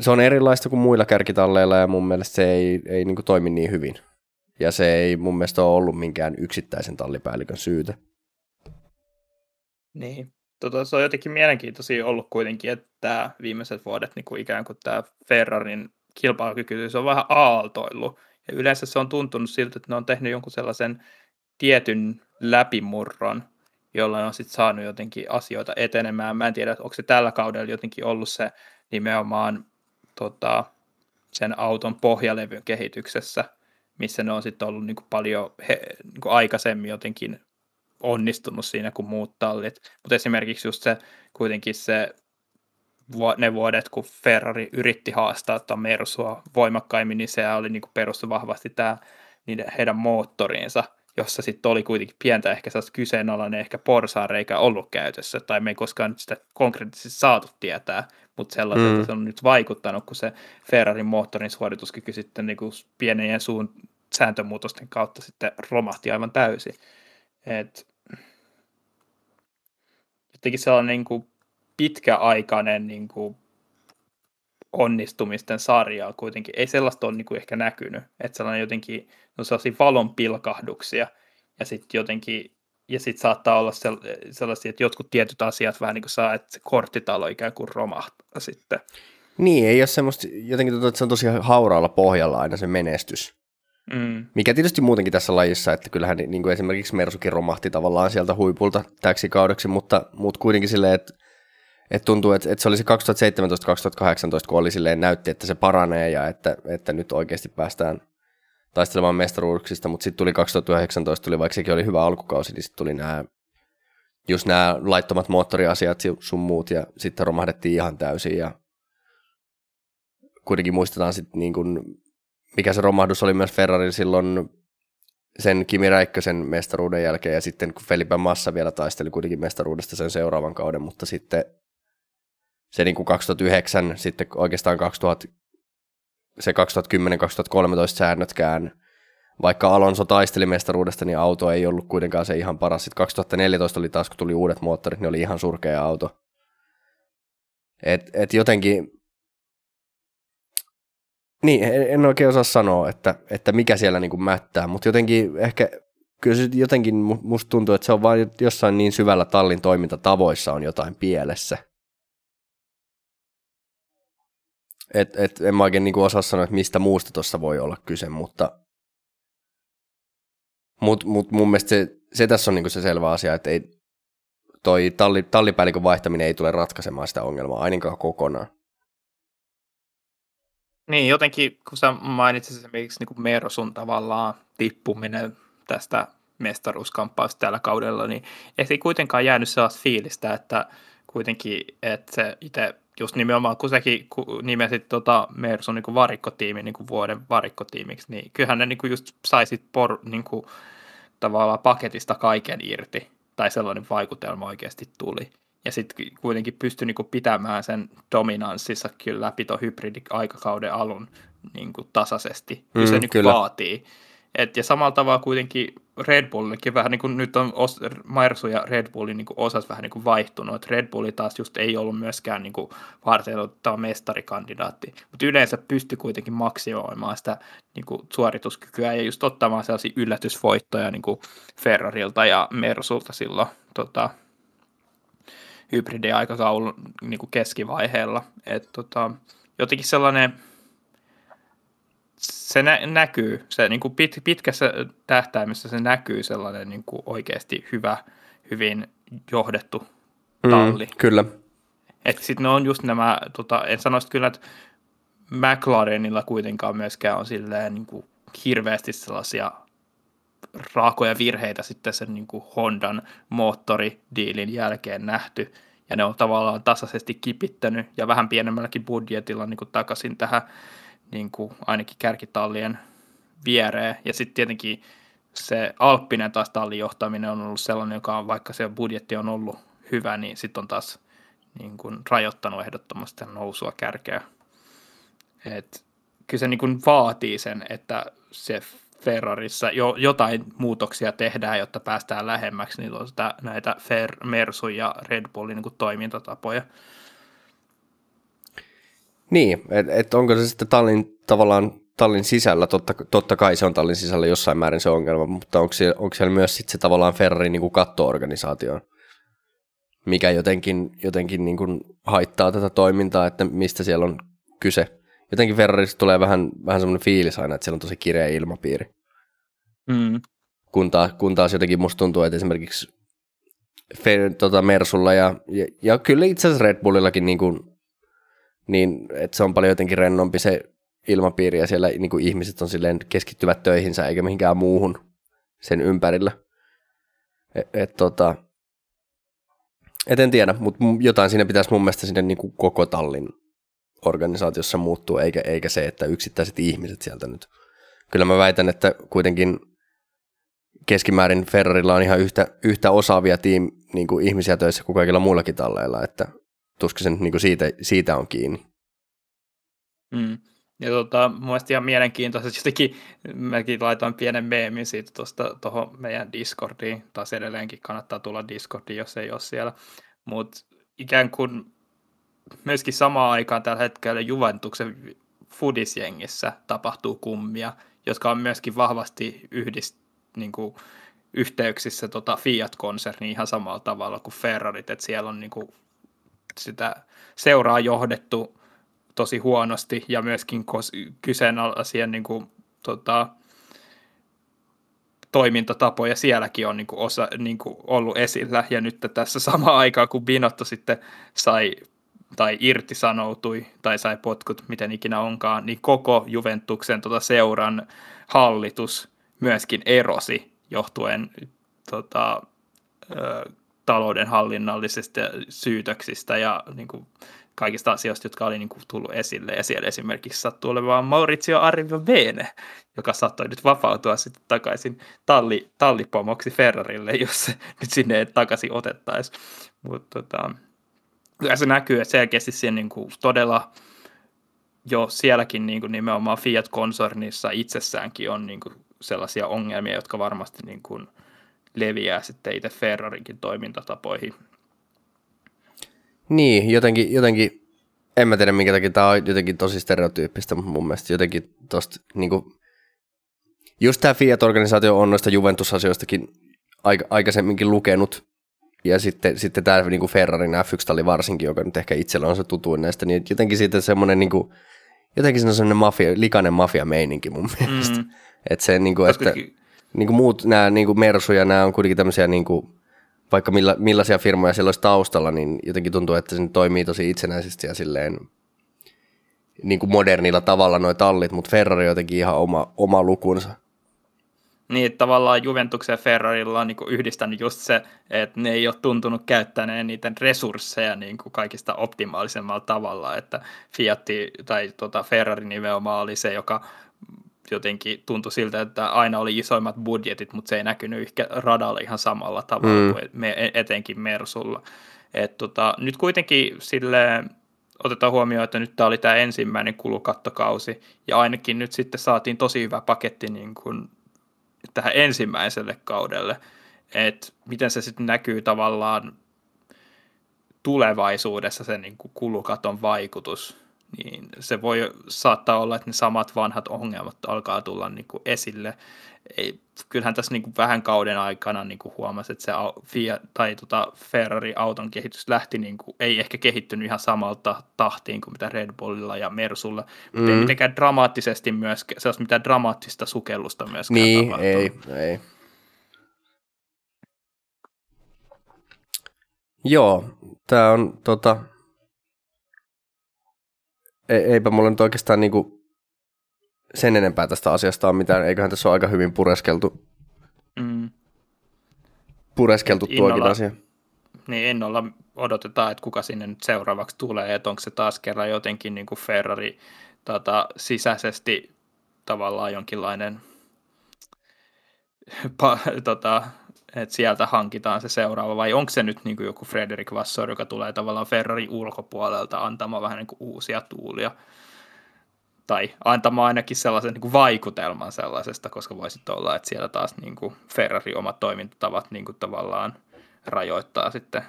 se on erilaista kuin muilla kärkitalleilla ja mun mielestä se ei, ei niin kuin toimi niin hyvin. Ja se ei mun mielestä ole ollut minkään yksittäisen tallipäällikön syytä. Niin. Tota, se on jotenkin mielenkiintoisia ollut kuitenkin, että viimeiset vuodet niin kuin ikään kuin tämä Ferrarin kilpailukykyisyys on vähän aaltoillut. Ja yleensä se on tuntunut siltä, että ne on tehnyt jonkun sellaisen tietyn läpimurron, jolla on sitten saanut jotenkin asioita etenemään. Mä en tiedä, onko se tällä kaudella jotenkin ollut se nimenomaan tota, sen auton pohjalevyn kehityksessä, missä ne on sitten ollut niin kuin paljon he, niin kuin aikaisemmin jotenkin onnistunut siinä kuin muut tallit. Mutta esimerkiksi just se kuitenkin se ne vuodet, kun Ferrari yritti haastaa tuon Mersua voimakkaimmin, niin se oli niin perustu vahvasti tämä niiden, heidän moottoriinsa, jossa sitten oli kuitenkin pientä ehkä sellaista kyseenalainen ehkä porsaareikä ollut käytössä, tai me ei koskaan nyt sitä konkreettisesti saatu tietää, mutta sellaiselta mm. se on nyt vaikuttanut, kun se Ferrarin moottorin suorituskyky sitten niin kuin pienien suun sääntömuutosten kautta sitten romahti aivan täysin. Et, jotenkin sellainen niin kuin pitkäaikainen niin kuin onnistumisten sarjaa kuitenkin. Ei sellaista ole niin kuin ehkä näkynyt, että sellainen jotenkin no sellaisia valon pilkahduksia ja sitten jotenkin ja sitten saattaa olla sellaisia, että jotkut tietyt asiat vähän niin kuin saa, että se korttitalo ikään kuin romahtaa sitten. Niin, ei ole semmoista, jotenkin tuntuu, että se on tosi hauraalla pohjalla aina se menestys. Mm. Mikä tietysti muutenkin tässä lajissa, että kyllähän niin kuin esimerkiksi Mersukin romahti tavallaan sieltä huipulta täksi kaudeksi, mutta, mutta kuitenkin silleen, että et tuntuu, että, että se oli se 2017-2018, kun oli silleen näytti, että se paranee ja että, että nyt oikeasti päästään taistelemaan mestaruuksista, mutta sitten tuli 2019, tuli, vaikka sekin oli hyvä alkukausi, niin sitten tuli nämä just nämä laittomat moottoriasiat sun muut ja sitten romahdettiin ihan täysin. Ja kuitenkin muistetaan sitten niin kuin, mikä se romahdus oli myös Ferrari silloin sen Kimi Räikkösen mestaruuden jälkeen. Ja sitten kun Felipe Massa vielä taisteli kuitenkin mestaruudesta sen seuraavan kauden, mutta sitten se niin kuin 2009, sitten oikeastaan 2000, se 2010-2013 säännötkään, vaikka Alonso taisteli mestaruudesta, niin auto ei ollut kuitenkaan se ihan paras. Sitten 2014 oli taas, kun tuli uudet moottorit, niin oli ihan surkea auto. Et, et jotenkin, niin, en oikein osaa sanoa, että, että mikä siellä niin kuin mättää, mutta jotenkin ehkä, kyllä se jotenkin musta tuntuu, että se on vain jossain niin syvällä tallin toimintatavoissa on jotain pielessä. Et, et, en mä oikein niin osaa sanoa, että mistä muusta tuossa voi olla kyse, mutta mut, mut mun mielestä se, se tässä on niin se selvä asia, että ei, toi talli, tallipäällikön vaihtaminen ei tule ratkaisemaan sitä ongelmaa, ainakaan kokonaan. Niin, jotenkin kun sä mainitsit esimerkiksi niin Mersun tavallaan tippuminen tästä mestaruuskamppausta tällä kaudella, niin ei kuitenkaan jäänyt sellaista fiilistä, että kuitenkin, että se itse just nimenomaan, kun säkin nimesit tota Mersun niin varikkotiimi niin kuin vuoden varikkotiimiksi, niin kyllähän ne niin kuin just saisit por, niin kuin, tavallaan paketista kaiken irti, tai sellainen vaikutelma oikeasti tuli. Ja sitten kuitenkin pystyi niin pitämään sen dominanssissa kyllä läpi tuon hybridi-aikakauden alun niin kuin tasaisesti. Mm, se niin kuin vaatii. Et, ja samalla tavalla kuitenkin Red Bullillekin vähän niin kuin nyt on os, Mersu ja Red Bullin niin osas vähän niin kuin vaihtunut, että Red Bulli taas just ei ollut myöskään niin kuin varteenotettava mestarikandidaatti, mutta yleensä pystyi kuitenkin maksimoimaan sitä niin kuin suorituskykyä ja just ottamaan sellaisia yllätysvoittoja niin kuin Ferrarilta ja Mersulta silloin tota, hybridiaikakaulun niin kuin keskivaiheella, että tota, jotenkin sellainen se nä- näkyy, se niin kuin pit- pitkässä tähtäimessä se näkyy sellainen niin kuin oikeasti hyvä, hyvin johdettu mm, talli. Mm, kyllä. Että sitten ne on just nämä, tota, en sanoisi kyllä, että McLarenilla kuitenkaan myöskään on silleen niin kuin hirveästi sellaisia raakoja virheitä sitten sen niin kuin Hondan moottoridiilin jälkeen nähty, ja ne on tavallaan tasaisesti kipittänyt ja vähän pienemmälläkin budjetilla niin kuin takaisin tähän niin kuin ainakin kärkitallien viereen. Ja sitten tietenkin se Alppinen taas tallin johtaminen on ollut sellainen, joka on, vaikka se budjetti on ollut hyvä, niin sitten on taas niin kuin rajoittanut ehdottomasti nousua kärkeä. Et kyllä se niin kuin vaatii sen, että se Ferrarissa jo, jotain muutoksia tehdään, jotta päästään lähemmäksi niin sitä, näitä Fer, Mersu ja Red Bullin niin kuin toimintatapoja. Niin, että et onko se sitten tallin tavallaan tallin sisällä, totta, totta kai se on tallin sisällä jossain määrin se ongelma, mutta onko siellä, onko siellä myös sitten se tavallaan Ferrarin niin katto-organisaatio, mikä jotenkin, jotenkin niin kuin haittaa tätä toimintaa, että mistä siellä on kyse. Jotenkin Ferrarista tulee vähän, vähän semmoinen fiilis aina, että siellä on tosi kireä ilmapiiri. Mm. Kun, taas, kun taas jotenkin musta tuntuu, että esimerkiksi Fe, tota Mersulla ja, ja, ja kyllä itse asiassa Red Bullillakin niin, kuin, niin että se on paljon jotenkin rennompi se ilmapiiri ja siellä niin kuin ihmiset on silleen keskittyvät töihinsä eikä mihinkään muuhun sen ympärillä. Et, et, tota, et en tiedä, mutta jotain siinä pitäisi mun mielestä sinne niin kuin koko tallin organisaatiossa muuttua, eikä, eikä se, että yksittäiset ihmiset sieltä nyt. Kyllä mä väitän, että kuitenkin keskimäärin Ferrarilla on ihan yhtä, yhtä osaavia tiim, niin kuin ihmisiä töissä kuin kaikilla muillakin talleilla, että tuskin sen niin kuin siitä, siitä on kiinni. Mm. Ja tota, mun mielestä ihan mielenkiintoisesti, jotenkin mäkin laitoin pienen meemin siitä tuosta tuohon meidän Discordiin, taas edelleenkin kannattaa tulla Discordiin, jos ei ole siellä, mutta ikään kuin myöskin samaan aikaan tällä hetkellä Juventuksen Fudisjengissä tapahtuu kummia, jotka on myöskin vahvasti yhdist, niin kuin, yhteyksissä tota Fiat-konserniin ihan samalla tavalla kuin Ferrarit, että siellä on niin kuin, sitä seuraa johdettu tosi huonosti ja myöskin kyseenalaisia niin kuin, tota, toimintatapoja sielläkin on niin kuin osa, niin kuin ollut esillä. Ja nyt tässä samaan aikaan, kun Binotto sitten sai tai irtisanoutui tai sai potkut, miten ikinä onkaan, niin koko Juventuksen tota seuran hallitus myöskin erosi johtuen tota, ö, talouden hallinnallisista syytöksistä ja niin kuin, kaikista asioista, jotka oli niin kuin, tullut esille. Ja siellä esimerkiksi sattuu olemaan Maurizio Arriva Bene, joka saattoi nyt vapautua sitten takaisin talli, tallipomoksi Ferrarille, jos se nyt sinne takaisin otettaisiin. Mutta tota, se näkyy, että selkeästi siellä niin kuin, todella jo sielläkin niin kuin nimenomaan Fiat-konsernissa itsessäänkin on niin kuin, sellaisia ongelmia, jotka varmasti niin kuin, leviää sitten itse Ferrarinkin toimintatapoihin niin, jotenkin, jotenkin, en mä tiedä minkä takia tämä on jotenkin tosi stereotyyppistä, mutta mun mielestä jotenkin tosta niin kuin, just tämä Fiat-organisaatio on noista Juventus-asioistakin aika, aikaisemminkin lukenut, ja sitten, sitten tämä niin kuin Ferrarin F1-talli varsinkin, joka nyt ehkä itsellä on se tutuin näistä, niin jotenkin siitä semmoinen niin kuin, jotenkin siinä on semmoinen mafia, likainen mafia-meininki mun mielestä. Mm. Että se, niin kuin, että niin kuin muut, nämä niin kuin Mersu ja nämä on kuitenkin tämmöisiä niin kuin, vaikka milla, millaisia firmoja siellä olisi taustalla, niin jotenkin tuntuu, että se toimii tosi itsenäisesti ja silleen niin kuin modernilla tavalla nuo tallit, mutta Ferrari on jotenkin ihan oma, oma lukunsa. Niin, tavallaan Juventuksen ja Ferrarilla on niin kuin yhdistänyt just se, että ne ei ole tuntunut käyttäneen niiden resursseja niin kuin kaikista optimaalisemmalla tavalla, että Fiat tai tota Ferrari nimenomaan oli se, joka jotenkin tuntui siltä, että aina oli isoimmat budjetit, mutta se ei näkynyt ehkä radalla ihan samalla tavalla mm. kuin me, e, etenkin Mersulla. Et tota, nyt kuitenkin sille otetaan huomioon, että nyt tämä oli tämä ensimmäinen kulukattokausi, ja ainakin nyt sitten saatiin tosi hyvä paketti niin kuin tähän ensimmäiselle kaudelle, että miten se sitten näkyy tavallaan tulevaisuudessa se niin kuin kulukaton vaikutus niin se voi saattaa olla, että ne samat vanhat ongelmat alkaa tulla niin kuin esille. Ei, kyllähän tässä niin kuin vähän kauden aikana niin kuin huomasi, että se Fiat, tai tota Ferrari-auton kehitys lähti, niin kuin, ei ehkä kehittynyt ihan samalta tahtiin kuin mitä Red Bullilla ja Mersulla, mm. mutta ei mitenkään dramaattisesti myöskään, sellaista mitään dramaattista sukellusta myöskään Niin, tapahtunut. ei, ei. Joo, tämä on tota, eipä mulla nyt oikeastaan niinku sen enempää tästä asiasta on mitään, eiköhän tässä ole aika hyvin pureskeltu, mm. pureskeltu tuokin asia. Niin ennolla odotetaan, että kuka sinne nyt seuraavaksi tulee, että onko se taas kerran jotenkin niin kuin Ferrari tota, sisäisesti tavallaan jonkinlainen pa, tota, että sieltä hankitaan se seuraava, vai onko se nyt niin kuin joku Frederick Vassor, joka tulee tavallaan Ferrari ulkopuolelta antamaan vähän niin kuin uusia tuulia, tai antamaan ainakin sellaisen niin kuin vaikutelman sellaisesta, koska voisi olla, että siellä taas niin kuin Ferrari omat toimintatavat niin kuin tavallaan rajoittaa sitten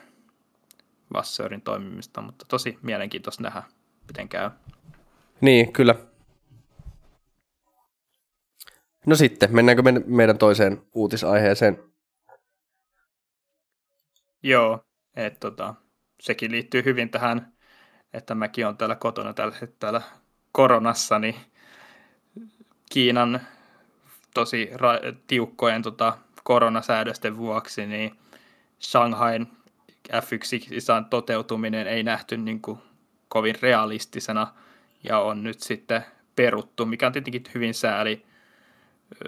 Vassorin toimimista, mutta tosi mielenkiintoista nähdä, miten käy. Niin, kyllä. No sitten, mennäänkö me meidän toiseen uutisaiheeseen? Joo, että tota, sekin liittyy hyvin tähän, että mäkin olen täällä kotona tällä hetkellä koronassa, niin Kiinan tosi ra- tiukkojen tota, koronasäädösten vuoksi, niin Shanghain F1-kisan toteutuminen ei nähty niin kuin kovin realistisena ja on nyt sitten peruttu, mikä on tietenkin hyvin sääli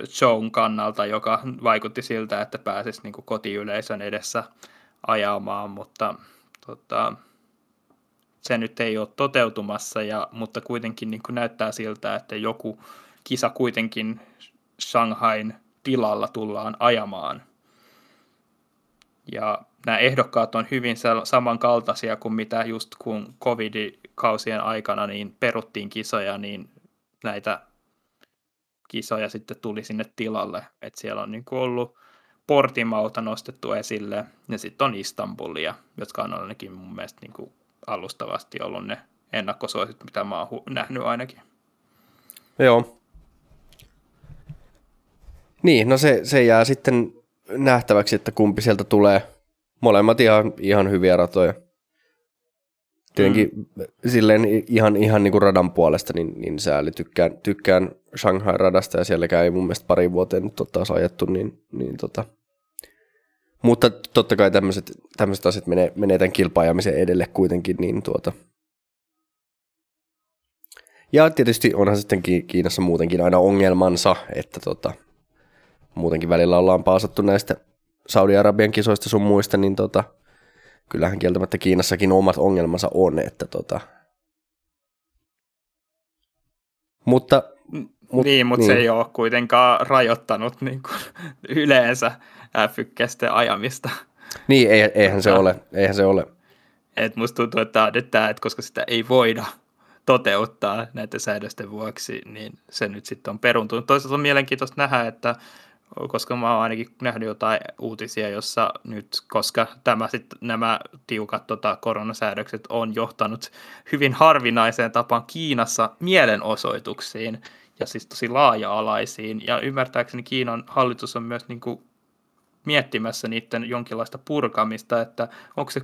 shown kannalta, joka vaikutti siltä, että pääsisi niin kuin kotiyleisön edessä ajamaan, mutta tota, se nyt ei ole toteutumassa, ja, mutta kuitenkin niin kuin näyttää siltä, että joku kisa kuitenkin Shanghain tilalla tullaan ajamaan. Ja nämä ehdokkaat on hyvin samankaltaisia kuin mitä just kun covid-kausien aikana niin peruttiin kisoja, niin näitä kisoja sitten tuli sinne tilalle. Et siellä on niin ollut Portimauta nostettu esille ja sitten on Istanbulia, jotka on ainakin mun mielestä niin kuin alustavasti ollut ne ennakkosuosit, mitä mä oon nähnyt ainakin. Joo. Niin, no se, se jää sitten nähtäväksi, että kumpi sieltä tulee. Molemmat ihan, ihan hyviä ratoja. Tietenkin mm. silleen ihan, ihan niin kuin radan puolesta, niin, niin sääli. Tykkään, tykkään Shanghai-radasta ja sielläkään ei mun mielestä pari vuoteen nyt ole taas ajettu, niin, niin tota. Mutta totta kai tämmöiset, tämmöiset asiat menee, menee tämän kilpaajamisen edelle kuitenkin, niin tuota. Ja tietysti onhan sitten Kiinassa muutenkin aina ongelmansa, että tota, muutenkin välillä ollaan paasattu näistä Saudi-Arabian kisoista sun muista, niin tota, kyllähän kieltämättä Kiinassakin omat ongelmansa on, että tota, mutta, mut, niin, mutta niin. se ei ole kuitenkaan rajoittanut niin kuin, yleensä f ajamista. Niin, eihän se ole. Eihän se ole. Et musta tuntuu, että, että, että koska sitä ei voida toteuttaa näiden säädösten vuoksi, niin se nyt sitten on peruntunut. Toisaalta on mielenkiintoista nähdä, että koska mä oon ainakin nähnyt jotain uutisia, jossa nyt, koska tämä sit, nämä tiukat tota, koronasäädökset on johtanut hyvin harvinaiseen tapaan Kiinassa mielenosoituksiin ja siis tosi laaja-alaisiin. Ja ymmärtääkseni Kiinan hallitus on myös niin kuin, miettimässä niiden jonkinlaista purkamista, että onko se,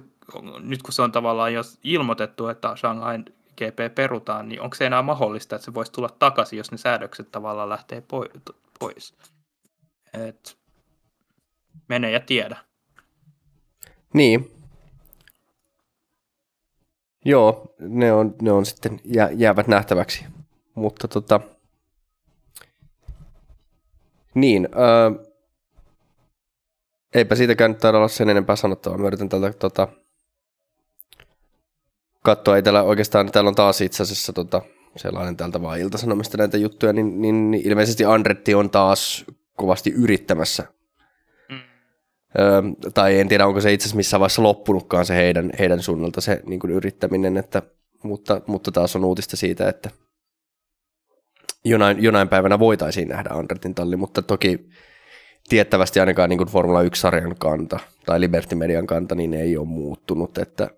nyt kun se on tavallaan jo ilmoitettu, että Shanghai GP perutaan, niin onko se enää mahdollista, että se voisi tulla takaisin, jos ne säädökset tavallaan lähtee pois? Et mene ja tiedä. Niin. Joo, ne on, ne on sitten jää, jäävät nähtäväksi. Mutta tota, niin, öö, eipä siitäkään nyt taida olla sen enempää sanottavaa. Mä yritän tältä tota, katsoa. Ei täällä oikeastaan, täällä on taas itse asiassa tota, sellainen täältä vaan iltasanomista näitä juttuja, niin, niin, niin ilmeisesti Andretti on taas kovasti yrittämässä. Mm. Öö, tai en tiedä, onko se itse asiassa missään vaiheessa loppunutkaan se heidän, heidän suunnalta se niin kuin yrittäminen, että, mutta, mutta taas on uutista siitä, että jonain, jonain päivänä voitaisiin nähdä Andretin talli, mutta toki tiettävästi ainakaan niin kuin Formula 1-sarjan kanta tai Liberty Median kanta niin ei ole muuttunut, että,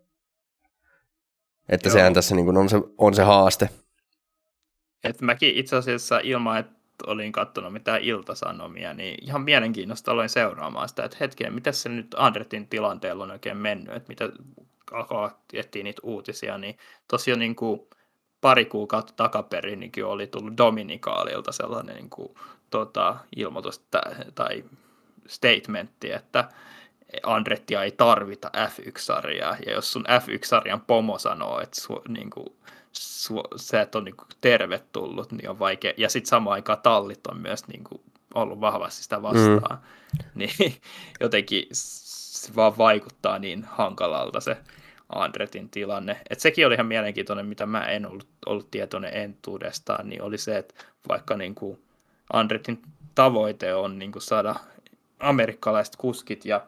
että sehän tässä niin kuin on, se, on se haaste. Et mäkin itse asiassa ilman, että olin katsonut mitään iltasanomia, niin ihan mielenkiinnosta aloin seuraamaan sitä, että hetkinen, mitä se nyt Andretin tilanteella on oikein mennyt, että mitä alkaa etsiä niitä uutisia, niin tosiaan niin kuin pari kuukautta takaperin niin oli tullut Dominikaalilta sellainen niin kuin, tota, ilmoitus tai statementti, että Andrettia ei tarvita F1-sarjaa, ja jos sun F1-sarjan pomo sanoo, että su, niin kuin, su, se, että on niin kuin, tervetullut, niin on vaikea, ja sitten samaan aikaan tallit on myös niin kuin, ollut vahvasti sitä vastaan, mm. niin jotenkin se vaan vaikuttaa niin hankalalta se Andretin tilanne. Et sekin oli ihan mielenkiintoinen, mitä mä en ollut, ollut tietoinen entuudestaan, niin oli se, että vaikka niin kuin Andretin tavoite on niin kuin saada amerikkalaiset kuskit ja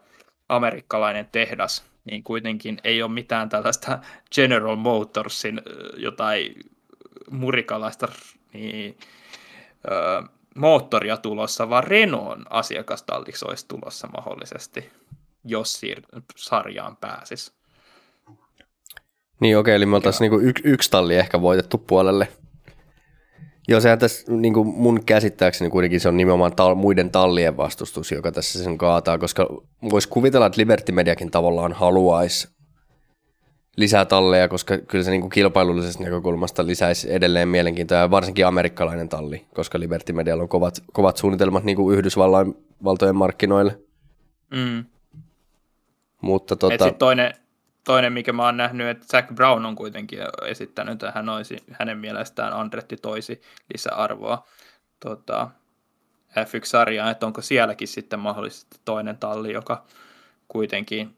amerikkalainen tehdas, niin kuitenkin ei ole mitään tällaista General Motorsin jotain murikalaista niin, ö, moottoria tulossa, vaan Renaultin asiakastalliksi olisi tulossa mahdollisesti, jos siir- sarjaan pääsisi. Niin okei, eli me oltaisiin niinku y- yksi talli ehkä voitettu puolelle. Joo, sehän tässä niin kuin mun käsittääkseni kuitenkin se on nimenomaan tal- muiden tallien vastustus, joka tässä sen kaataa, koska voisi kuvitella, että Liberty Mediakin tavallaan haluaisi lisää talleja, koska kyllä se niin kuin kilpailullisesta näkökulmasta lisäisi edelleen mielenkiintoa, ja varsinkin amerikkalainen talli, koska Liberty Medialla on kovat, kovat suunnitelmat niin kuin Yhdysvaltain valtojen markkinoille. Mm. Mutta Et tota, sit toinen, toinen, mikä mä oon nähnyt, että Zack Brown on kuitenkin esittänyt, että hän olisi, hänen mielestään Andretti toisi lisäarvoa tota, F1-sarjaan, että onko sielläkin sitten mahdollisesti toinen talli, joka kuitenkin,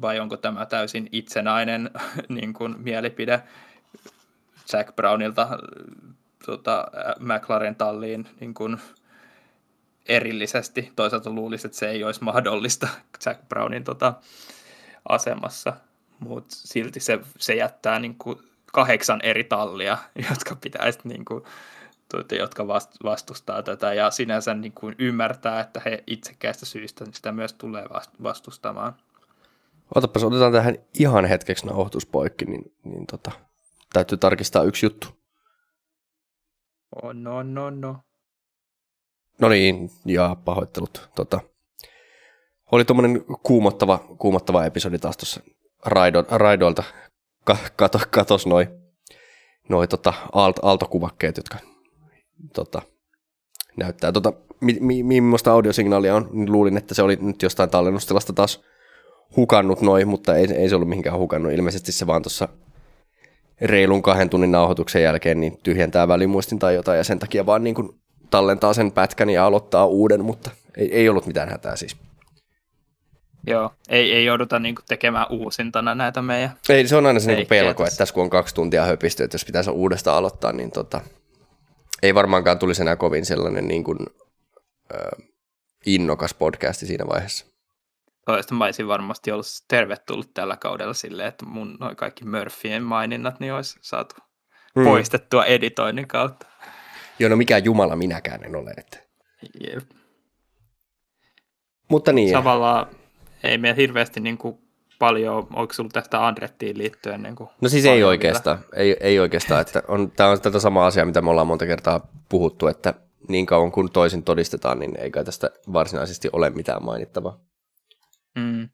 vai onko tämä täysin itsenäinen niin kuin mielipide Zack Brownilta tota, McLaren talliin niin kuin erillisesti. Toisaalta luulisi, että se ei olisi mahdollista Jack Brownin tota, asemassa, mutta silti se, se jättää niin kuin kahdeksan eri tallia, jotka pitäisi niin kuin, tuota, jotka vastustaa tätä ja sinänsä niin kuin ymmärtää, että he itsekäistä syystä sitä myös tulee vastustamaan. Otapas, otetaan tähän ihan hetkeksi nauhoitus poikki, niin, niin tota, täytyy tarkistaa yksi juttu. Oh, no, no, no. No niin, ja pahoittelut. Tota, oli tuommoinen kuumottava, kuumottava episodi taas tuossa raido, raidoilta. Ka, kato, katos noi, noi tota, alt, aaltokuvakkeet, jotka tota, näyttää. Tota, mi, mi, millaista audiosignaalia on, niin luulin, että se oli nyt jostain tallennustilasta taas hukannut noin, mutta ei, ei se ollut mihinkään hukannut. Ilmeisesti se vaan tuossa reilun kahden tunnin nauhoituksen jälkeen niin tyhjentää välimuistin tai jotain, ja sen takia vaan niin kuin tallentaa sen pätkän ja aloittaa uuden, mutta ei, ei ollut mitään hätää siis. Joo, ei, ei jouduta niinku tekemään uusintana näitä meidän Ei, se on aina se niinku pelko, että tässä kun on kaksi tuntia höpisty, että jos pitäisi uudestaan aloittaa, niin tota, ei varmaankaan tulisi enää kovin sellainen niin kuin, äh, innokas podcasti siinä vaiheessa. Toista mä olisin varmasti ollut tervetullut tällä kaudella silleen, että mun noin kaikki Murphyen maininnat niin olisi saatu hmm. poistettua editoinnin kautta. Joo, no mikä jumala minäkään en ole. Että. Jep. Mutta niin. Tavallaan ei meillä hirveästi niin kuin paljon, onko sinulla tästä Andrettiin liittyen? Niin kuin no siis ei oikeastaan, ei, ei oikeastaan. Että on, tämä on tätä samaa asiaa, mitä me ollaan monta kertaa puhuttu, että niin kauan kuin toisin todistetaan, niin ei kai tästä varsinaisesti ole mitään mainittavaa. Mm.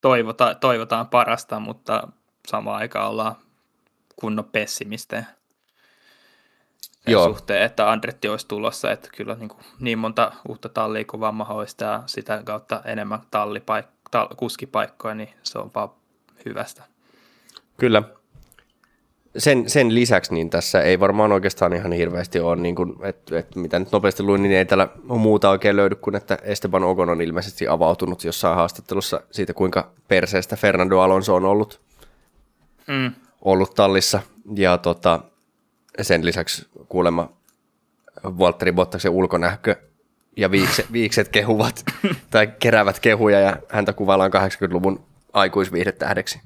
Toivota, toivotaan parasta, mutta samaan aikaan ollaan kunnon pessimistejä sen Joo. suhteen, että Andretti olisi tulossa, että kyllä niin, kuin niin monta uutta tallia kuin vaan mahdollista ja sitä kautta enemmän tallipaik- tal- kuskipaikkoja, niin se on vaan hyvästä. Kyllä. Sen, sen lisäksi niin tässä ei varmaan oikeastaan ihan hirveästi ole, niin kuin, että, että mitä nyt nopeasti luin, niin ei täällä muuta oikein löydy kuin, että Esteban Ogon on ilmeisesti avautunut jossain haastattelussa siitä, kuinka perseestä Fernando Alonso on ollut, mm. ollut tallissa. Ja tota, sen lisäksi kuulemma Valtteri Bottaksen ulkonäkö ja viikset, viikset kehuvat tai keräävät kehuja ja häntä kuvaillaan 80-luvun aikuisviihdetähdeksi.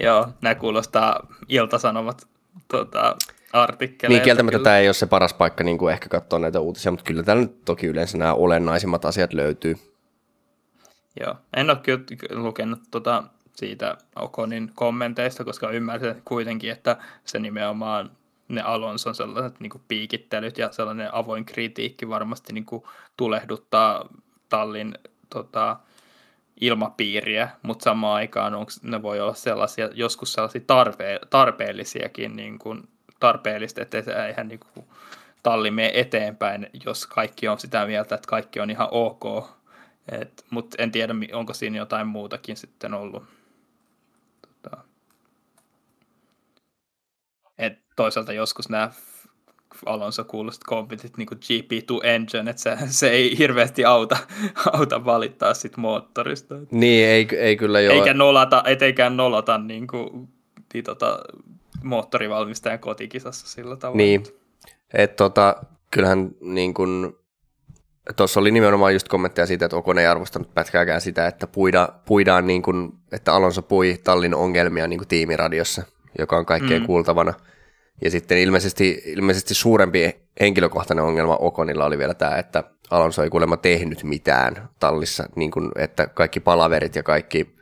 Joo, nämä kuulostaa iltasanomat tuota, artikkeleita. Niin, kieltämättä tämä ei ole se paras paikka niin kuin ehkä katsoa näitä uutisia, mutta kyllä täällä nyt toki yleensä nämä olennaisimmat asiat löytyy. Joo, en ole kyllä lukenut tuota siitä Okonin kommenteista, koska ymmärsin kuitenkin, että se nimenomaan ne Alonson sellaiset niin piikittelyt ja sellainen avoin kritiikki varmasti niin kuin tulehduttaa tallin tota, ilmapiiriä, mutta samaan aikaan onko, ne voi olla sellaisia, joskus sellaisia tarpe, tarpeellisiakin, niin kuin, tarpeellista, että eihän niin kuin, talli mene eteenpäin, jos kaikki on sitä mieltä, että kaikki on ihan ok. Mutta en tiedä, onko siinä jotain muutakin sitten ollut. Et toisaalta joskus nämä Alonso kuulosti kommentit niin kuin GP2 engine, että se, se ei hirveästi auta, auta valittaa sit moottorista. Niin, ei, ei kyllä joo. Eikä nolata, eteikään nolata niin kuin, niin, tota, moottorivalmistajan kotikisassa sillä tavalla. Niin, että tota, kyllähän niin kuin, tuossa oli nimenomaan just kommentteja siitä, että Okon ei arvostanut pätkääkään sitä, että puida, puidaan niin kuin, että Alonso pui tallin ongelmia niin kuin tiimiradiossa – joka on kaikkein mm. kuultavana. Ja sitten ilmeisesti, ilmeisesti suurempi henkilökohtainen ongelma Okonilla oli vielä tämä, että Alonso ei kuulemma tehnyt mitään tallissa, niin kuin, että kaikki palaverit ja kaikki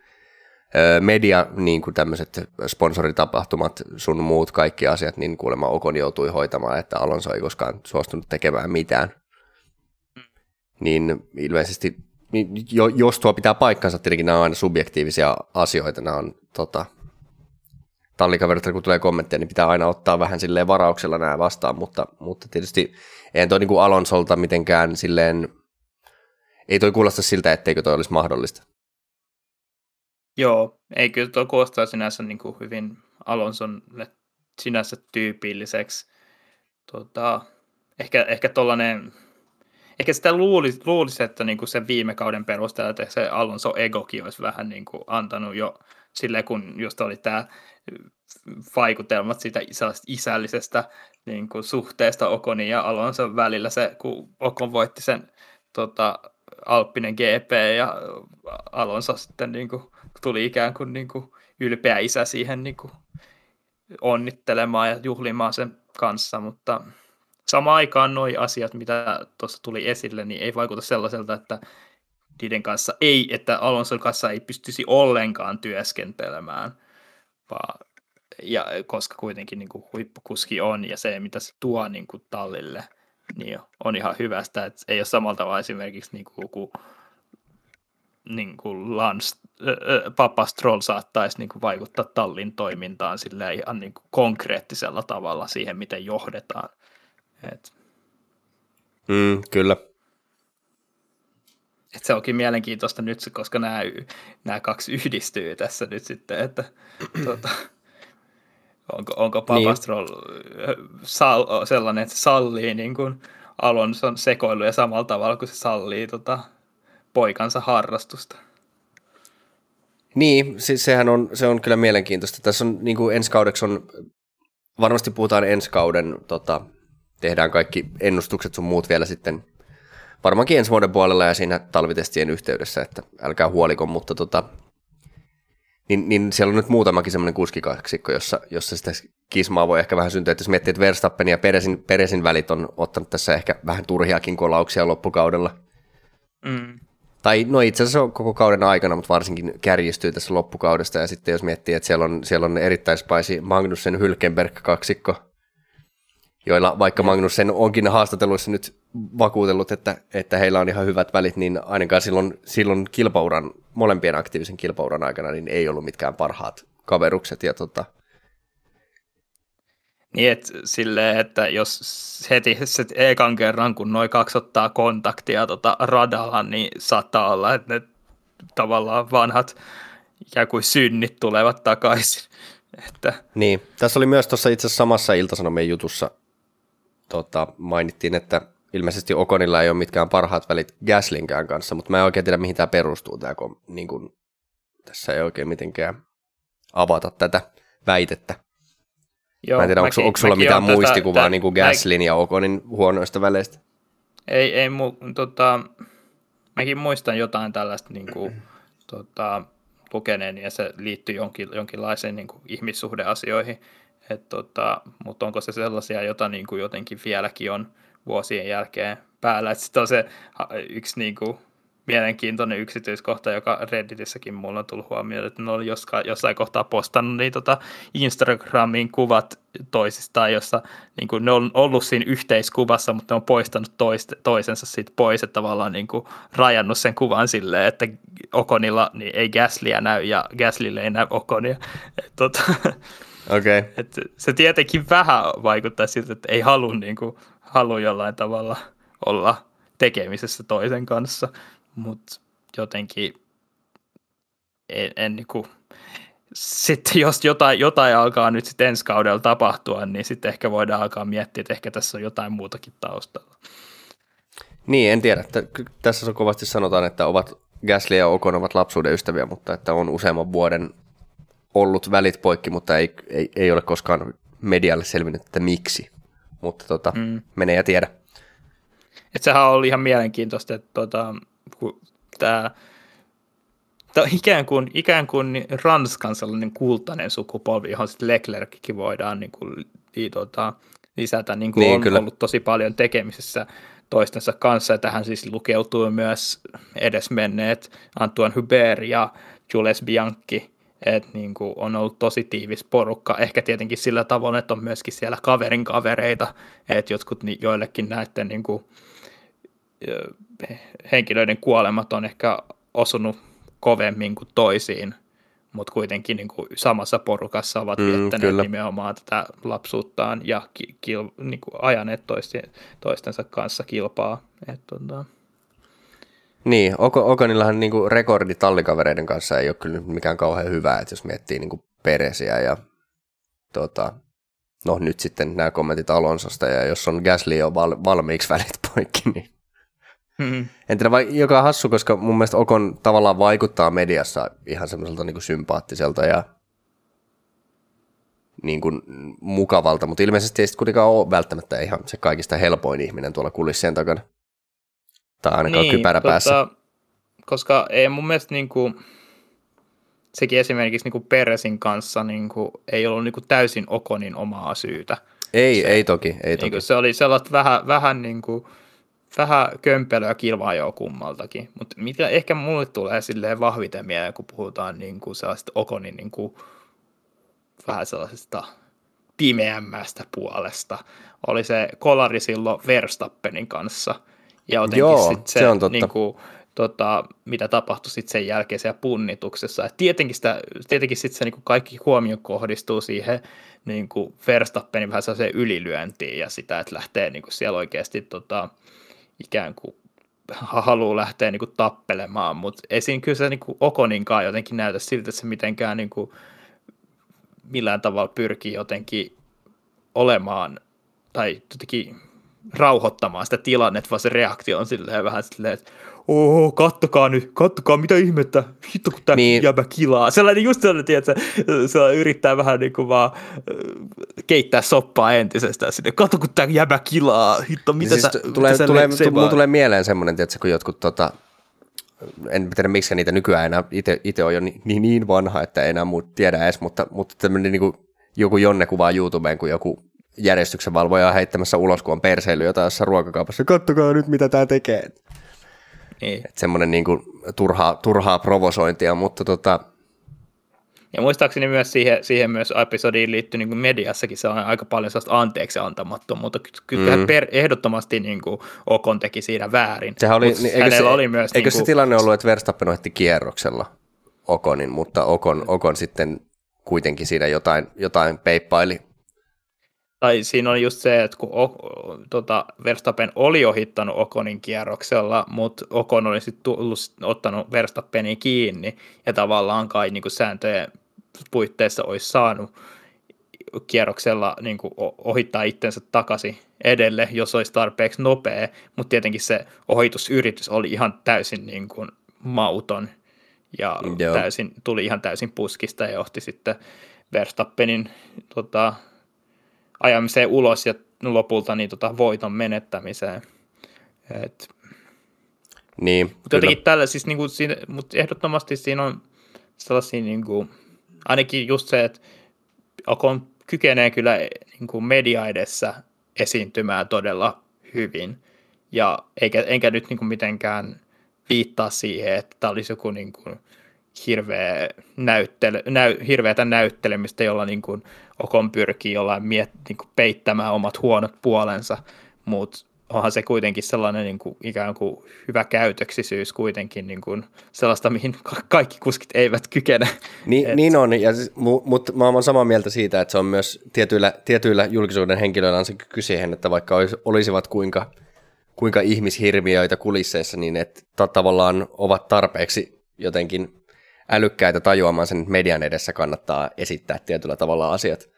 media, niin kuin tämmöiset sponsoritapahtumat, sun muut kaikki asiat, niin kuulemma Okon joutui hoitamaan, että Alonso ei koskaan suostunut tekemään mitään. Niin ilmeisesti, niin jos tuo pitää paikkansa, tietenkin nämä on aina subjektiivisia asioita, nämä on tota, tallikaverilta, kun tulee kommentteja, niin pitää aina ottaa vähän silleen varauksella nämä vastaan, mutta, mutta tietysti eihän toi niin Alonsolta mitenkään silleen, ei toi kuulosta siltä, etteikö toi olisi mahdollista. Joo, ei kyllä tuo kuulostaa sinänsä niin kuin hyvin Alonsonlle sinänsä tyypilliseksi. Tota, ehkä, ehkä tollainen, ehkä sitä luulisi, luulisi että niin kuin sen viime kauden perusteella, että se Alonso egokin olisi vähän niin kuin antanut jo sille, kun just oli tämä vaikutelmat siitä isällisestä niin kuin suhteesta Okonin ja Alonson välillä, se, kun Okon voitti sen tota, Alppinen GP ja Alonso sitten niin kuin, tuli ikään kuin, niin kuin ylpeä isä siihen niin kuin, onnittelemaan ja juhlimaan sen kanssa, mutta samaan aikaan nuo asiat, mitä tuossa tuli esille, niin ei vaikuta sellaiselta, että niiden kanssa ei, että Alonson kanssa ei pystyisi ollenkaan työskentelemään, ja koska kuitenkin niin kuin huippukuski on ja se, mitä se tuo niin kuin tallille, niin on ihan hyvästä, että ei ole samalla tavalla esimerkiksi niin kuin, kuin, niin kuin Lance, äh, Papa Stroll saattaisi niin kuin vaikuttaa tallin toimintaan sillä ihan niin kuin konkreettisella tavalla siihen, miten johdetaan. Et. Mm, kyllä. Et se onkin mielenkiintoista nyt, koska nämä, nämä kaksi yhdistyy tässä nyt sitten, että tuota, onko, onko Papastrol niin. sal, sellainen, että se sallii niin kuin Alonson sekoiluja samalla tavalla kuin se sallii tota, poikansa harrastusta. Niin, siis sehän on, se on kyllä mielenkiintoista. Tässä on niin kuin ensi kaudeksi on, varmasti puhutaan ensi kauden, tota, tehdään kaikki ennustukset sun muut vielä sitten varmaankin ensi vuoden puolella ja siinä talvitestien yhteydessä, että älkää huoliko, mutta tota, niin, niin siellä on nyt muutamakin semmoinen kuskikaksikko, jossa, jossa sitä kismaa voi ehkä vähän syntyä, että jos miettii, että Verstappen ja Peresin, Peresin välit on ottanut tässä ehkä vähän turhiakin kolauksia loppukaudella. Mm. Tai no itse asiassa on koko kauden aikana, mutta varsinkin kärjistyy tässä loppukaudesta. Ja sitten jos miettii, että siellä on, siellä on erittäin spaisi Magnussen Hylkenberg kaksikko, joilla vaikka Magnussen onkin haastatelluissa nyt vakuutellut, että, että heillä on ihan hyvät välit, niin ainakaan silloin, silloin kilpauran, molempien aktiivisen kilpauran aikana, niin ei ollut mitkään parhaat kaverukset. Ja tota... Niin, että silleen, että jos heti se ekan kerran, kun noin kaksi ottaa kontaktia tota radalla, niin saattaa olla, että ne tavallaan vanhat ikään kuin synnit tulevat takaisin. Että... Niin, tässä oli myös tuossa itse asiassa samassa Ilta-Sanomien jutussa tota, mainittiin, että ilmeisesti Okonilla ei ole mitkään parhaat välit Gaslinkään kanssa, mutta mä en oikein tiedä, mihin tämä perustuu. Tämä, kun, niin kun, tässä ei oikein mitenkään avata tätä väitettä. Joo, mä en tiedä, mäkin, onko, onko sulla mitään muistikuvaa tätä, niin kuin Gaslin mä... ja Okonin huonoista väleistä? Ei, ei mu, tota, mäkin muistan jotain tällaista niin kuin, tota, lukeneen, ja se liittyy jonkin, jonkinlaiseen niin kuin, ihmissuhdeasioihin. Et, tota, mutta onko se sellaisia, jota niin kuin, jotenkin vieläkin on vuosien jälkeen päällä. Sitten on se yksi niin kuin, mielenkiintoinen yksityiskohta, joka Redditissäkin mulla on tullut huomioon, että ne oli jossain, kohtaa postannut niin, tota Instagramiin kuvat toisistaan, jossa niin kuin, ne on ollut siinä yhteiskuvassa, mutta ne on poistanut toist, toisensa siitä pois, että tavallaan niin kuin, rajannut sen kuvan silleen, että Okonilla niin ei Gaslyä näy ja Gaslylle ei näy Okonia. Et, tota, okay. et, se tietenkin vähän vaikuttaa siltä, että ei halua niin kuin, halua jollain tavalla olla tekemisessä toisen kanssa, mutta jotenkin en, en niin kuin, sitten jos jotain, jotain alkaa nyt sitten ensi kaudella tapahtua, niin sitten ehkä voidaan alkaa miettiä, että ehkä tässä on jotain muutakin taustalla. Niin, en tiedä. Tässä on kovasti sanotaan, että ovat Gasly ja Ocon ovat lapsuuden ystäviä, mutta että on useamman vuoden ollut välit poikki, mutta ei, ei, ei ole koskaan medialle selvinnyt, että miksi mutta tota, mm. menee ja tiedä. Et sehän oli ihan mielenkiintoista, että tota, tämä ikään kuin, ikään kuin Ranskan sellainen kultainen sukupolvi, johon sitten Leclerckin voidaan niin kuin, niin, tota, lisätä, niin kuin niin, on kyllä. ollut tosi paljon tekemisessä toistensa kanssa, ja tähän siis lukeutuu myös edesmenneet Antoine Hubert ja Jules Bianchi, että niin kuin on ollut tosi tiivis porukka. Ehkä tietenkin sillä tavoin, että on myöskin siellä kaverin kavereita, että jotkut joillekin näiden niin kuin, henkilöiden kuolemat on ehkä osunut kovemmin kuin toisiin, mutta kuitenkin niin kuin samassa porukassa ovat mm, viettäneet kyllä. nimenomaan tätä lapsuuttaan ja ki, ki, niin kuin ajaneet toistensa kanssa kilpaa. Et, tota. Niin, Okonillahan niinku rekordi tallikavereiden kanssa ei ole kyllä mikään kauhean hyvä, että jos miettii niinku Peresiä ja tota, no nyt sitten nämä kommentit Alonsosta ja jos on Gasly on val, valmiiksi välit poikki, niin Mm-hmm. En tiedä, vai, joka on hassu, koska mun mielestä Okon tavallaan vaikuttaa mediassa ihan semmoiselta niin kuin sympaattiselta ja niin kuin mukavalta, mutta ilmeisesti ei sitten kuitenkaan ole välttämättä ihan se kaikista helpoin ihminen tuolla kulissien takana. Tai ainakaan niin, kypärä tota, päässä. Koska ei mun mielestä niin kuin, sekin esimerkiksi niin kuin Peresin kanssa niin kuin, ei ollut niin kuin täysin Okonin omaa syytä. Ei, se, ei toki. Ei niin toki. Se oli sellaista vähän, vähän niin kuin, vähän kömpelöä kilvaa jo kummaltakin, mutta mitä ehkä mulle tulee silleen vahviten mieleen, kun puhutaan niin kuin sellaista Okonin niin kuin, vähän sellaisesta pimeämmästä puolesta, oli se kolari silloin Verstappenin kanssa. Ja jotenkin Joo, sit se, se on totta. Niin kuin, tota, mitä tapahtui sitten sen jälkeen siellä punnituksessa. Et tietenkin sitä, tietenkin sitten se niin kuin kaikki huomio kohdistuu siihen niin kuin Verstappenin vähän se ylilyöntiin ja sitä, että lähtee niin kuin siellä oikeasti tota, ikään kuin haluaa lähteä niin kuin tappelemaan, mutta ei siinä kyllä se niin kuin Okoninkaan jotenkin näytä siltä, että se mitenkään niin kuin millään tavalla pyrkii jotenkin olemaan tai jotenkin rauhoittamaan sitä tilannetta, vaan se reaktio on silleen vähän silleen, että oho, kattokaa nyt, kattokaa mitä ihmettä, hitto kun tämä niin. jäbä kilaa. Sellainen just sellainen, tiedätkö, se yrittää vähän niin kuin vaan keittää soppaa entisestään sinne, katso kun tämä jäbä kilaa, hitto mitä siis sä, tulee, mitä tulee, sä tulee, tulee mieleen semmoinen, tiedätkö, kun jotkut tota, en tiedä miksi niitä nykyään enää, itse on jo niin, niin vanha, että ei enää muut tiedä edes, mutta, mutta tämmöinen niin kuin, joku Jonne kuvaa YouTubeen, kun joku järjestyksen valvoja heittämässä ulos, kun on perseily jotain jossain ruokakaupassa. Kattokaa nyt, mitä tämä tekee. Niin. Että semmoinen niin kuin turhaa, turhaa provosointia, mutta tota, ja muistaakseni myös siihen, siihen myös episodiin liittyy niin kuin mediassakin se on aika paljon sellaista anteeksi antamattomuutta. Kyllä mm. per, ehdottomasti niin kuin Okon teki siinä väärin. Sehän oli, niin, eikö, se, oli myös, eikö niin kuin, se tilanne ollut, että Verstappen ohitti kierroksella Okonin, mutta Okon, Okon sitten kuitenkin siinä jotain, jotain peippaili tai siinä on just se, että kun o, tota, Verstappen oli ohittanut Okonin kierroksella, mutta Okon oli sitten tullut, ottanut Verstappenin kiinni ja tavallaan kai niin kuin sääntöjen puitteissa olisi saanut kierroksella niin kuin ohittaa itsensä takaisin edelle, jos olisi tarpeeksi nopea, mutta tietenkin se ohitusyritys oli ihan täysin niin kuin mauton ja täysin, tuli ihan täysin puskista ja johti sitten Verstappenin tota, ajamiseen ulos ja lopulta niin tota, voiton menettämiseen. Et, niin, mutta jotenkin tällä, siis niin kuin, siinä, mutta ehdottomasti siinä on sellaisia, niin kuin, ainakin just se, että Okon kykenee kyllä niin kuin media edessä esiintymään todella hyvin. Ja eikä, enkä nyt niin kuin mitenkään viittaa siihen, että tämä olisi joku niin kuin hirveä näyttele, näy, hirveätä näyttelemistä, jolla niin kuin Okon pyrkii jollain miet, niin kuin peittämään omat huonot puolensa, mutta onhan se kuitenkin sellainen niin kuin, ikään kuin hyvä käytöksisyys kuitenkin niin kuin sellaista, mihin kaikki kuskit eivät kykene. Niin, Et... niin on, ja, siis, mutta mä oon samaa mieltä siitä, että se on myös tietyillä, tietyillä julkisuuden henkilöillä on se kyky siihen, että vaikka olisivat kuinka, kuinka ihmishirviöitä kulisseissa, niin että tavallaan ovat tarpeeksi jotenkin älykkäitä tajuamaan sen, että median edessä kannattaa esittää tietyllä tavalla asiat.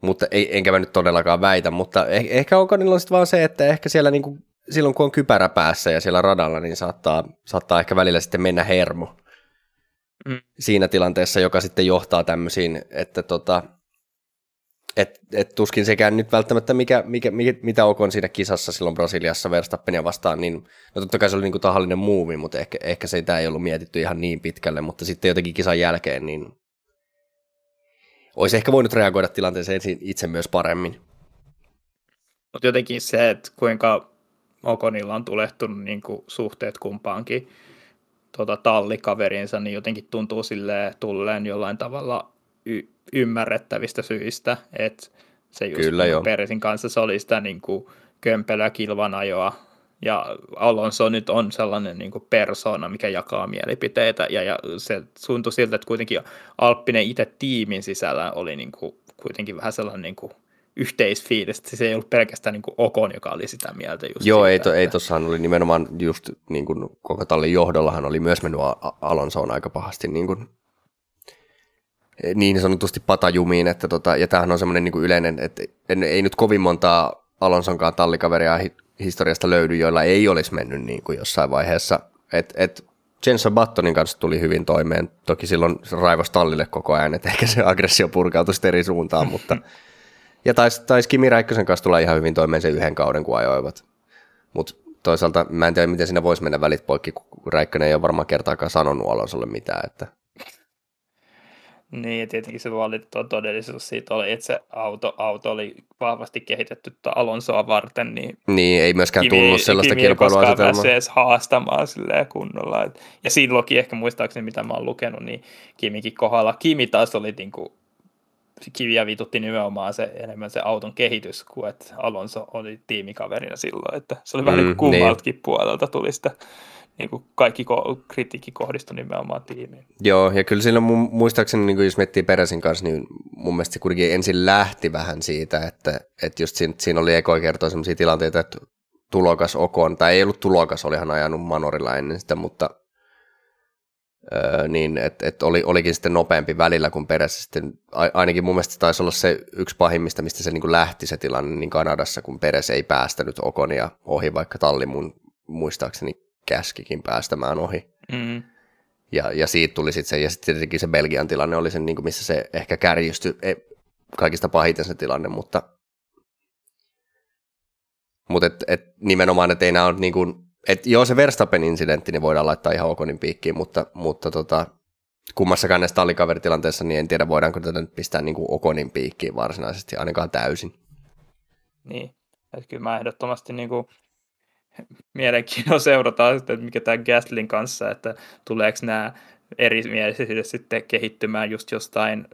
Mutta ei, enkä mä nyt todellakaan väitä, mutta eh, ehkä Okonilla on sitten vaan se, että ehkä siellä niinku, silloin kun on kypärä päässä ja siellä radalla, niin saattaa, saattaa ehkä välillä sitten mennä hermo mm. siinä tilanteessa, joka sitten johtaa tämmöisiin, että tota, et, et tuskin sekään nyt välttämättä, mikä, mikä, mikä, mitä Okon siinä kisassa silloin Brasiliassa Verstappenia vastaan, niin no totta kai se oli niin kuin tahallinen muuvi, mutta ehkä, ehkä se ei ollut mietitty ihan niin pitkälle, mutta sitten jotenkin kisan jälkeen, niin olisi ehkä voinut reagoida tilanteeseen itse myös paremmin. Mutta jotenkin se, että kuinka Okonilla on tulehtunut niin kuin suhteet kumpaankin tota, tallikaverinsa, niin jotenkin tuntuu sille tulleen jollain tavalla y- ymmärrettävistä syistä, että se just Kyllä, joo. Peresin kanssa se oli sitä niin kuin kömpelöä kilvanajoa, ja Alonso nyt on sellainen niin kuin persona, mikä jakaa mielipiteitä, ja, ja se tuntui siltä, että kuitenkin Alppinen itse tiimin sisällä oli niin kuin, kuitenkin vähän sellainen niin kuin yhteisfiilis, se ei ollut pelkästään niin kuin Okon, joka oli sitä mieltä just Joo, siitä, ei, to, että... ei tossahan oli nimenomaan just niin kuin koko tallin johdollahan oli myös mennyt Alonsoon aika pahasti niin, kuin, niin sanotusti patajumiin, että tota, ja tämähän on semmoinen niin yleinen, että en, ei nyt kovin montaa Alonsonkaan tallikaveria historiasta löydy, joilla ei olisi mennyt niin kuin jossain vaiheessa. Et, et Jenson Buttonin kanssa tuli hyvin toimeen. Toki silloin raivos tallille koko ajan, että ehkä se aggressio purkautui eri suuntaan, mutta ja taisi tais Kimi Räikkösen kanssa tulla ihan hyvin toimeen sen yhden kauden, kun ajoivat. Mutta toisaalta mä en tiedä, miten siinä voisi mennä välit poikki, kun Räikkönen ei ole varmaan kertaakaan sanonut Alonsolle mitään. Että niin, ja tietenkin se valitettava todellisuus siitä oli, että se auto, auto oli vahvasti kehitetty Alonsoa varten, niin, niin ei myöskään Kimi, tullut sellaista Kimi kilpailuasetelmaa. edes haastamaan silleen kunnolla. Et, ja silloinkin ehkä muistaakseni, mitä mä oon lukenut, niin Kimikin kohdalla. Kimi taas oli niinku, Kiviä vitutti nimenomaan se enemmän se auton kehitys, kuin että Alonso oli tiimikaverina silloin. Että se oli vähän mm, niin kuin kummaltakin niin. puolelta tuli sitä niin kuin kaikki ko- kritiikki kohdistui nimenomaan tiimiin. Joo, ja kyllä silloin mun, muistaakseni, niin kuin jos miettii Peresin kanssa, niin mun mielestä se kuitenkin ensin lähti vähän siitä, että, että just siinä, siinä oli ekoa kertoa sellaisia tilanteita, että tulokas Okon, tai ei ollut tulokas, olihan ajanut Manorilla ennen sitä, mutta öö, niin, että et oli, olikin sitten nopeampi välillä kuin Peres. Sitten, ainakin mun mielestä taisi olla se yksi pahimmista, mistä se niin kuin lähti se tilanne niin Kanadassa, kun Peres ei päästänyt Okonia ohi, vaikka talli mun muistaakseni käskikin päästämään ohi. Mm. Ja, ja siitä tuli sitten se, ja sitten tietenkin se Belgian tilanne oli se, niin kuin missä se ehkä kärjistyi e, kaikista pahiten se tilanne, mutta, mutta et, et nimenomaan, että ei nämä ole niin kuin, että joo se Verstappen-incidentti, niin voidaan laittaa ihan Okonin piikkiin, mutta, mutta tota, kummassakaan näissä tallikaveritilanteessa, niin en tiedä voidaanko tätä nyt pistää niin kuin Okonin piikkiin varsinaisesti, ainakaan täysin. Niin, että kyllä mä ehdottomasti niin kuin mielenkiinnolla seurataan sitten, mikä tämä Gaslin kanssa, että tuleeko nämä erimielisyydet sitten kehittymään just jostain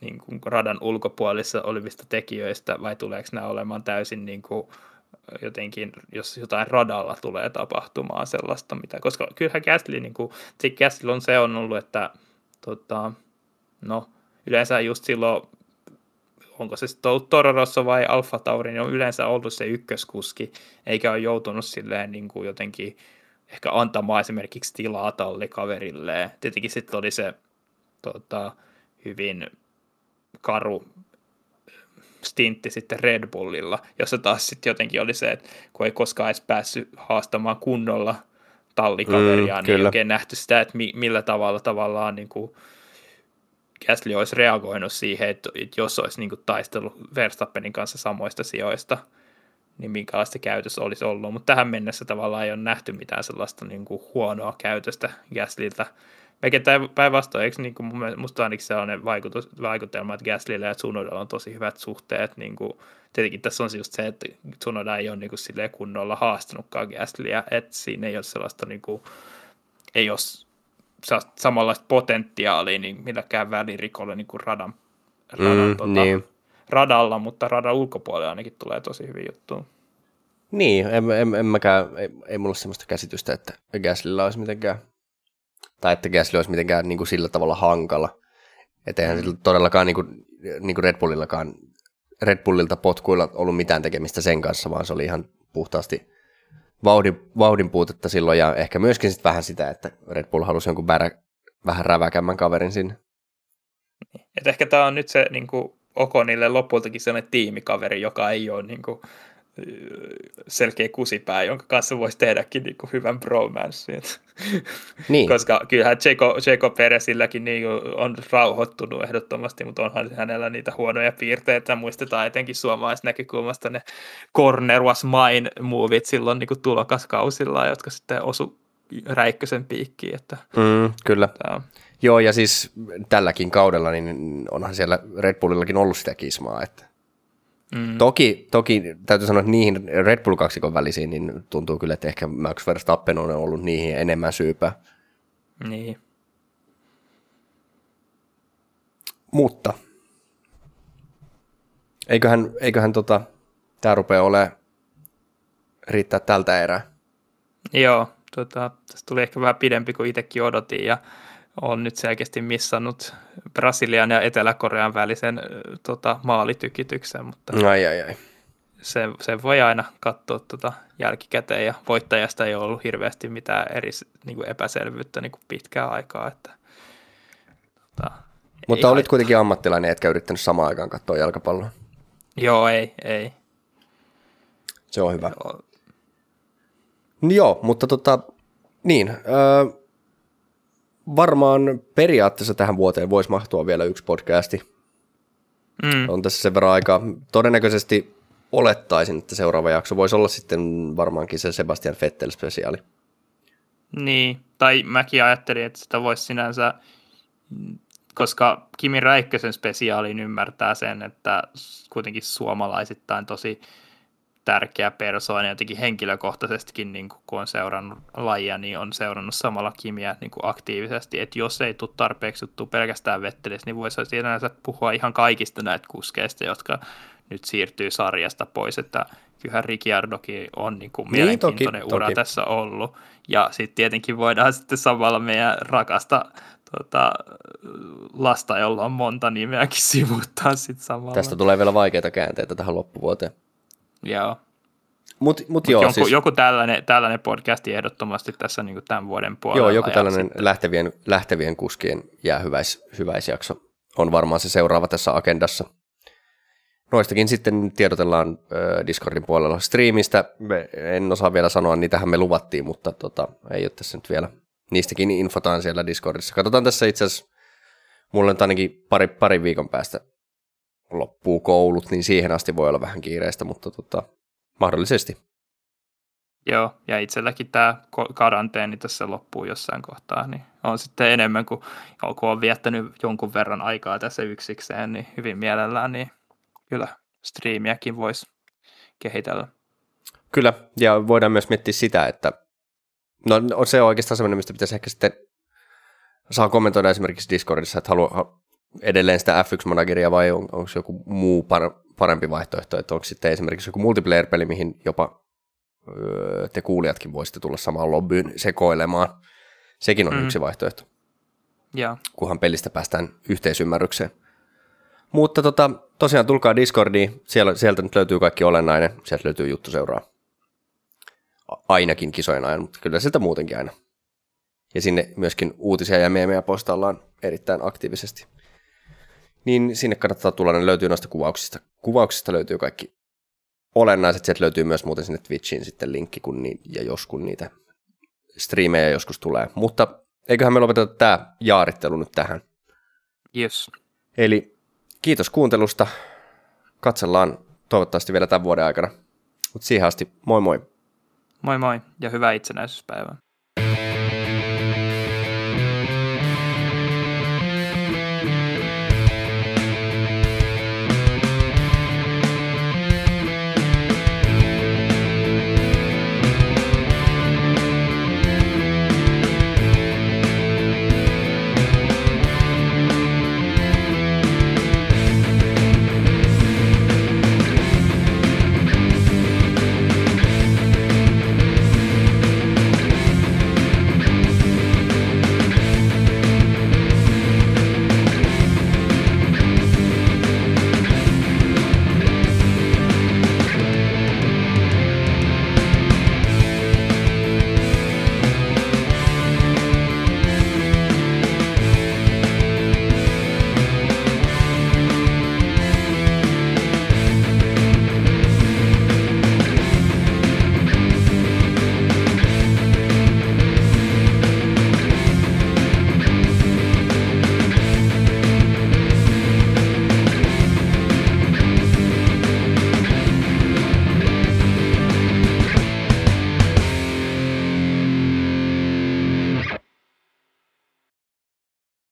niin kuin radan ulkopuolissa olevista tekijöistä, vai tuleeko nämä olemaan täysin niin kuin jotenkin, jos jotain radalla tulee tapahtumaan sellaista, mitä, koska kyllähän Gasly, niin kuin, Gasly on se on ollut, että tota, no, yleensä just silloin onko se Toro Rosso vai Alfa Tauri, niin on yleensä ollut se ykköskuski, eikä ole joutunut silleen niin kuin jotenkin ehkä antamaan esimerkiksi tilaa tallikaverilleen. Tietenkin sitten oli se tota, hyvin karu stintti sitten Red Bullilla, jossa taas sitten jotenkin oli se, että kun ei koskaan edes päässyt haastamaan kunnolla tallikaveria, mm, niin kyllä. oikein nähty sitä, että mi- millä tavalla tavallaan niin kuin, Gasly olisi reagoinut siihen, että jos olisi niin kuin taistellut Verstappenin kanssa samoista sijoista, niin minkälaista käytös olisi ollut. Mutta tähän mennessä tavallaan ei ole nähty mitään sellaista niin kuin huonoa käytöstä Gaslyltä. Mekin päinvastoin, eikö niin kuin musta ainakin sellainen vaikutus, vaikutelma, että Gaslyllä ja Tsunodalla on tosi hyvät suhteet. Niin kuin, tietenkin tässä on just se, että Tsunoda ei ole niin kuin kunnolla haastanutkaan Gaslyä, että siinä ei ole sellaista, niin kuin, ei ole samanlaista potentiaalia niin milläkään välirikolle niin kuin radan, radan mm, tota, niin. radalla, mutta radan ulkopuolella ainakin tulee tosi hyvin juttu. Niin, en, en, en mäkään, ei, ei mulla ole sellaista käsitystä, että Gaslylla olisi mitenkään, tai että Gasly olisi mitenkään niin kuin sillä tavalla hankala. Että eihän mm. todellakaan niin kuin, niin kuin Red Bullillakaan, Red Bullilta potkuilla ollut mitään tekemistä sen kanssa, vaan se oli ihan puhtaasti vauhdin, vauhdin puutetta silloin ja ehkä myöskin sit vähän sitä, että Red Bull halusi jonkun bärä, vähän räväkämmän kaverin sinne. Et ehkä tämä on nyt se niin kuin Okonille lopultakin sellainen tiimikaveri, joka ei ole niin kuin, selkeä kusipää, jonka kanssa voisi tehdäkin niin kuin hyvän bromanssin. Niin. Koska kyllähän Checo Peresilläkin niin on rauhoittunut ehdottomasti, mutta onhan hänellä niitä huonoja piirteitä. Muistetaan etenkin näkökulmasta ne corner was mine movit silloin niin kuin tulokaskausilla, jotka sitten osu Räikkösen piikkiin. Että mm, kyllä. Tämä. Joo, ja siis tälläkin kaudella niin onhan siellä Red Bullillakin ollut sitä kismaa, että Mm. Toki, toki täytyy sanoa, että niihin Red Bull kaksikon välisiin niin tuntuu kyllä, että ehkä Max Verstappen on ollut niihin enemmän syypä. Niin. Mutta eiköhän, eiköhän tota, tämä rupeaa olemaan riittää tältä erää. Joo, tota, tästä tuli ehkä vähän pidempi kuin itsekin odotin ja on nyt selkeästi missannut Brasilian ja Etelä-Korean välisen tota, maalitykityksen, mutta ai, ai, ai. Se, se voi aina katsoa tota jälkikäteen ja voittajasta ei ollut hirveästi mitään eri niin kuin epäselvyyttä niin kuin pitkään aikaa. Että, tota, mutta olit haittaa. kuitenkin ammattilainen, etkä yrittänyt samaan aikaan katsoa jalkapalloa. Joo, ei, ei. Se on hyvä. Joo, Joo mutta tota, niin, öö, varmaan periaatteessa tähän vuoteen voisi mahtua vielä yksi podcasti. Mm. On tässä sen verran aika. Todennäköisesti olettaisin, että seuraava jakso voisi olla sitten varmaankin se Sebastian Vettel-spesiaali. Niin, tai mäkin ajattelin, että sitä voisi sinänsä, koska Kimi Räikkösen spesiaaliin ymmärtää sen, että kuitenkin suomalaisittain tosi tärkeä persoona, jotenkin henkilökohtaisestikin, niin kun on seurannut lajia, niin on seurannut samalla Kimiä niin kuin aktiivisesti, että jos ei tule tarpeeksi juttu pelkästään Vettelis, niin voisi sinänsä puhua ihan kaikista näitä kuskeista, jotka nyt siirtyy sarjasta pois, että kyllähän Ricciardokin on niin kuin niin, mielenkiintoinen toki, ura toki. tässä ollut, ja sitten tietenkin voidaan sitten samalla meidän rakasta tota, lasta, jolla on monta nimeäkin sivuttaa sitten samalla. Tästä tulee vielä vaikeita käänteitä tähän loppuvuoteen. Joo. Mut, mut, mut joo, joku, siis... joku tällainen, tällainen podcasti ehdottomasti tässä niin tämän vuoden puolella. Joo, joku tällainen lähtevien, lähtevien kuskien jäähyväis, hyväisjakso on varmaan se seuraava tässä agendassa. Noistakin sitten tiedotellaan äh, Discordin puolella striimistä. Me, en osaa vielä sanoa, niitähän me luvattiin, mutta tota, ei ole tässä nyt vielä. Niistäkin infotaan siellä Discordissa. Katsotaan tässä itse asiassa, mulla on ainakin pari, pari viikon päästä loppuu koulut, niin siihen asti voi olla vähän kiireistä, mutta tota, mahdollisesti. Joo, ja itselläkin tämä karanteeni tässä loppuu jossain kohtaa, niin on sitten enemmän kuin kun on viettänyt jonkun verran aikaa tässä yksikseen, niin hyvin mielellään, niin kyllä striimiäkin voisi kehitellä. Kyllä, ja voidaan myös miettiä sitä, että no se on oikeastaan sellainen, mistä pitäisi ehkä sitten saa kommentoida esimerkiksi Discordissa, että haluaa edelleen sitä F1-manageria vai on, onko joku muu parempi vaihtoehto, että onko sitten esimerkiksi joku multiplayer-peli, mihin jopa öö, te kuulijatkin voisitte tulla samaan lobbyyn sekoilemaan. Sekin on mm. yksi vaihtoehto. Ja. Kunhan pelistä päästään yhteisymmärrykseen. Mutta tota, tosiaan tulkaa Discordiin, siellä, sieltä nyt löytyy kaikki olennainen, sieltä löytyy juttu seuraa. Ainakin kisojen ajan, mutta kyllä sieltä muutenkin aina. Ja sinne myöskin uutisia ja meemejä postaillaan erittäin aktiivisesti niin sinne kannattaa tulla, ne löytyy noista kuvauksista. Kuvauksista löytyy kaikki olennaiset, sieltä löytyy myös muuten sinne Twitchiin sitten linkki, kun niin, ja jos kun niitä striimejä joskus tulee. Mutta eiköhän me lopeteta tämä jaarittelu nyt tähän. Yes. Eli kiitos kuuntelusta. Katsellaan toivottavasti vielä tämän vuoden aikana. Mutta siihen asti, moi moi. Moi moi ja hyvää itsenäisyyspäivää.